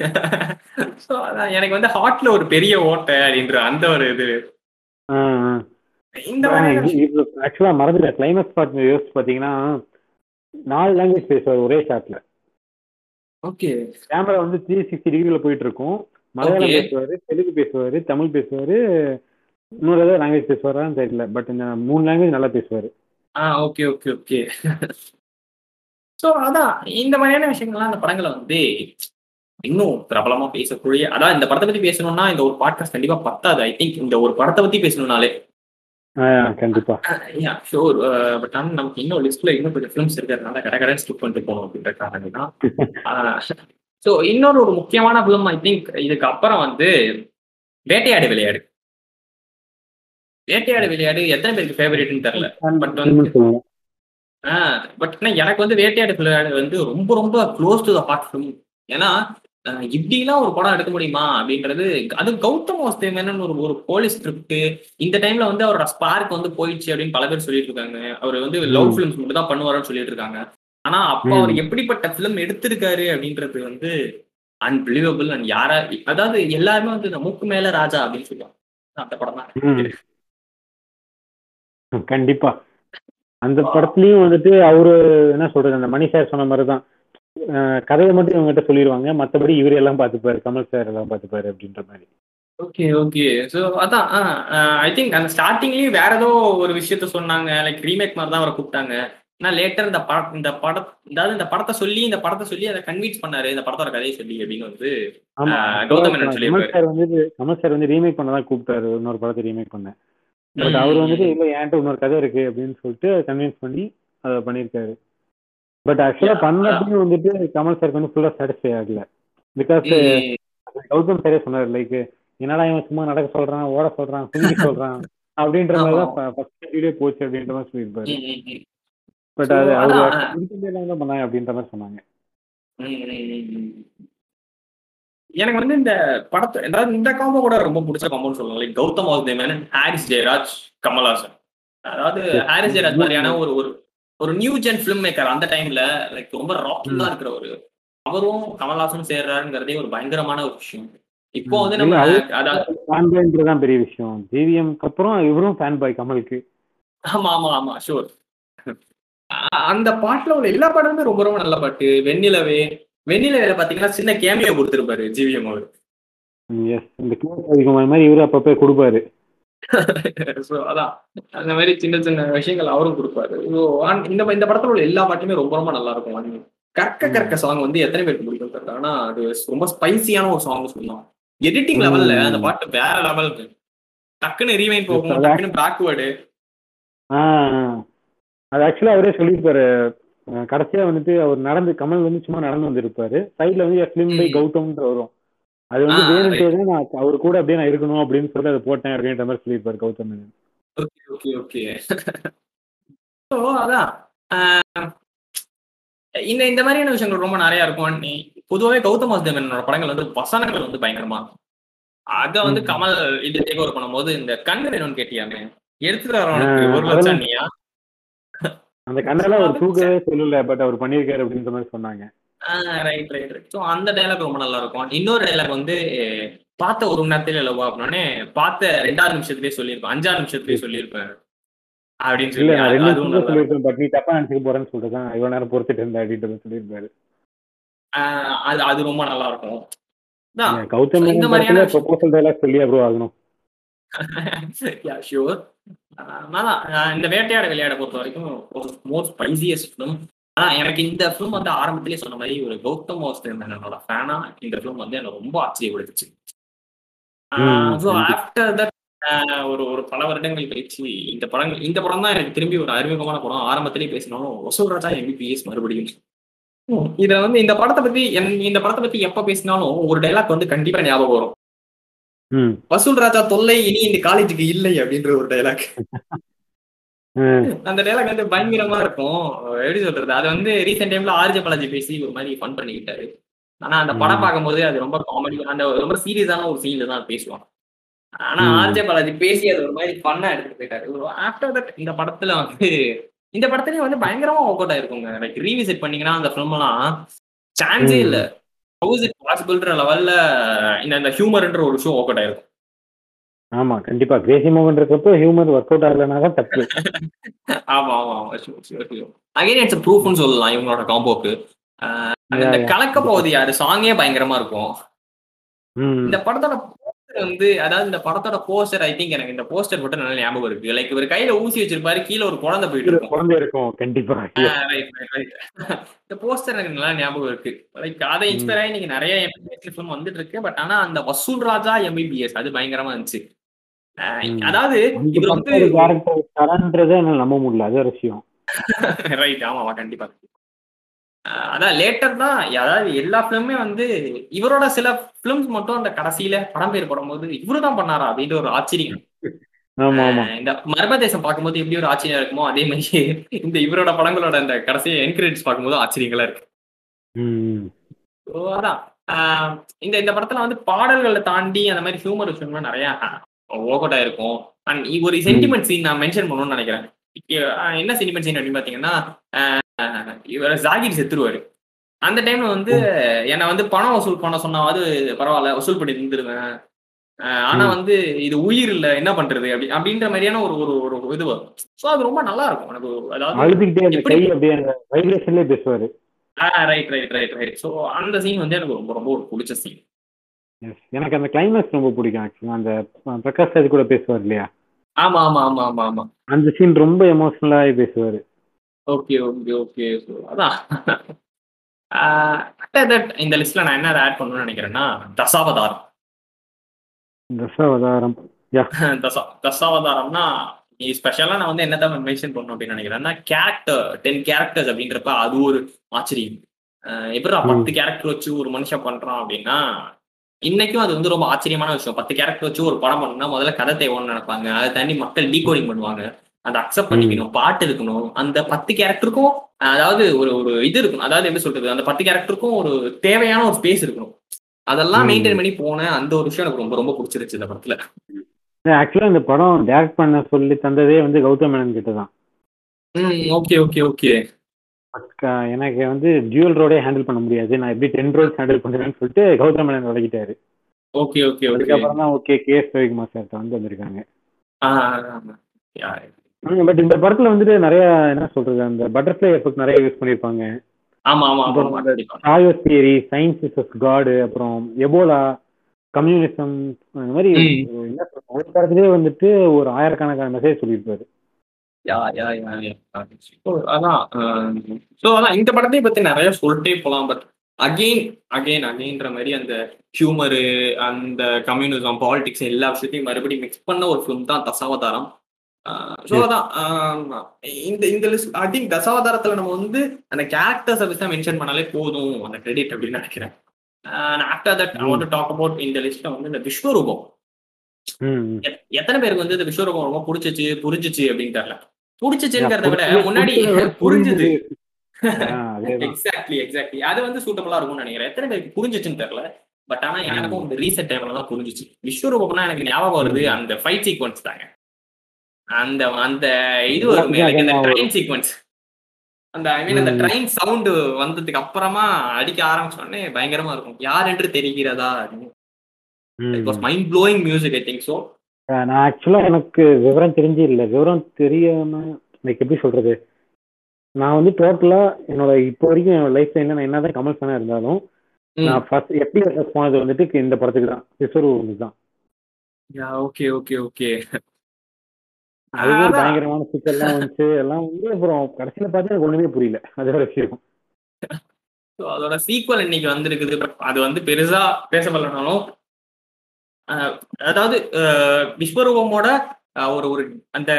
எனக்கு வந்து ஹார்ட்ல ஒரு பெரிய ஓட்டை அப்படின்ற அந்த ஒரு இது. இந்த ஆக்சுவலா மறந்துட்ட கிளைமேக்ஸ் பார்ட் யோசிச்சு பாத்தீங்கன்னா நாலு லாங்குவேஜ் பேசுவார் ஒரே ஷாட்ல ஓகே கேமரா வந்து த்ரீ சிக்ஸ்டி டிகிரில போயிட்டு இருக்கும் மலையாளம் Okay. பேசுவாரு தெலுங்கு பேசுவாரு தமிழ் பேசுவாரு இன்னொரு ஏதாவது லாங்குவேஜ் பேசுவாரான்னு தெரியல. பட் இந்த மூணு லாங்குவேஜ் நல்லா பேசுவாரு. ஆ ஓகே ஓகே ஓகே. ஸோ அதான் இந்த மாதிரியான விஷயங்கள்லாம் அந்த படங்களை வந்து இன்னும் பிரபலமா பேசக்கூடிய அதான் இந்த படத்தை பத்தி பேசணும்னா இந்த ஒரு பாட்காஸ்ட் கண்டிப்பா பத்தாது. ஐ திங்க் இந்த ஒரு படத்தை பத்தி பேசணும்னாலே. ஆ, கண்டிப்பா. யா ஷோர் பட் ஆனால் நமக்கு இன்னும் லிஸ்ட்ல இன்னும் கொஞ்சம் ஃபிலிம்ஸ் இருக்கிறதுனால கடை கடை ஸ்கிப் பண்ணிட்டு போகணும் அப்படின்ற காரணம் தான். ஸோ இன்னொரு ஒரு முக்கியமான ஃபிலிம் ஐ திங்க் இதுக்கு அப்புறம் வந்து வேட்டையாடு விளையாடு. வேட்டையாடு விளையாடு எத்தனை பேருக்கு ஃபேவரட்னு தெரியல. But வந்து- சொல்லுங்க. பட் எனக்கு வந்து வேட்டையாடு விளையாடு வந்து ரொம்ப ரொம்ப close to the heart film ஏன்னா இப்படிலாம் ஒரு படம் எடுக்க முடியுமா அப்படின்றது அது கௌதம் வாசுதேவன் ஒரு ஒரு போலீஸ் ஸ்கிரிப்ட் இந்த டைம்ல வந்து அவரோட ஸ்பார்க் வந்து போயிடுச்சு அப்படின்னு பல பேர் சொல்லிட்டு இருக்காங்க. அவர் வந்து லவ். ஃபிலிம்ஸ் மட்டும் தான் பண்ணுவாருன்னு சொல்லிட்டு இருக்காங்க. ஆனா அப்ப. அவர் எப்படிப்பட்ட ஃபிலிம் எடுத்திருக்காரு அப்படின்றது வந்து அன்பிலீவபிள் அண்ட் யாரா அதாவது எல்லாருமே வந்து இந்த மூக்கு மேல ராஜா அப்படின்னு சொல்லுவாங்க. அந்த படம் தான். கண்டிப்பா. அந்த படத்துலயும் வந்துட்டு அவரு என்ன சொல்றது அந்த மணி சார் சொன்ன மாதிரி தான் கதையை மட்டும் இவங்ககிட்ட சொல்லிடுவாங்க மத்தபடி இவர் எல்லாம் பார்த்துப்பாரு கமல் சார் எல்லாம் பார்த்துப்பாரு அப்படின்ற மாதிரி. Okay okay. ஸோ அதான் ஐ திங்க் அந்த ஸ்டார்டிங்லயும் வேற ஏதோ ஒரு விஷயத்த சொன்னாங்க. லைக் ரீமேக் மாதிரி தான் அவரை கூப்பிட்டாங்க. ஆனால் லேட்டர் இந்த படம் இந்த படம் அதாவது இந்த படத்தை சொல்லி இந்த படத்தை சொல்லி அதை கன்வின்ஸ் பண்ணாரு. இந்த படத்தோட கதையை சொல்லி அப்படின்னு வந்து கௌதம். சார் வந்து கமல் சார் வந்து ரீமேக் பண்ணதான் கூப்பிட்டாரு. இன்னொரு படத்தை ரீமேக் பண்ண. பட் அவர் வந்துட்டு இல்ல என்கிட்ட இன்னொரு கதை இருக்கு அப்படின்னு சொல்லிட்டு கன்வின்ஸ் பண்ணி அதை பண்ணியிருக்காரு. பட் ஆக்சுவலா பண்ணப்பயும் வந்துட்டு கமல் சாருக்கு வந்து ஃபுல்லா சாட்டிஸ்ஃபை ஆகல. பிகாஸ் கௌதம் சாரே சொன்னார் லைக் என்னடா இவன் சும்மா நடக்க சொல்றான் ஓட சொல்றான் குளிக்க சொல்றான் அப்படின்ற மாதிரி தான் ஃபர்ஸ்ட் வீடியோ போச்சு அப்படின்ற மாதிரி சொல்லியிருப்பாரு. பட் அது அவர் பண்ணாங்க அப்படின்ற மாதிரி சொன்னாங்க. எனக்கு வந்து இந்த படத்தை அதாவது இந்த காம்போ கூட ரொம்ப பிடிச்ச காம்போன்னு சொல்லலாம். லைக் கௌதம் வாசுதேவன் ஹாரிஸ் ஜெயராஜ் கமல்ஹாசன். அதாவது. ஹாரிஸ் ஜெயராஜ் மாதிரியான ஒரு ஒரு ஒரு நியூ ஜென் ஃபிலிம் மேக்கர் அந்த டைம்ல லைக் ரொம்ப ராக்கிங்கா இருக்கிற ஒரு அவரும் கமல்ஹாசனும் சேர்றாருங்கிறதே ஒரு பயங்கரமான ஒரு விஷயம். இப்போ வந்து நம்ம அதாவது பாய்ன்றது பெரிய விஷயம். ஜிவிஎம்க்கு அப்புறம் இவரும் ஃபேன் பாய் கமலுக்கு. ஆமா ஆமா ஆமா ஷூர் அந்த பாட்டுல உள்ள எல்லா பாட்டுமே ரொம்ப ரொம்ப நல்ல பாட்டு. வெண்ணிலவே வெண்ணிலவேல பாத்தீங்கன்னா சின்ன கேமியோ கொடுத்திருப்பாரு ஜிவிஎம் அவர். எஸ் இந்த அதிகமான மாதிரி இவரு அப்பப்போ கொடுப்பாரு. ஸோ அதான். அந்த மாதிரி சின்ன சின்ன விஷயங்கள் அவரும் கொடுப்பாரு. இந்த இந்த படத்துல உள்ள எல்லா பாட்டுமே ரொம்ப ரொம்ப நல்லா இருக்கும். அது கற்க கற்க சாங் வந்து எத்தனை பேருக்கு பிடிக்கும் தெரியல ஆனா அது ரொம்ப ஸ்பைசியான ஒரு சாங் சொல்லலாம். எடிட்டிங். லெவல்ல அந்த பாட்டு வேற லெவலுக்கு டக்குன்னு ரீவைன் போகும். டக்குன்னு பேக்வேர்டு. அது ஆக்சுவலா அவரே சொல்லியிருப்பாரு. கடைசியா வந்துட்டு அவர் நடந்து கமல் வந்து சும்மா நடந்து வந்திருப்பாரு. சைட்ல வந்து ஃபிலிம் பை. கௌதம்ன்ற வரும். அது வந்து வேணுட்டே தான் நான் அவர் கூட அப்படியே நான் இருக்கணும் அப்படின்னு சொல்லி அதை போட்டேன் அப்படின்ற மாதிரி சொல்லியிருப்பாரு Gautham Menon. Okay okay okay. So அதான். இந்த இந்த மாதிரியான விஷயங்கள் ரொம்ப நிறைய இருக்கும். நீ பொதுவாகவே கௌதம் வாசுதேவனோட படங்கள் வந்து வசனங்கள் வந்து பயங்கரமா இருக்கும். அத வந்து. கமல் இது டேக் ஓவர் பண்ணும்போது இந்த கண்ணு வேணும்னு கேட்டியாமே? எடுத்துட்டு வரவனுக்கு ஒரு லட்சம் நீயா? அந்த கண்ணெல்லாம் அவர் தூக்கவே சொல்லல பட் அவர் பண்ணியிருக்காரு அப்படின்ற மாதிரி சொன்னாங்க. ரைட் ரைட் ரைட் ஸோ அந்த டைலாக் ரொம்ப நல்லா இருக்கும் இன்னொரு டைலாக் வந்து பார்த்த ஒரு மணி நேரத்துல லவ் அப்படின்னே பார்த்த ரெண்டாவது நிமிஷத்துலயே சொல்லியிருப்பேன். அஞ்சாறு நிமிஷத்துலயே சொல்லியிருப்பேன். அப்படின்னு சொல்லி ரெண்டு நிமிஷம் சொல்லியிருப்பேன் பட் நீ தப்பா நினைச்சுக்க போறேன்னு சொல்லிட்டு தான் இவ்வளவு நேரம் பொறுத்துட்டு இருந்த அப்படின்றத சொல்லியிருப்பாரு. ஆஹ் அது அது ரொம்ப நல்லா இருக்கும் கௌதம் இந்த மாதிரியான ப்ரொபோசல் டைலாக் சொல்லி அப்ரூவ் ஆகணும். யா ஷூர் இந்த வேட்டையாட விளையாட பொறுத்த வரைக்கும் மோஸ்ட் ஸ்பைசியஸ்ட் ஃபிலிம் ஆனா எனக்கு இந்த ஃபிலிம் வந்து ஆரம்பத்திலேயே சொன்ன மாதிரி ஒரு கௌதம் வாசுதேவனோட ஃபேனா இந்த ஃபிலிம் வந்து எனக்கு ரொம்ப ஆச்சரியப்படுத்துச்சு. ஸோ. ஆஃப்டர் தட் ஒரு ஒரு பல வருடங்கள் கழிச்சு இந்த படங்கள் இந்த படம் தான் எனக்கு திரும்பி ஒரு அறிமுகமான படம். ஆரம்பத்திலேயே பேசினாலும் வசூல் ராஜா எம்பிபிஎஸ் மறுபடியும். இத வந்து இந்த படத்தை பத்தி இந்த படத்தை பத்தி எப்ப பேசினாலும் ஒரு டைலாக் வந்து கண்டிப்பா ஞாபகம் வரும். வசூல் ராஜா தொல்லை இனி இந்த காலேஜுக்கு இல்லை அப்படின்ற ஒரு டைலாக் அந்த டைலாக் வந்து பயங்கரமா இருக்கும். எப்படி சொல்றது? அது வந்து ரீசெண்ட் டைம்ல ஆர்ஜே பாலாஜி பேசி ஒரு மாதிரி ஃபன் பண்ணிக்கிட்டாரு. ஆனா அந்த படம். பார்க்கும்போது அது ரொம்ப காமெடி அந்த ரொம்ப சீரியஸான ஒரு சீன்ல தான் பேசுவான் ஆனா. ஆர்ஜே பாலாஜி பேசி அது ஒரு மாதிரி ஃபன்னா எடுத்துட்டு போயிட்டாரு. ஆஃப்டர் தட் இந்த படத்துல வந்து இந்த படத்துலயே வந்து பயங்கரமா ஒர்க் அவுட் ஆயிருக்குங்க. லைக் ரீவிசிட் பண்ணீங்கன்னா அந்த ஃபிலிம் எல்லாம் சான்ஸே. இல்ல. ஹவுஸ் இட் பாசிபிள்ன்ற லெவல்ல இந்த இந்த ஹியூமர்ன்ற ஒரு ஷோ ஒர்க் அவுட் ஆயிருக்கும். ஆமா கண்டிப்பா. கிரேசி இருக்கப்போ ஹியூமர் ஒர்க் அவுட் ஆகலைனா தான் தப்பு. ஆமா ஆமா ஆமா. அகைன் இட்ஸ் ப்ரூஃப்னு சொல்லலாம் இவங்களோட காம்போக்கு yeah. கலக்க போகுது யாரு? சாங்கே பயங்கரமா இருக்கும். இந்த படத்தோட வந்து அதாவது இந்த படத்தோட போஸ்டர் ஐ திங்க் எனக்கு இந்த போஸ்டர் மட்டும் நல்ல ஞாபகம் இருக்கு. லைக் இவர் கையில ஊசி வச்சிருப்பாரு கீழே ஒரு குழந்தை போயிட்டு இருக்கும். குழந்தை இருக்கும் கண்டிப்பா. இந்த போஸ்டர் எனக்கு நல்லா ஞாபகம் இருக்கு. லைக் அதை இன்ஸ்பயர் ஆகி நீங்க நிறைய எம்பிபிஎஸ் ஃபிலிம் வந்துட்டு இருக்கு. பட் ஆனா அந்த வசூல் ராஜா எம்பிபிஎஸ் அது பயங்கரமா இருந்துச்சு. அதாவது இவர் வந்து நம்ப முடியல அது விஷயம். ரைட் ஆமாமா கண்டிப்பா. அதான் லேட்டர் தான் அதாவது எல்லா ஃபிலிமுமே வந்து இவரோட சில ஃபிலிம்ஸ் மட்டும் அந்த கடைசியில படம் பேர் போடும்போது இவரு தான் பண்ணாரா அப்படின்ற ஒரு ஆச்சரியம். இந்த மர்மதேசம் பார்க்கும்போது எப்படி ஒரு ஆச்சரியம் இருக்குமோ அதே மாதிரி இந்த இவரோட படங்களோட அந்த கடைசி என்கரேஜ் பார்க்கும்போது ஆச்சரியங்களா இருக்கு. அதான். இந்த இந்த படத்துல வந்து பாடல்களை தாண்டி அந்த மாதிரி ஹியூமர் விஷயம்லாம் நிறைய ஒர்க் அவுட் ஆயிருக்கும் அண்ட் ஒரு சென்டிமெண்ட் சீன் நான் மென்ஷன் பண்ணணும்னு நினைக்கிறேன். என்ன சென்டிமெண்ட் சீன் அப்படின்னு பாத்தீங்கன்னா இவர் ஜாகிர் செத்துருவாரு. அந்த டைம்ல வந்து என்னை வந்து பணம் வசூல் பண்ண சொன்னாவது பரவாயில்ல வசூல் பண்ணி தந்துருவேன். ஆஹ் ஆனா. வந்து இது உயிர் இல்ல என்ன பண்றது? அப்படி அப்படின்ற மாதிரியான ஒரு ஒரு ஒரு இது வரும். ஸோ அது ரொம்ப நல்லா இருக்கும். எனக்கு அதாவது பேசுவாரு. Right right right right so அந்த சீன் வந்து எனக்கு ரொம்ப ரொம்ப ஒரு பிடிச்ச சீன் Yes. எனக்கு அந்த கிளைமேக்ஸ் ரொம்ப பிடிக்கும் ஆக்சுவலா அந்த பிரகாஷ் ராஜ் கூட பேசுவார் இல்லையா? ஆமா ஆமா ஆமா ஆமா ஆமா. அந்த சீன் ரொம்ப எமோஷனலாகி பேசுவாரு. ஓகே ஓகே ஓகே அதான். இந்த லிஸ்ட்ல நான் என்ன ஆட் பண்ணணும்னு நினைக்கிறேன்னா தசாவதாரம். தசாவதாரம். தசா தசாவதாரம்னா நீ ஸ்பெஷலா நான் வந்து என்னதான் மென்ஷன் பண்ணணும் அப்படின்னு நினைக்கிறேன்னா கேரக்டர் டென் கேரக்டர்ஸ் அப்படின்றப்ப அது ஒரு ஆச்சரியம். ம். பத்து கேரக்டர் வச்சு ஒரு மனுஷன் பண்றான் அப்படின்னா இன்னைக்கும் அது வந்து ரொம்ப ஆச்சரியமான விஷயம். பத்து கேரக்டர் வச்சு ஒரு படம் பண்ணணும்னா முதல்ல கதை தேவைன்னு நினைப்பாங்க. அதை தாண்டி மக்கள் டீகோடிங் பண்ணுவாங்க. அதை அக்செப்ட் பண்ணிக்கணும். பாட்டு இருக்கணும் அந்த பத்து கேரக்டருக்கும் அதாவது ஒரு ஒரு இது இருக்கணும். அதாவது எப்படி சொல்றது? அந்த பத்து கேரக்டருக்கும் ஒரு தேவையான ஒரு ஸ்பேஸ் இருக்கணும். அதெல்லாம். மெயின்டைன் பண்ணி போன அந்த ஒரு விஷயம் எனக்கு ரொம்ப ரொம்ப பிடிச்சிருச்சு இந்த படத்துல. ஆக்சுவலா இந்த படம் டைரக்ட் பண்ண சொல்லி தந்ததே வந்து கௌதம் மேனன் கிட்ட தான் ஓகே ஓகே ஓகே எனக்கு வந்து டியூல் ரோடே ஹேண்டில் பண்ண முடியாது. நான் எப்படி டென் ரோல்ஸ் ஹேண்டில் பண்ணுறேன்னு சொல்லிட்டு கௌதம் மேனன் விலகிட்டாரு ஓகே ஓகே அதுக்கப்புறம் தான் ஓகே கே எஸ் ரவிக்குமார் சார்ட்ட வந்து வந்திருக்காங்க. பட் இந்த படத்துல வந்துட்டு நிறைய என்ன சொல்றது அந்த பட்டர்ஃப்ளை எஃபெக்ட் நிறைய யூஸ் பண்ணியிருப்பாங்க ஆமா ஆமா அப்புறம் தியரி சயின்ஸ் இஸ் காடு அப்புறம் எபோலா கம்யூனிசம் அந்த மாதிரி என்ன ஒரு படத்துலயே வந்துட்டு ஒரு ஆயிரக்கணக்கான மெசேஜ் சொல்லியிருப்பாரு. யா யா அதான் ஸோ அதான் இந்த படத்தை பத்தி நிறைய சொல்லிட்டே போலாம் பட் அகெயின் அகெயின் அகெயின்ற மாதிரி அந்த ஹியூமரு அந்த கம்யூனிசம் பாலிடிக்ஸ் எல்லா விஷயத்தையும் மறுபடியும் மிக்ஸ் பண்ண ஒரு ஃபிலிம் தான் தசாவதாரம். ஸோ. அதான் இந்த இந்த லிஸ்ட் ஐ திங்க் தசாவதாரத்துல நம்ம வந்து அந்த கேரக்டர்ஸை பத்தி மென்ஷன் பண்ணாலே போதும் அந்த கிரெடிட் அப்படின்னு நினைக்கிறேன். After that I want talk about இந்த லிஸ்ட்ல வந்து இந்த விஸ்வரூபம். எத்தனை பேருக்கு வந்து இந்த விஸ்வரூபம் ரொம்ப பிடிச்சிச்சு புரிஞ்சிச்சு அப்படின்னு தெரியல. பிடிச்சிச்சுங்கிறத விட முன்னாடி புரிஞ்சது, எக்ஸாக்ட்லி எக்ஸாக்ட்லி அது வந்து சூட்டபிளா இருக்கும்னு நினைக்கிறேன். எத்தனை பேருக்கு புரிஞ்சிச்சுன்னு தெரியல. பட் ஆனா எனக்கும் இந்த ரீசெட் டைம்ல தான் புரிஞ்சிச்சு. விஸ்வரூபம்னா எனக்கு ஞாபகம் வருது. அந்த ஃபைட் சீக்வன்ஸ் தாங்க. அந்த அந்த இது வருமே எனக்கு அந்த ட்ரெயின் சீக்வன்ஸ் அந்த ஐ மீன் அந்த ட்ரெயின் சவுண்ட் வந்ததுக்கு அப்புறமா அடிக்க ஆரம்பிச்சோடனே பயங்கரமா இருக்கும். யார் என்று தெரிகிறதா was mind blowing music I think so நான் ஆக்சுவலா எனக்கு விவரம் தெரிஞ்சு இல்லை விவரம் தெரியாம லைக் எப்படி சொல்றது? நான் வந்து டோட்டலா என்னோட இப்போ வரைக்கும் என்னோட லைஃப்ல என்ன நான் என்னதான் கமல் ஃபேனா இருந்தாலும் நான் ஃபர்ஸ்ட் எப்படி போனது வந்துட்டு இந்த படத்துக்கு தான். விஸ்வரூபம் தான். ஓகே ஓகே ஓகே அதுவே பயங்கரமான சிக்கல்லாம் வந்துச்சு. எல்லாம் வந்து அப்புறம் கடைசியில பார்த்து எனக்கு ஒண்ணுமே புரியல. அது ஒரு விஷயம். அதோட சீக்வல் இன்னைக்கு வந்திருக்குது. அது வந்து பெருசா பேசப்படலனாலும் அதாவது விஸ்வரூபமோட ஒரு ஒரு அந்த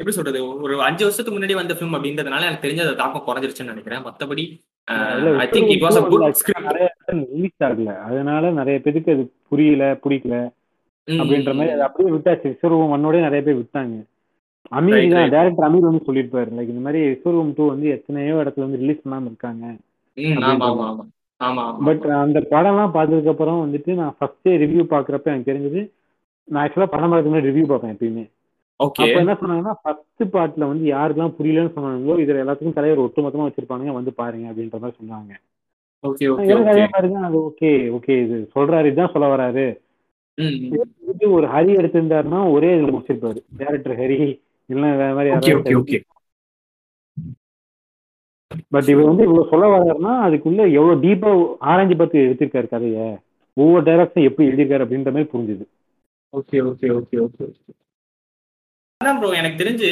எப்படி சொல்றது ஒரு அஞ்சு வருஷத்துக்கு முன்னாடி வந்த ஃபிலிம் அப்படின்றதுனால எனக்கு தெரிஞ்ச தாக்கம் குறைஞ்சிருச்சுன்னு நினைக்கிறேன். மத்தபடி I think it was a good script release ஆகல. அதனால நிறைய பேருக்கு அது புரியல பிடிக்கல அப்படின்ற மாதிரி அது அப்படியே விட்டாச்சு. விஸ்வரூபம் ஒன்னோட நிறைய பேர் விட்டாங்க. அமீர் தான் டேரக்டர் அமீர் வந்து சொல்லியிருப்பாரு. லைக் இந்த மாதிரி விஸ்வரூபம் டூ வந்து எத்தனையோ இடத்துல வந்து ரிலீஸ் பண்ணாம இருக்காங்க பட் அந்த படம்லாம் பார்த்ததுக்கு அப்புறம் வந்துட்டு நான் ஃபர்ஸ்டே ரிவ்யூ பாக்குறப்ப எனக்கு தெரிஞ்சது நான் ஆக்சுவலா படம் பார்க்கறதுக்கு ரிவ்யூ பார்ப்பேன் எப்பயுமே. அப்ப என்ன சொன்னாங்கன்னா ஃபர்ஸ்ட் பார்ட்ல வந்து யாருக்கெல்லாம் புரியலன்னு சொன்னாங்களோ இதுல எல்லாத்துக்கும் தலைவர் ஒட்டுமொத்தமா வச்சிருப்பானுங்க வந்து பாருங்க அப்படின்ற மாதிரி சொன்னாங்க. எனக்கு அதே மாதிரி தான் அது ஓகே ஓகே இது சொல்றாரு இதுதான் சொல்ல வராரு. இது ஒரு ஹரி எடுத்திருந்தாருன்னா ஒரே இதுல முடிச்சிருப்பாரு. டேரக்டர் ஹரி இல்லைன்னா வேற மாதிரி யாராவது பட் இவர் வந்து இவ்வளவு சொல்ல வர்றாருன்னா அதுக்குள்ள எவ்வளவு டீப்பா ஆராய்ச்சி பார்த்து எடுத்திருக்காரு கதைய. ஒவ்வொரு டைரக்ஷன் எப்படி எழுதியிருக்காரு அப்படின்ற மாதிரி புரிஞ்சுது. ஓகே ஓகே ஓகே ஓகே அதான் ப்ரோ எனக்கு தெரிஞ்சு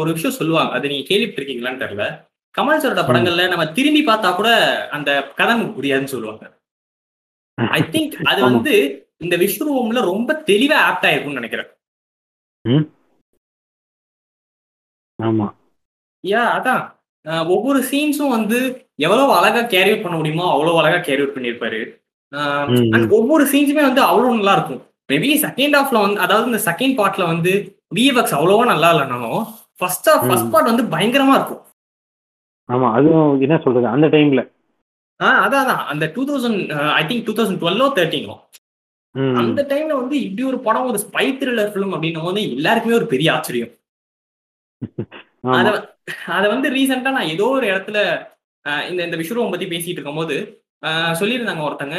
ஒரு விஷயம் சொல்லுவாங்க. அது நீங்க கேள்விப்பட்டிருக்கீங்களான்னு தெரியல. கமல் சாரோட படங்கள்ல நம்ம திரும்பி பார்த்தா கூட அந்த கதை நமக்கு புரியாதுன்னு சொல்லுவாங்க. ஐ திங்க் அது வந்து இந்த விஸ்வரூபம்ல ரொம்ப தெளிவா ஆப்ட் ஆயிருக்கும்னு நினைக்கிறேன். ஆமா. யா அதான். ஒவ்வொரு சீன்ஸும் வந்து எவ்வளவு அழகா கேரி அவுட் பண்ண முடியுமோ அவ்வளவு அழகா கேரி அவுட் பண்ணிருப்பாரு அண்ட் ஒவ்வொரு சீன்ஸுமே வந்து அவ்வளவு நல்லா இருக்கும். மேபி செகண்ட் ஹாஃப்ல வந்து அதாவது இந்த செகண்ட் பார்ட்ல வந்து விஎஃப்எக்ஸ் அவ்வளவா நல்லா இல்லைனாலும் ஃபர்ஸ்ட் ஹாஃப் ஃபர்ஸ்ட் பார்ட் வந்து பயங்கரமா இருக்கும். ஆமா அதுவும் என்ன சொல்றது அந்த டைம்ல ஆஹ் அதான் அந்த two thousand I think two thousand டுவெல்லோ தேர்ட்டீனோ அந்த டைம்ல வந்து இப்படி ஒரு படம் ஒரு ஸ்பை த்ரில்லர் ஃபிலிம் அப்படின்னும் போது எல்லாருக்குமே ஒரு பெரிய ஆச்சரியம். அத அத வந்து ரீசெண்டா நான் ஏதோ ஒரு இடத்துல இந்த இந்த விஸ்வரூபம் பத்தி பேசிட்டு இருக்கும் போது சொல்லியிருந்தாங்க ஒருத்தங்க.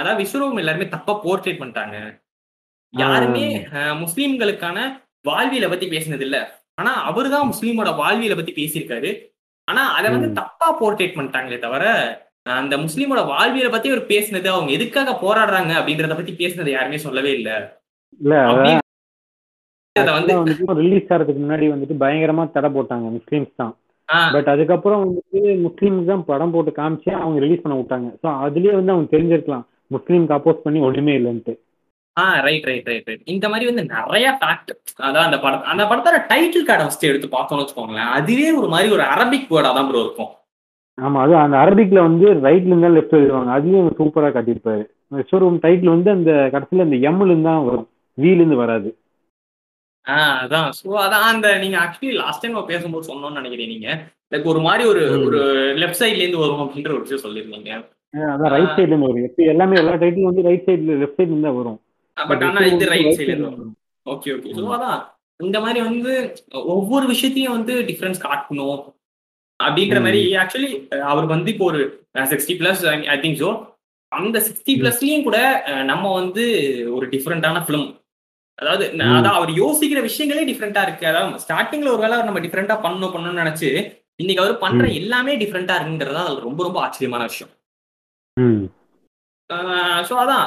அதாவது விஸ்வரூபம் எல்லாருமே தப்பா போர்ட்ரேட் பண்ணிட்டாங்க. யாருமே முஸ்லீம்களுக்கான வாழ்வியலை பத்தி பேசினது இல்ல ஆனா அவரு தான் முஸ்லீமோட வாழ்வியலை பத்தி பேசியிருக்காரு. ஆனா அதை வந்து தப்பா போர்ட்ரேட் பண்ணிட்டாங்களே தவிர அந்த முஸ்லீமோட வாழ்வியலை பத்தி அவர் பேசினது அவங்க எதுக்காக போராடுறாங்க அப்படின்றத பத்தி பேசினது யாருமே சொல்லவே இல்ல. இல்ல வந்து ரிலீஸ் ஆகிறதுக்கு முன்னாடி வந்துட்டு பயங்கரமா தடை போட்டாங்க முஸ்லீம்ஸ் தான். பட் அதுக்கப்புறம் வந்துட்டு முஸ்லீம்ஸ் தான் படம் போட்டு காமிச்சு அவங்க ரிலீஸ் பண்ண விட்டாங்க. ஸோ அதுலயே வந்து அவங்க தெரிஞ்சிருக்கலாம். முஸ்லீம்க்கு அப்போஸ் பண்ணி ஒண்ணுமே இல்லைன்ட்டு. ஆ ரைட் ரைட் ரைட் ரைட் இந்த மாதிரி வந்து நிறைய ஃபேக்ட் அதான் அந்த படம் அந்த படத்தோட டைட்டில் கார்டை ஃபஸ்ட்டு எடுத்து பார்த்தோம்னு வச்சுக்கோங்களேன். அதுவே ஒரு மாதிரி ஒரு அரபிக் வேர்டா தான் ப்ரோ இருக்கும். ஆமா அது அந்த அரபிக்ல வந்து ரைட்ல இருந்தா லெஃப்ட் எழுதுவாங்க. அதுலயும் சூப்பரா காட்டியிருப்பாரு. ஷோரூம் டைட்டில் வந்து அந்த கடைசியில அந்த எம்ல இருந்து தான் வரும். வீல இருந்து வராது. ஆஹ் அதான். ஸோ அதான் அந்த நீங்க ஆக்சுவலி லாஸ்ட் டைம் பேசும்போது சொன்னோம்னு நினைக்கிறேன் நீங்க. லைக் ஒரு மாதிரி ஒரு ஒரு லெஃப்ட் சைட்ல இருந்து வரும் அப்படின்ற ஒரு விஷயம் சொல்லியிருந்தீங்க. அதான் ரைட் சைட்ல இருந்து வரும். எப்ப எல்லாமே எல்லா டைட்டிலும் வந்து ரைட் சைட்ல லெஃப்ட் சைட்ல இருந்து வரும். பட் ஆனா இது ரைட் சைட்ல இருந்து வரும். ஓகே ஓகே ஸோ அதான். இந்த மாதிரி வந்து ஒவ்வொரு விஷயத்தையும் வந்து டிஃபரன்ஸ் காட்டணும் அப்படின்ற மாதிரி ஆக்சுவலி அவருக்கு வந்து இப்போ ஒரு sixty plus I think so அந்த சிக்ஸ்டி பிளஸ்லயும் கூட நம்ம வந்து ஒரு டிஃப்ரெண்டான ஃபிலிம் அதாவது அதான் அவர் யோசிக்கிற விஷயங்களே டிஃப்ரெண்டா இருக்கு. அதாவது ஸ்டார்டிங்ல ஒரு வேலை நம்ம டிஃப்ரெண்டா பண்ணணும் பண்ணணும்னு நினைச்சு இன்னைக்கு அவர் பண்ற எல்லாமே டிஃப்ரெண்டா இருக்குன்றதா அது ரொம்ப ரொம்ப ஆச்சரியமான விஷயம். ஸோ அதான்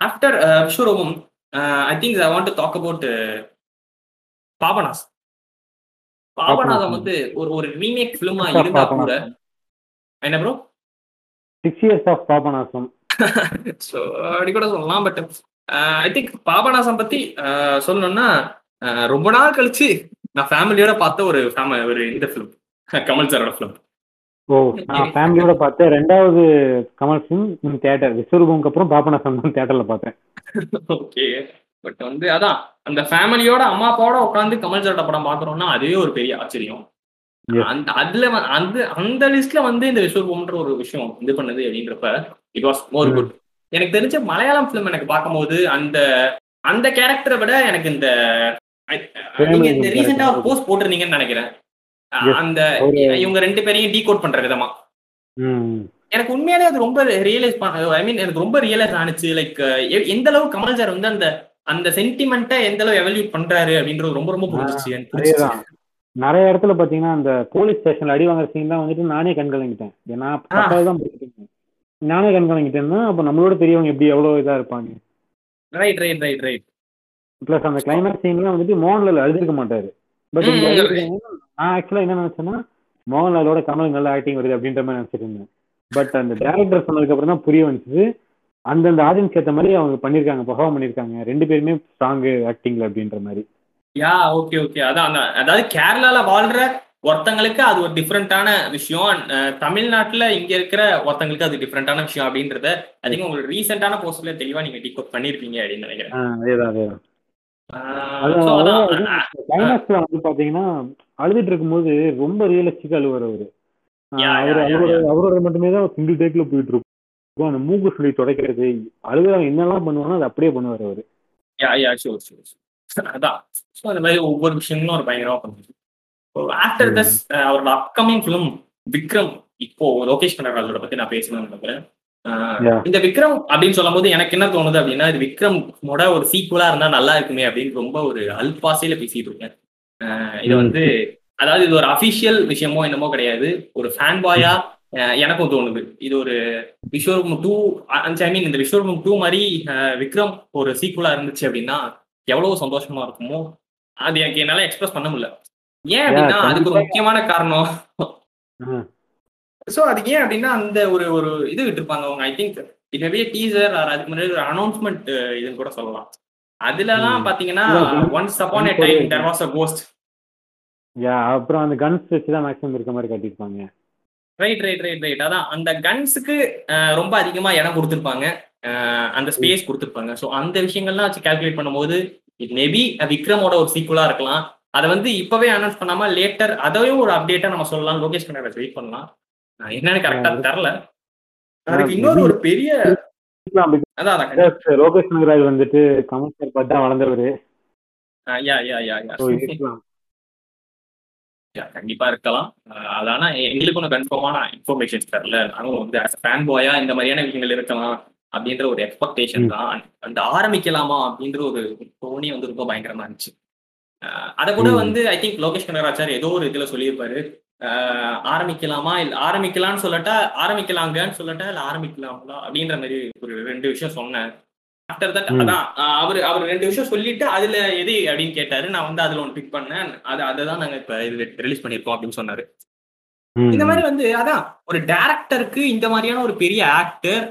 after Vishwaroopam I think I want to talk about Papanasam Papanasam வந்து ஒரு ஒரு ரீமேக் ஃபிலிமா இருந்தா கூட என்ன bro six years of Papanasam. So அப்படி கூட சொல்லலாம் பட் ஐ திங்க் பாபநாசம் பத்தி சொல்லணும்னா ரொம்ப நாள் கழிச்சு நான் ஃபேமிலியோட பார்த்த ஒரு ஒரு இந்த ஃபிலிம் கமல் சாரோட ஃபிலிம் ஓ நான் ஃபேமிலியோட பார்த்தேன் ரெண்டாவது கமல் ஃபிலிம் தேட்டர் விஸ்வரூபம்க்கு அப்புறம் பாபநாசம் தான் தேட்டர்ல பார்த்தேன் ஓகே பட் வந்து அதான் அந்த ஃபேமிலியோட அம்மா அப்பாவோட உட்காந்து கமல் சாரோட படம் பார்க்குறோம்னா அதுவே ஒரு பெரிய ஆச்சரியம். அந்த அதுல அந்த அந்த லிஸ்ட்ல வந்து இந்த விஸ்வரூபம்ன்ற ஒரு விஷயம் இது பண்ணுது அப்படின்றப்ப இட் வாஸ் மோர். குட் எனக்கு தெரிஞ்ச மலையாளம் ஃபிலிம் எனக்கு பார்க்கும்போது அந்த அந்த கேரக்டரை விட எனக்கு இந்த நீங்க இந்த ரீசெண்டா ஒரு. போஸ்ட் போட்டிருந்தீங்கன்னு நினைக்கிறேன். அந்த இவங்க ரெண்டு பேரையும் டீகோட் பண்ற விதமா. எனக்கு உண்மையாலே அது ரொம்ப ரியலைஸ் ஐ மீன் எனக்கு ரொம்ப ரியலைஸ் ஆனிச்சு. லைக் எந்த அளவு கமல் சார் வந்து அந்த அந்த சென்டிமெண்ட்டை எந்த அளவு எவல்யூட் பண்றாரு அப்படின்றது ரொம்ப ரொம்ப. அதேதான். நிறைய இடத்துல பாத்தீங்கன்னா அந்த போலீஸ் ஸ்டேஷன்ல அடி வாங்குற சீன் தான் வந்துட்டு நானே கண் கலங்கிட்டேன் ஏன்னா தான் படிச்சுட்டு இருந்தேன். நானே கண் கலங்கிட்டேன்னா அப்ப நம்மளோட பெரியவங்க எப்படி எவ்வளவு இதா இருப்பாங்க? Right right right right plus அந்த கிளைமேக்ஸ் சீன்லாம் வந்துட்டு மோகன்லால் அழுதுருக்க மாட்டாரு. பட். நான் ஆக்சுவலா என்ன நினைச்சேன்னா மோகன்லாலோட கமல் நல்ல ஆக்டிங் வருது அப்படின்ற மாதிரி நினைச்சிட்டு இருந்தேன் பட் அந்த டேரக்டர் சொன்னதுக்கு அப்புறம் தான் புரிய வந்துச்சு. அந்தந்த ஆடியன்ஸ் ஏத்த மாதிரி அவங்க பண்ணிருக்காங்க பெர்ஃபார்ம் பண்ணிருக்காங்க. ரெண்டு பேருமே ஸ்ட்ராங் ஆக்டிங்ல அப்படின்ற மாதிரி. யா ஓகே ஓகே அதான். அதாவது கேரளால வாழ்ற ஒருத்தங்களுக்கு அது ஒரு டிஃப்ரெண்டான விஷயம். அஹ், தமிழ்நாட்டுல இங்க இருக்கிற ஒருத்தங்களுக்கு அது டிஃப்ரெண்டான விஷயம் அப்படின்றத திங்க் உங்களுக்கு ரீசெண்டான போஸ்ட்ல தெளிவா நீங்க டீகோட் பண்ணிருப்பீங்க அப்படின்னு நினைக்கிறேன். வந்து பாத்தீங்கன்னா அழுதுட்டு இருக்கும்போது ரொம்ப ரியலிஸ்டிக்கா அழுவார் அவரு. அவரோட அவரோட மட்டுமே தான் சிங்கிள் டேக்ல போயிட்டு இருக்கும். அந்த மூக்கு சொல்லி துடைக்கிறது அழுகுறவங்க என்னெல்லாம் பண்ணுவானோ அதை அப்படியே பண்ணுவார் அவரு. அதான். அந்த மாதிரி ஒவ்வொரு விஷயங்களும் ஒரு பயங்கரமா பண்ணுது ஆஃப்டர். திஸ் அவரோட அப்கமிங் ஃபிலிம் விக்ரம் இப்போ லோகேஷ் கனகராஜோட பத்தி நான் பேசணும்னு நினைக்கிறேன். இந்த விக்ரம் அப்படின்னு சொல்லும்போது எனக்கு என்ன தோணுது அப்படின்னா இது விக்ரமோட ஒரு சீக்குவலா இருந்தா நல்லா இருக்குமே அப்படின்னு ரொம்ப ஒரு அல்பாசையில பேசிட்டு இருக்கேன் இது ம். வந்து அதாவது இது ஒரு அபிஷியல் விஷயமோ என்னமோ கிடையாது ஒரு ஃபேன் பாயா எனக்கும் தோணுது இது ஒரு விஸ்வரூபம் டூ ஐ மீன் இந்த விஸ்வரூபம் டூ மாதிரி விக்ரம் ஒரு சீக்குவலா இருந்துச்சு அப்படின்னா எவ்வளவு சந்தோஷமா இருக்குமோ அது எனக்கு என்னால எக்ஸ்பிரஸ் பண்ண முடியல ஏன் அப்படின்னா அதுக்கு ஒரு முக்கியமான காரணம். சோ அது ஏன் அப்படின்னா அந்த ஒரு ஒரு இது விட்டுருப்பாங்க அவங்க. ஐ திங்க் மேபி டீசர் அதுக்கு முன்னாடி ஒரு அனௌன்ஸ்மெண்ட் இதுன்னு கூட சொல்லலாம். அதுலலாம். பாத்தீங்கன்னா once upon a time there was a ghost yeah அப்புறம் அந்த கன்ஸ் வச்சு தான் மேக்ஸிமம் இருக்க மாதிரி காட்டியிருப்பாங்க. ரைட் ரைட் ரைட் ரைட் அதான் அந்த கன்ஸுக்கு ரொம்ப அதிகமா இடம் கொடுத்துருப்பாங்க. அந்த ஸ்பேஸ் கொடுத்துருப்பாங்க. ஸோ அந்த விஷயங்கள்லாம் வச்சு கால்குலேட் பண்ணும்போது இட் மேபி விக்ரமோட ஒரு சீக்குவலா இருக்கலாம். அதை வந்து இப்பவே அனௌன்ஸ் பண்ணாம லேட்டர் அதையும் ஒரு அப்டேட்டா நம்ம சொல்லலாம். லோகேஷ் கனகராஜ் வெயிட் பண்ணலாம். என்னன்னு கரெக்டா தெரில. அதுக்கு இன்னொரு ஒரு பெரிய அதான் அதான். லோகேஷ் நகராஜ் வந்துட்டு பார்த்து தான் வளர்ந்தவரு. யா யா யா யா. கண்டிப்பா இருக்கலாம். அஹ் அது ஆனா எங்களுக்கு ஒன்றும் கன்ஃபார்மான இன்ஃபர்மேஷன்ஸ் தரல நானும் வந்து ஃபேன் பாயா இந்த மாதிரியான விஷயங்கள் இருக்கலாம் அப்படின்ற ஒரு எக்ஸ்பெக்டேஷன். தான். அந்த ஆரம்பிக்கலாமா அப்படின்ற ஒரு தோணி வந்து ரொம்ப பயங்கரமா இருந்துச்சு. அதை கூட. வந்து ஐ திங்க் லோகேஷ் கனகராச்சார் ஏதோ ஒரு இதுல சொல்லியிருப்பாரு. ஆரம்பிக்கலாமா? இல்ல ஆரம்பிக்கலாம்னு சொல்லட்டா ஆரம்பிக்கலாங்கன்னு சொல்லட்டா இல்ல ஆரம்பிக்கலாங்களா? அப்படின்ற மாதிரி ஒரு ரெண்டு விஷயம் சொன்னேன் ஆஃப்டர் தட். அதான் அவரு அவர் ரெண்டு விஷயம் சொல்லிட்டு அதுல எது அப்படின்னு கேட்டாரு. நான் வந்து அதுல ஒன்று பிக் பண்ணேன். அது அதை தான் நாங்க இப்ப இது ரிலீஸ் பண்ணிருக்கோம் அப்படின்னு சொன்னாரு. இந்த மாதிரி வந்து அதான் ஒரு டேரக்டருக்கு இந்த மாதிரியான ஒரு பெரிய ஆக்டர்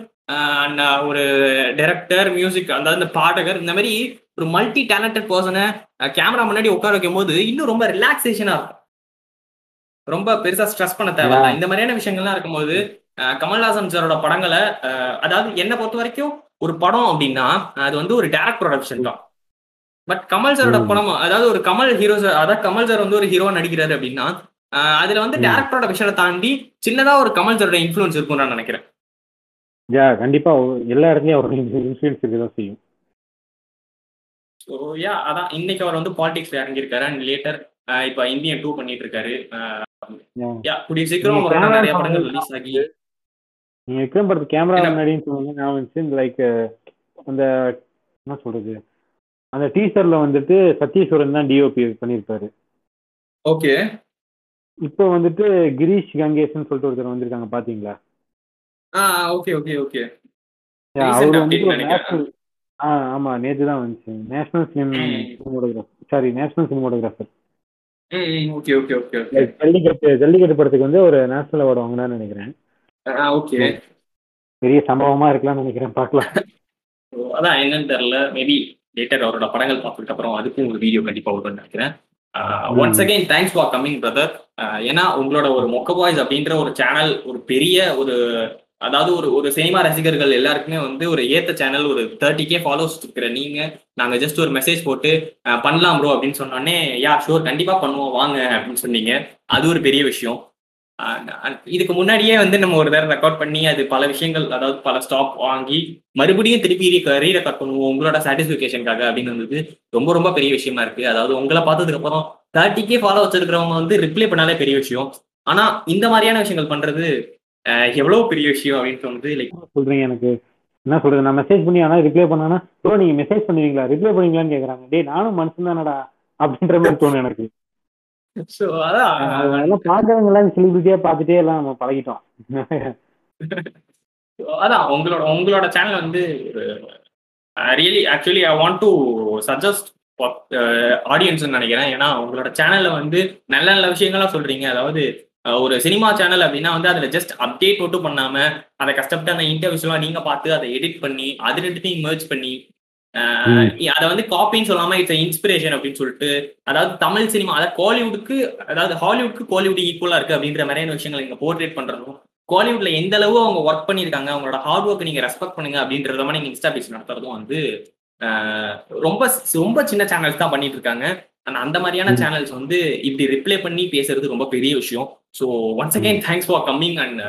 ஒரு டைரக்டர் மியூசிக் அதாவது இந்த பாடகர் இந்த மாதிரி ஒரு மல்டி டேலண்டட் பர்சனை கேமரா முன்னாடி உட்கார வைக்கும் போது இன்னும் ரொம்ப ரிலாக்ஸேஷனா இருக்கும். ரொம்ப பெருசா ஸ்ட்ரெஸ் பண்ண தேவையில்ல. இந்த மாதிரியான விஷயங்கள்லாம் இருக்கும்போது கமல்ஹாசன் சாரோட படங்களை அதாவது என்னை பொறுத்த வரைக்கும் ஒரு படம் அப்படின்னா அது வந்து ஒரு டேரக்ட் ப்ரொடக்ஷன் தான். பட் கமல் சாரோட ம். படம் அதாவது ஒரு கமல் ஹீரோ அதாவது கமல் சார் வந்து ஒரு ஹீரோ நடிக்கிறாரு அப்படின்னா அதுல வந்து. டேரக்டரோட விஷயத்தை தாண்டி சின்னதா ஒரு கமல் சாரோட இன்ஃபுளுன்ஸ் இருக்கும்னு நான் நினைக்கிறேன். யா கண்டிப்பா ஒ- எல்லா இடத்துலயும் அவர் இன்ஃபுளுன்ஸ் இருக்கதான் செய்யும். ஸோ யா அதான் இன்னைக்கு அவர் வந்து பாலிடிக்ஸ்ல இறங்கியிருக்காரு. அண்ட் லேட்டர் இப்ப இந்தியன் டூ பண்ணிட்டு இருக்காரு. யா கூடிய சீக்கிரம் நீங்க அவரோட camera நிறைய படங்கள் ரிலீஸ் ஆகி. நீங்க விக்ரம் படத்து கேமரா என்ன? முன்னாடின்னு சொன்னீங்க. நான் வந்துச்சு இந்த லைக் அந்த என்ன சொல்றது? அந்த டீசர்ல வந்துட்டு சத்யேஸ்வரன் தான் டிஓபி பண்ணியிருப்பாரு. ஓகே இப்போ வந்துட்டு கிரீஷ் கங்கேஷ்னு சொல்லிட்டு ஒருத்தர் வந்திருக்காங்க பாத்தீங்களா? Okay okay okay. அவரு national- ஆ ஆமா நேத்து தான் வந்துச்சு. National. Cinematographer sorry national cinematographer okay okay okay okay. Jallikattu Jallikattu படத்துக்கு வந்து ஒரு நேஷனல் அவார்டு வாங்கினான்னு நினைக்கிறேன். ஓகே. பெரிய சம்பவமா இருக்கலாம்னு நினைக்கிறேன் பார்க்கலாம். அதான் என்னன்னு தெரியல. மேபி லேட்டர் அவரோட படங்கள் பார்த்துட்டு அப்புறம் அதுக்கும் ஒரு வீடியோ கண்டிப்பா வரும்னு நினைக்கிறேன். Once again thanks for coming brother ஏன்னா உங்களோட ஒரு மொக்க பாய்ஸ் அப்படின்ற ஒரு சேனல் ஒரு பெரிய ஒரு அதாவது ஒரு ஒரு சினிமா ரசிகர்கள் எல்லாருக்குமே வந்து ஒரு ஏத்த சேனல் ஒரு தேர்ட்டி கே ஃபாலோஸ் இருக்கிற நீங்க நாங்க ஜஸ்ட் ஒரு மெசேஜ் போட்டு பண்ணலாம் ப்ரோ அப்படின்னு சொன்னோடனே யா ஷூர் கண்டிப்பா பண்ணுவோம் வாங்க அப்படின்னு சொன்னீங்க. அது ஒரு பெரிய விஷயம். இதுக்கு முன்னாடியே வந்து நம்ம ஒரு தடவை ரெக்கார்ட் பண்ணி அது பல விஷயங்கள் அதாவது பல ஸ்டாப் வாங்கி மறுபடியும் திருப்பி ரீ ரெக்கார்ட் பண்ணுவோம் உங்களோட சாட்டிஸ்பிகேஷனுக்காக அப்படின்னு வந்தது. ரொம்ப ரொம்ப பெரிய விஷயமா இருக்கு. அதாவது உங்களை பார்த்ததுக்கு அப்புறம் தேர்ட்டி கே ஃபாலோ வச்சிருக்கிறவங்க வந்து ரிப்ளை பண்ணாலே பெரிய விஷயம். ஆனா இந்த மாதிரியான விஷயங்கள் பண்றது எவ்வளவு பெரிய விஷயம் அப்படின்னு தோணுது? லைக் சொல்றீங்க எனக்கு? என்ன சொல்றது? நான் மெசேஜ் பண்ணி ஆனா ரிப்ளை பண்ணானா ப்ரோ நீங்க மெசேஜ் பண்ணுவீங்களா? ரிப்ளை பண்ணுவீங்களான்னு கேக்குறாங்க. டேய் நானும் மனுஷன் தானடா அப்படின்ற மாதிரி தோணும் எனக்கு. ஸோ அதான். அதெல்லாம் பாக்குறவங்க எல்லாம் செலிபிரிட்டியா பார்த்துட்டே எல்லாம் நம்ம பழகிட்டோம். அதான் உங்களோட உங்களோட சேனல் வந்து really actually I want to suggest audience நினைக்கிறேன். ஏன்னா உங்களோட சேனல்ல வந்து நல்ல நல்ல விஷயங்கள்லாம் சொல்றீங்க. அதாவது ஒரு சினிமா சேனல் அப்படின்னா வந்து அதுல ஜஸ்ட் அப்டேட் மட்டும் பண்ணாம அதை கஷ்டப்பட்டு அந்த இன்டர்வியூஸ் எல்லாம் நீங்க பார்த்து அதை எடிட் பண்ணி அது ரெண்டுத்தையும் merge பண்ணி. அதை வந்து காப்பின்னு சொல்லாம இட்ஸ் இன்ஸ்பிரேஷன் அப்படின்னு சொல்லிட்டு அதாவது தமிழ் சினிமா அதாவது காலிவுட்க்கு அதாவது ஹாலிவுட்க்கு கோலிவுட் ஈக்குவலா இருக்கு அப்படின்ற மாதிரியான விஷயங்கள் நீங்க போர்ட்ரேட் பண்றதும் காலிவுட்ல எந்த அளவு அவங்க ஒர்க் பண்ணியிருக்காங்க அவங்களோட ஹார்ட் ஒர்க் நீங்க ரெஸ்பெக்ட் பண்ணுங்க அப்படின்றத மாதிரி நீங்க இன்ஸ்டா பேஜ் நடத்துறதும் வந்து ரொம்ப ரொம்ப சின்ன சேனல்ஸ் தான் பண்ணிட்டு இருக்காங்க ஆனா அந்த மாதிரியான. சேனல்ஸ் வந்து இப்படி ரிப்ளை பண்ணி பேசுறது ரொம்ப பெரிய விஷயம் so once again thanks for coming and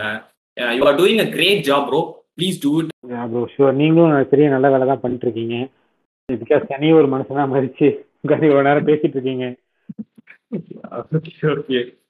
you are doing a great job bro please do it bro sure நீங்களும் பெரிய நல்ல வேலை தான் பண்ணிட்டு இருக்கீங்க பிகாஸ் தனியாக ஒரு மனுஷனா மதிச்சு உட்காந்து இவ்வளவு நேரம் பேசிட்டு இருக்கீங்க ஓகே